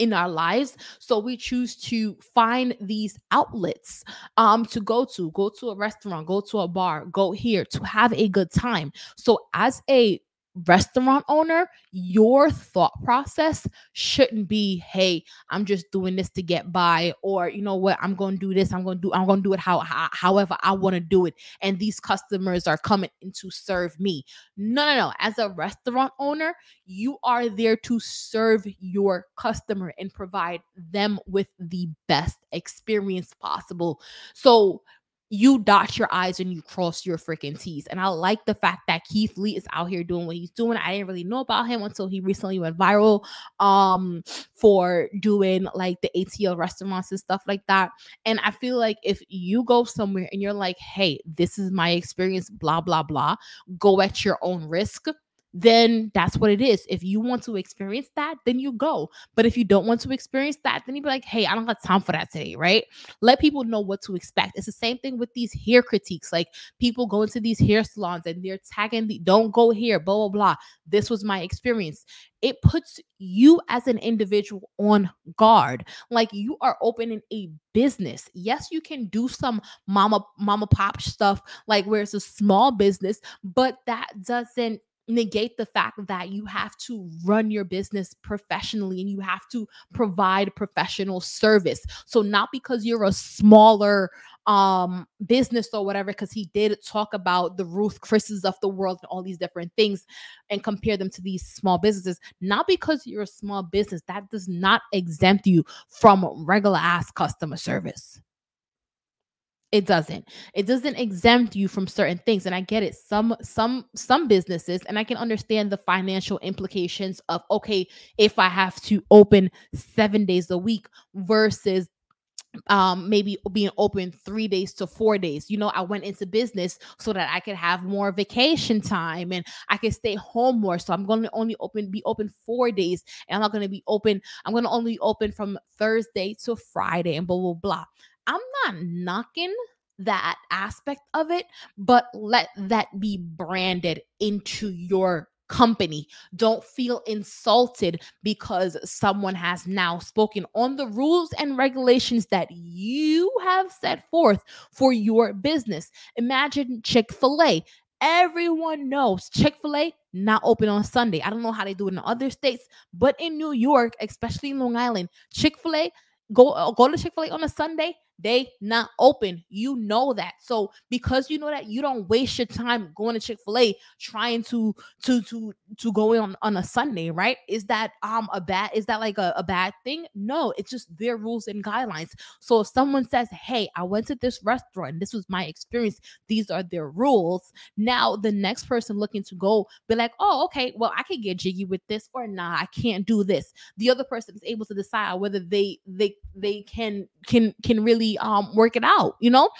in our lives. So we choose to find these outlets um to go to go to a restaurant go to a bar go here to have a good time. So as a restaurant owner your thought process shouldn't be hey i'm just doing this to get by or you know what? I'm to do this i'm to do i'm to do it how, how however i want to do it and these customers are coming in to serve me. No no no. As a restaurant owner you are there to serve your customer and provide them with the best experience possible. So you dot your I's and you cross your freaking T's. And I like the fact that Keith Lee is out here doing what he's doing. I didn't really know about him until he recently went viral um for doing like the ATL restaurants and stuff like that. And I feel like if you go somewhere and you're like, hey, this is my experience, blah, blah, blah, go at your own risk then that's what it is. If you want to experience that, then you go. But if you don't want to experience that, then you be like, hey, I don't have time for that today, right? Let people know what to expect. It's the same thing with these hair critiques. Like people go into these hair salons and they're tagging the don't go here, blah, blah, blah. This was my experience. It puts you as an individual on guard. Like you are opening a business. Yes, you can do some mama, mama pop stuff, like where it's a small business, but that doesn't negate the fact that you have to run your business professionally and you have to provide professional service. So not because you're a smaller um business or whatever because he did talk about the Ruth Chris's of the world and all these different things and compare them to these small businesses not because you're a small business that does not exempt you from regular ass customer service it doesn't. It doesn't exempt you from certain things and i get it. Some some some businesses and i can understand the financial implications of okay if i have to open 7 days a week versus um maybe being open 3 days to 4 days. You know i went into business so that i could have more vacation time and i could stay home more. So i'm going to only open be open 4 days and i'm not going to be open i'm going to only open from thursday to friday and blah blah blah I'm not knocking that aspect of it, but let that be branded into your company. Don't feel insulted because someone has now spoken on the rules and regulations that you have set forth for your business. Imagine Chick fil A. Everyone knows Chick fil A not open on Sunday. I don't know how they do it in other states, but in New York, especially in Long Island, Chick fil A go go to Chick-fil-A on a Sunday, they not open. You know that. So because you know that, you don't waste your time going to Chick-fil-A trying to to to to go in on, on a Sunday, right? Is that um a bad is that like a, a bad thing? No, it's just their rules and guidelines. So if someone says, Hey, I went to this restaurant, this was my experience, these are their rules. Now the next person looking to go be like, Oh, okay, well, I can get jiggy with this or nah, I can't do this. The other person is able to decide whether they they they can can can really um work it out, you know?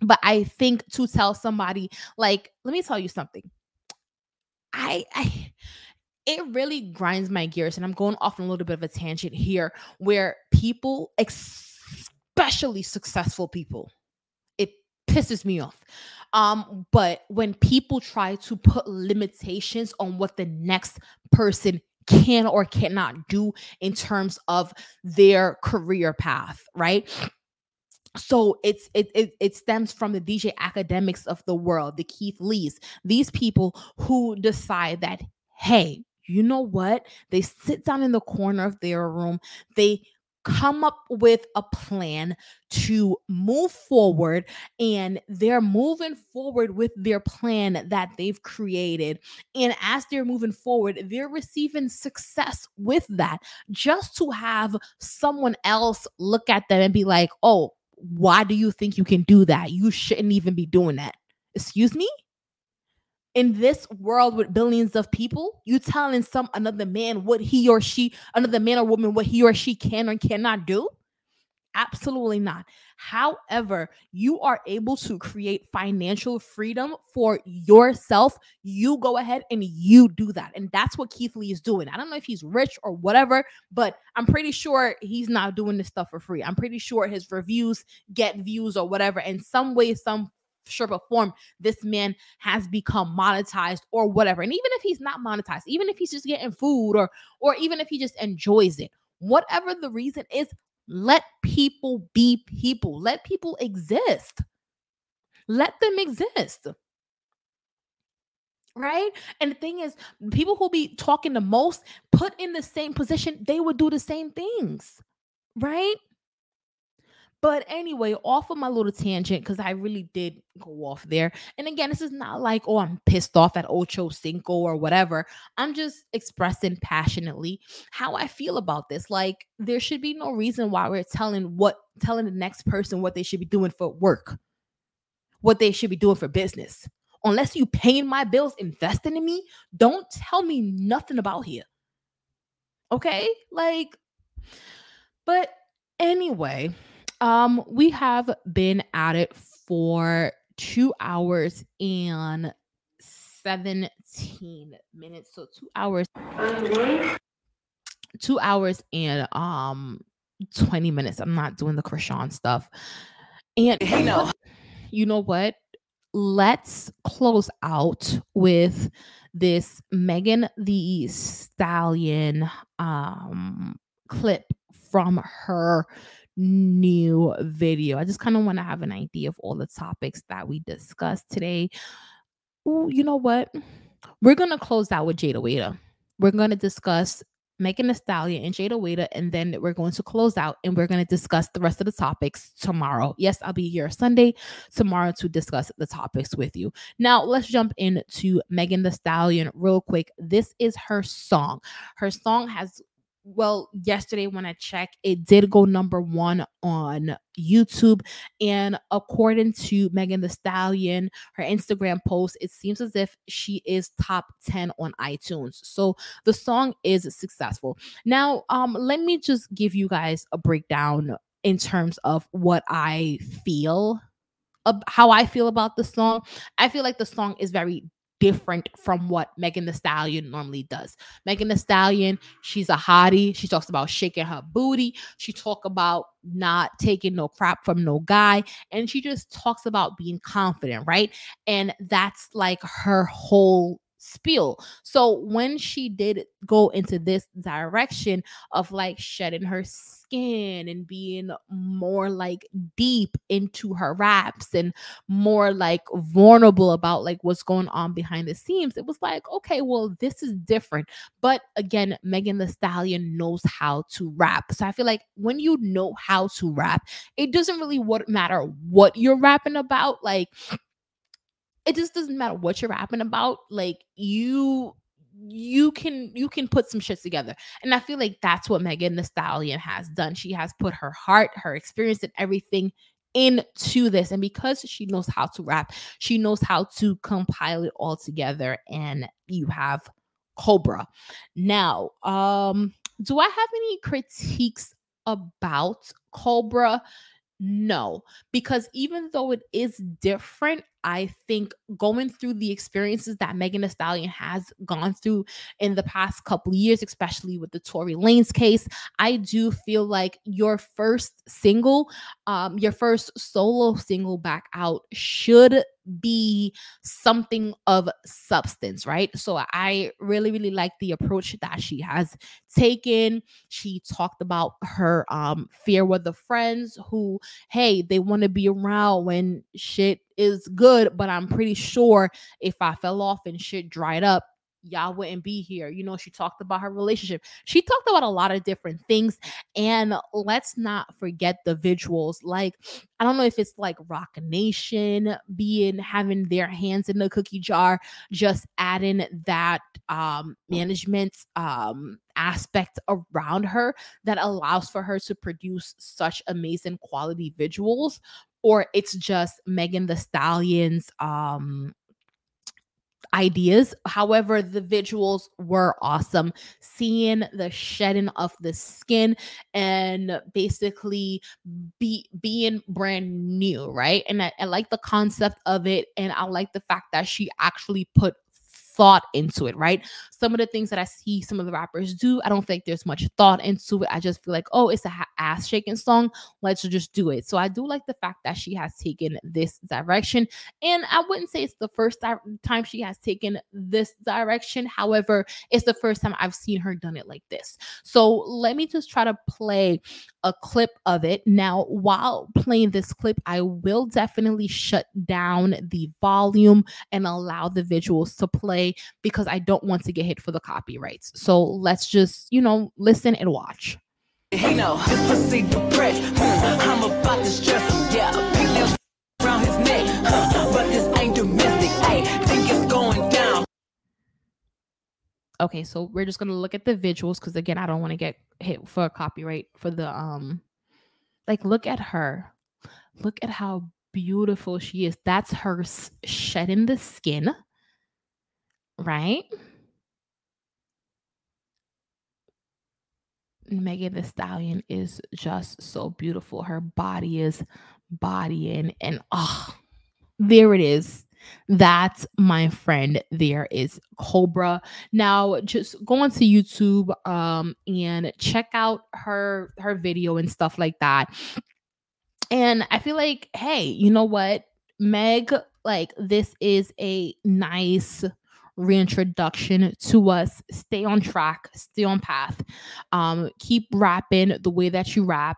But I think to tell somebody like, let me tell you something. I I it really grinds my gears and I'm going off on a little bit of a tangent here where people especially successful people it pisses me off um but when people try to put limitations on what the next person can or cannot do in terms of their career path, right? So it's it, it it stems from the DJ Akademiks of the world, the Keith Lees, these people who decide that hey, you know what? They sit down in the corner of their room, they come up with a plan to move forward and they're moving forward with their plan that they've created and as they're moving forward they're receiving success with that just to have someone else look at them and be like oh why do you think you can do that? You shouldn't even be doing that. Excuse me? In this world with billions of people, you telling some another man what he or she, another man or woman, what he or she can or cannot do? Absolutely not. However, you are able to create financial freedom for yourself. You go ahead and you do that. And that's what Keith Lee is doing. I don't know if he's rich or whatever, but I'm pretty sure he's not doing this stuff for free. I'm pretty sure his reviews get views or whatever. In some way, some shape or form this man has become monetized or whatever and even if he's not monetized even if he's just getting food or or even if he just enjoys it whatever the reason is let people be people. Let people exist. Let them exist. Right? And the thing is people who be talking the most put in the same position they would do the same things. Right but anyway, off of my little tangent, because I really did go off there. And again, this is not like, oh, I'm pissed off at Ocho Cinco or whatever. I'm just expressing passionately how I feel about this. Like, there should be no reason why we're telling what telling the next person what they should be doing for work, what they should be doing for business. Unless you paying my bills, investing in me, don't tell me nothing about here. Okay? Like, but anyway um, we have been at it for two hours and 17 minutes. So two hours. Two hours and um 20 minutes. I'm not doing the Chrisean stuff. And you know, you know what? Let's close out with this Megan Thee Stallion um clip from her new video. I just kind of want to have an idea of all the topics that we discussed today. Ooh, you know what? we're gonna close out with Jayda Wayda. We're gonna discuss Megan Thee Stallion and Jayda Wayda, and then we're going to close out and we're going to discuss the rest of the topics tomorrow. Yes, I'll be here Sunday tomorrow to discuss the topics with you. Now, let's jump into Megan Thee Stallion real quick. This is her song. Her song has well, yesterday when I checked, it did go number one on YouTube. And according to Megan Thee Stallion, her Instagram post, it seems as if she is top 10 on iTunes. So the song is successful. Now, um, let me just give you guys a breakdown in terms of what I feel. How I feel about the song. I feel like the song is very different from what Megan Thee Stallion normally does. Megan Thee Stallion, she's a hottie. She talks about shaking her booty. She talk about not taking no crap from no guy and she just talks about being confident, right? And that's like her whole spiel. So when she did go into this direction of like shedding her skin and being more like deep into her raps and more like vulnerable about like what's going on behind the scenes, it was like, okay, well, this is different. But again, Megan Thee Stallion knows how to rap. So I feel like when you know how to rap, it doesn't really matter what you're rapping about. Like it just doesn't matter what you're rapping about like you you can you can put some shit together. And i feel like that's what megan thee stallion has done. She has put her heart her experience and everything into this. And because she knows how to rap she knows how to compile it all together and you have cobra. Now um do i have any critiques about cobra? No, because even though it is different, I think going through the experiences that Megan Thee Stallion has gone through in the past couple years, especially with the Tory Lanez case, I do feel like your first single, um, your first solo single back out should be something of substance, right? So I really, really like the approach that she has taken. She talked about her um fear with the friends who, hey, they want to be around when shit is good, but I'm pretty sure if I fell off and shit dried up, y'all wouldn't be here. You know, she talked about her relationship. She talked about a lot of different things. And let's not forget the visuals. Like, I don't know if it's like Roc Nation being having their hands in the cookie jar, just adding that um management um aspect around her that allows for her to produce such amazing quality visuals or it's just Megan Thee Stallion's um ideas. However, the visuals were awesome. Seeing the shedding of the skin and basically be being brand new, right? And I, I like the concept of it, and I like the fact that she actually put thought into it, right? Some of the things that I see some of the rappers do, I don't think there's much thought into it. I just feel like, oh, it's a ha- ass shaking song. Let's just do it. So I do like the fact that she has taken this direction. And I wouldn't say it's the first di- time she has taken this direction. However, it's the first time I've seen her done it like this. So let me just try to play a clip of it. Now, while playing this clip, I will definitely shut down the volume and allow the visuals to play because I don't want to get hit for the copyrights. So let's just, you know, listen and watch. Know. Hmm, I'm about to stress. Yeah, Okay, so we're just gonna look at the visuals because again, I don't want to get hit for copyright for the um like look at her. Look at how beautiful she is. That's her shedding the skin, right? Megan Thee Stallion is just so beautiful. Her body is bodying, and oh, there it is. That's my friend. There is Cobra. Now, just go onto YouTube um and check out her her video and stuff like that. And I feel like, hey, you know what, Meg, like this is a nice reintroduction to us. Stay on track, stay on path. Um, keep rapping the way that you rap.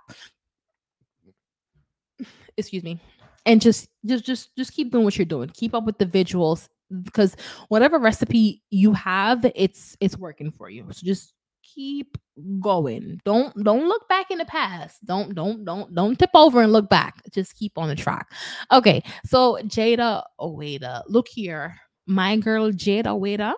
Excuse me. And just just just just keep doing what you're doing. Keep up with the visuals because whatever recipe you have, it's it's working for you. So just keep going. Don't don't look back in the past. Don't don't don't don't tip over and look back. Just keep on the track. Okay, so Jayda Wayda, look here, my girl Jayda Wayda.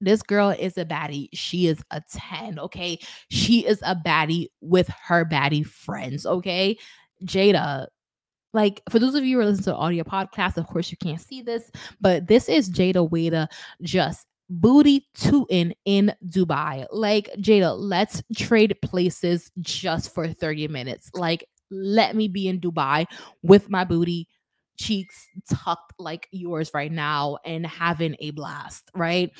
This girl is a baddie. She is a 10, okay? She is a baddie with her baddie friends, okay? Jada, like for those of you who are listening to audio podcast, of course you can't see this, but this is Jayda Wayda just booty tooting in Dubai. Like Jada, let's trade places just for 30 minutes. Like let me be in Dubai with my booty cheeks tucked like yours right now and having a blast, right?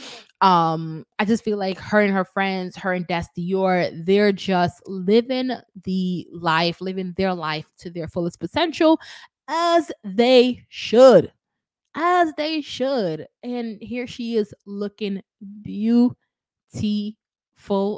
Um, I just feel like her and her friends, her and Dess Dior, they're just living the life, living their life to their fullest potential as they should. As they should. And here she is looking beautiful.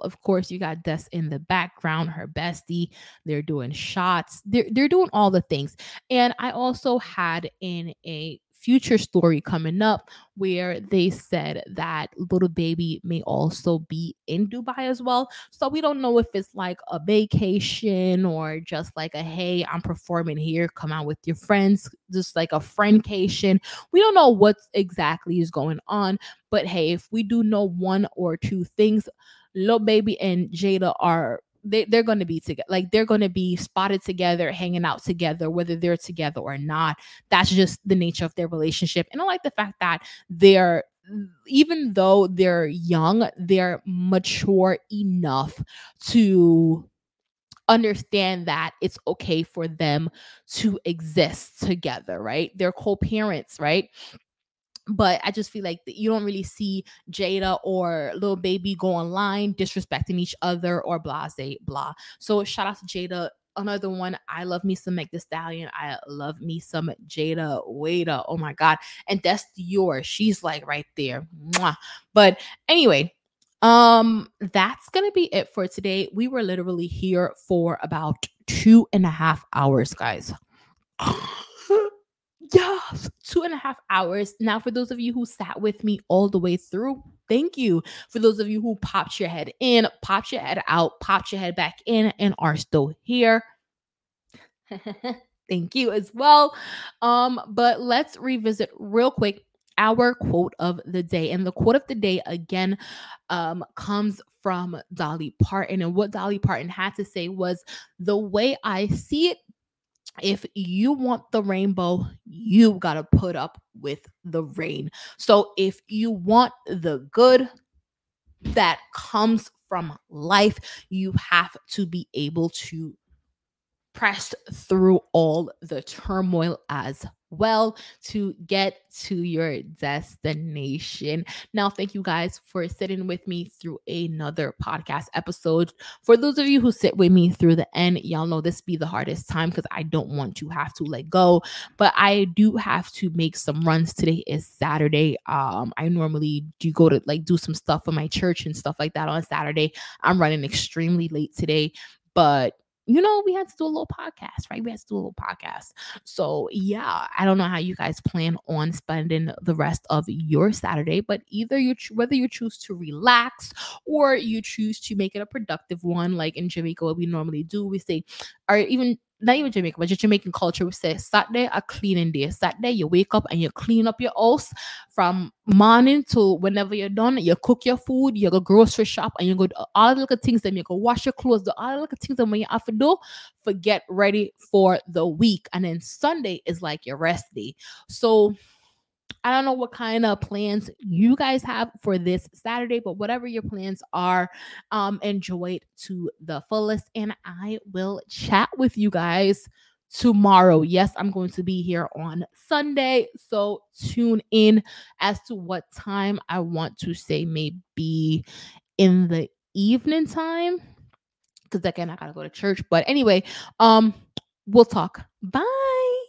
Of course, you got Dess in the background, her bestie. They're doing shots. They're they're doing all the things. And I also had in a future story coming up where they said that Lil Baby may also be in Dubai as well. So we don't know if it's like a vacation or just like a hey, I'm performing here, come out with your friends, just like a friendcation. We don't know what exactly is going on, but hey, if we do know one or two things, Lil Baby and Jada are they, they're going to be together like they're going to be spotted together hanging out together whether they're together or not. That's just the nature of their relationship. And i like the fact that they're even though they're young they're mature enough to understand that it's okay for them to exist together right? They're co-parents right but I just feel like you don't really see Jada or Lil Baby go online disrespecting each other or blase blah. So shout out to Jada. Another one, I love me some Meg Thee Stallion. I love me some Jayda Wayda. Oh my god, and that's yours. She's like right there. Mwah. But anyway, um, that's gonna be it for today. We were literally here for about two and a half hours, guys. <sighs> <sighs> Yes, two and a half hours. Now, for those of you who sat with me all the way through, thank you. For those of you who popped your head in, popped your head out, popped your head back in, and are still here. <laughs> thank you as well. Um, but let's revisit real quick our quote of the day. And the quote of the day again um comes from Dolly Parton. And what Dolly Parton had to say was the way I see it if you want the rainbow, you got to put up with the rain. So if you want the good that comes from life, you have to be able to press through all the turmoil as well to get to your destination. Now, thank you guys for sitting with me through another podcast episode. For those of you who sit with me through the end, y'all know this be the hardest time because I don't want to have to let go, but I do have to make some runs. Today is Saturday. Um, I normally do go to like do some stuff for my church and stuff like that on Saturday. I'm running extremely late today, but you know, we had to do a little podcast, right? We had to do a little podcast. So, yeah, I don't know how you guys plan on spending the rest of your Saturday, but either you, whether you choose to relax or you choose to make it a productive one, like in Jamaica, what we normally do, we say, or even not even Jamaica, but just Jamaican culture, we say Saturday a cleaning day. Saturday, you wake up and you clean up your house from morning to whenever you're done. You cook your food, you go grocery shop, and you go all the little things. Then you go wash your clothes, do all the little things. And when you have to do, for get ready for the week. And then Sunday is like your rest day. So I don't know what kind of plans you guys have for this Saturday, but whatever your plans are, um, enjoy it to the fullest. And I will chat with you guys tomorrow. Yes, I'm going to be here on Sunday. So tune in as to what time I want to say, maybe in the evening time. Because again, I gotta go to church. But anyway, um, we'll talk. Bye.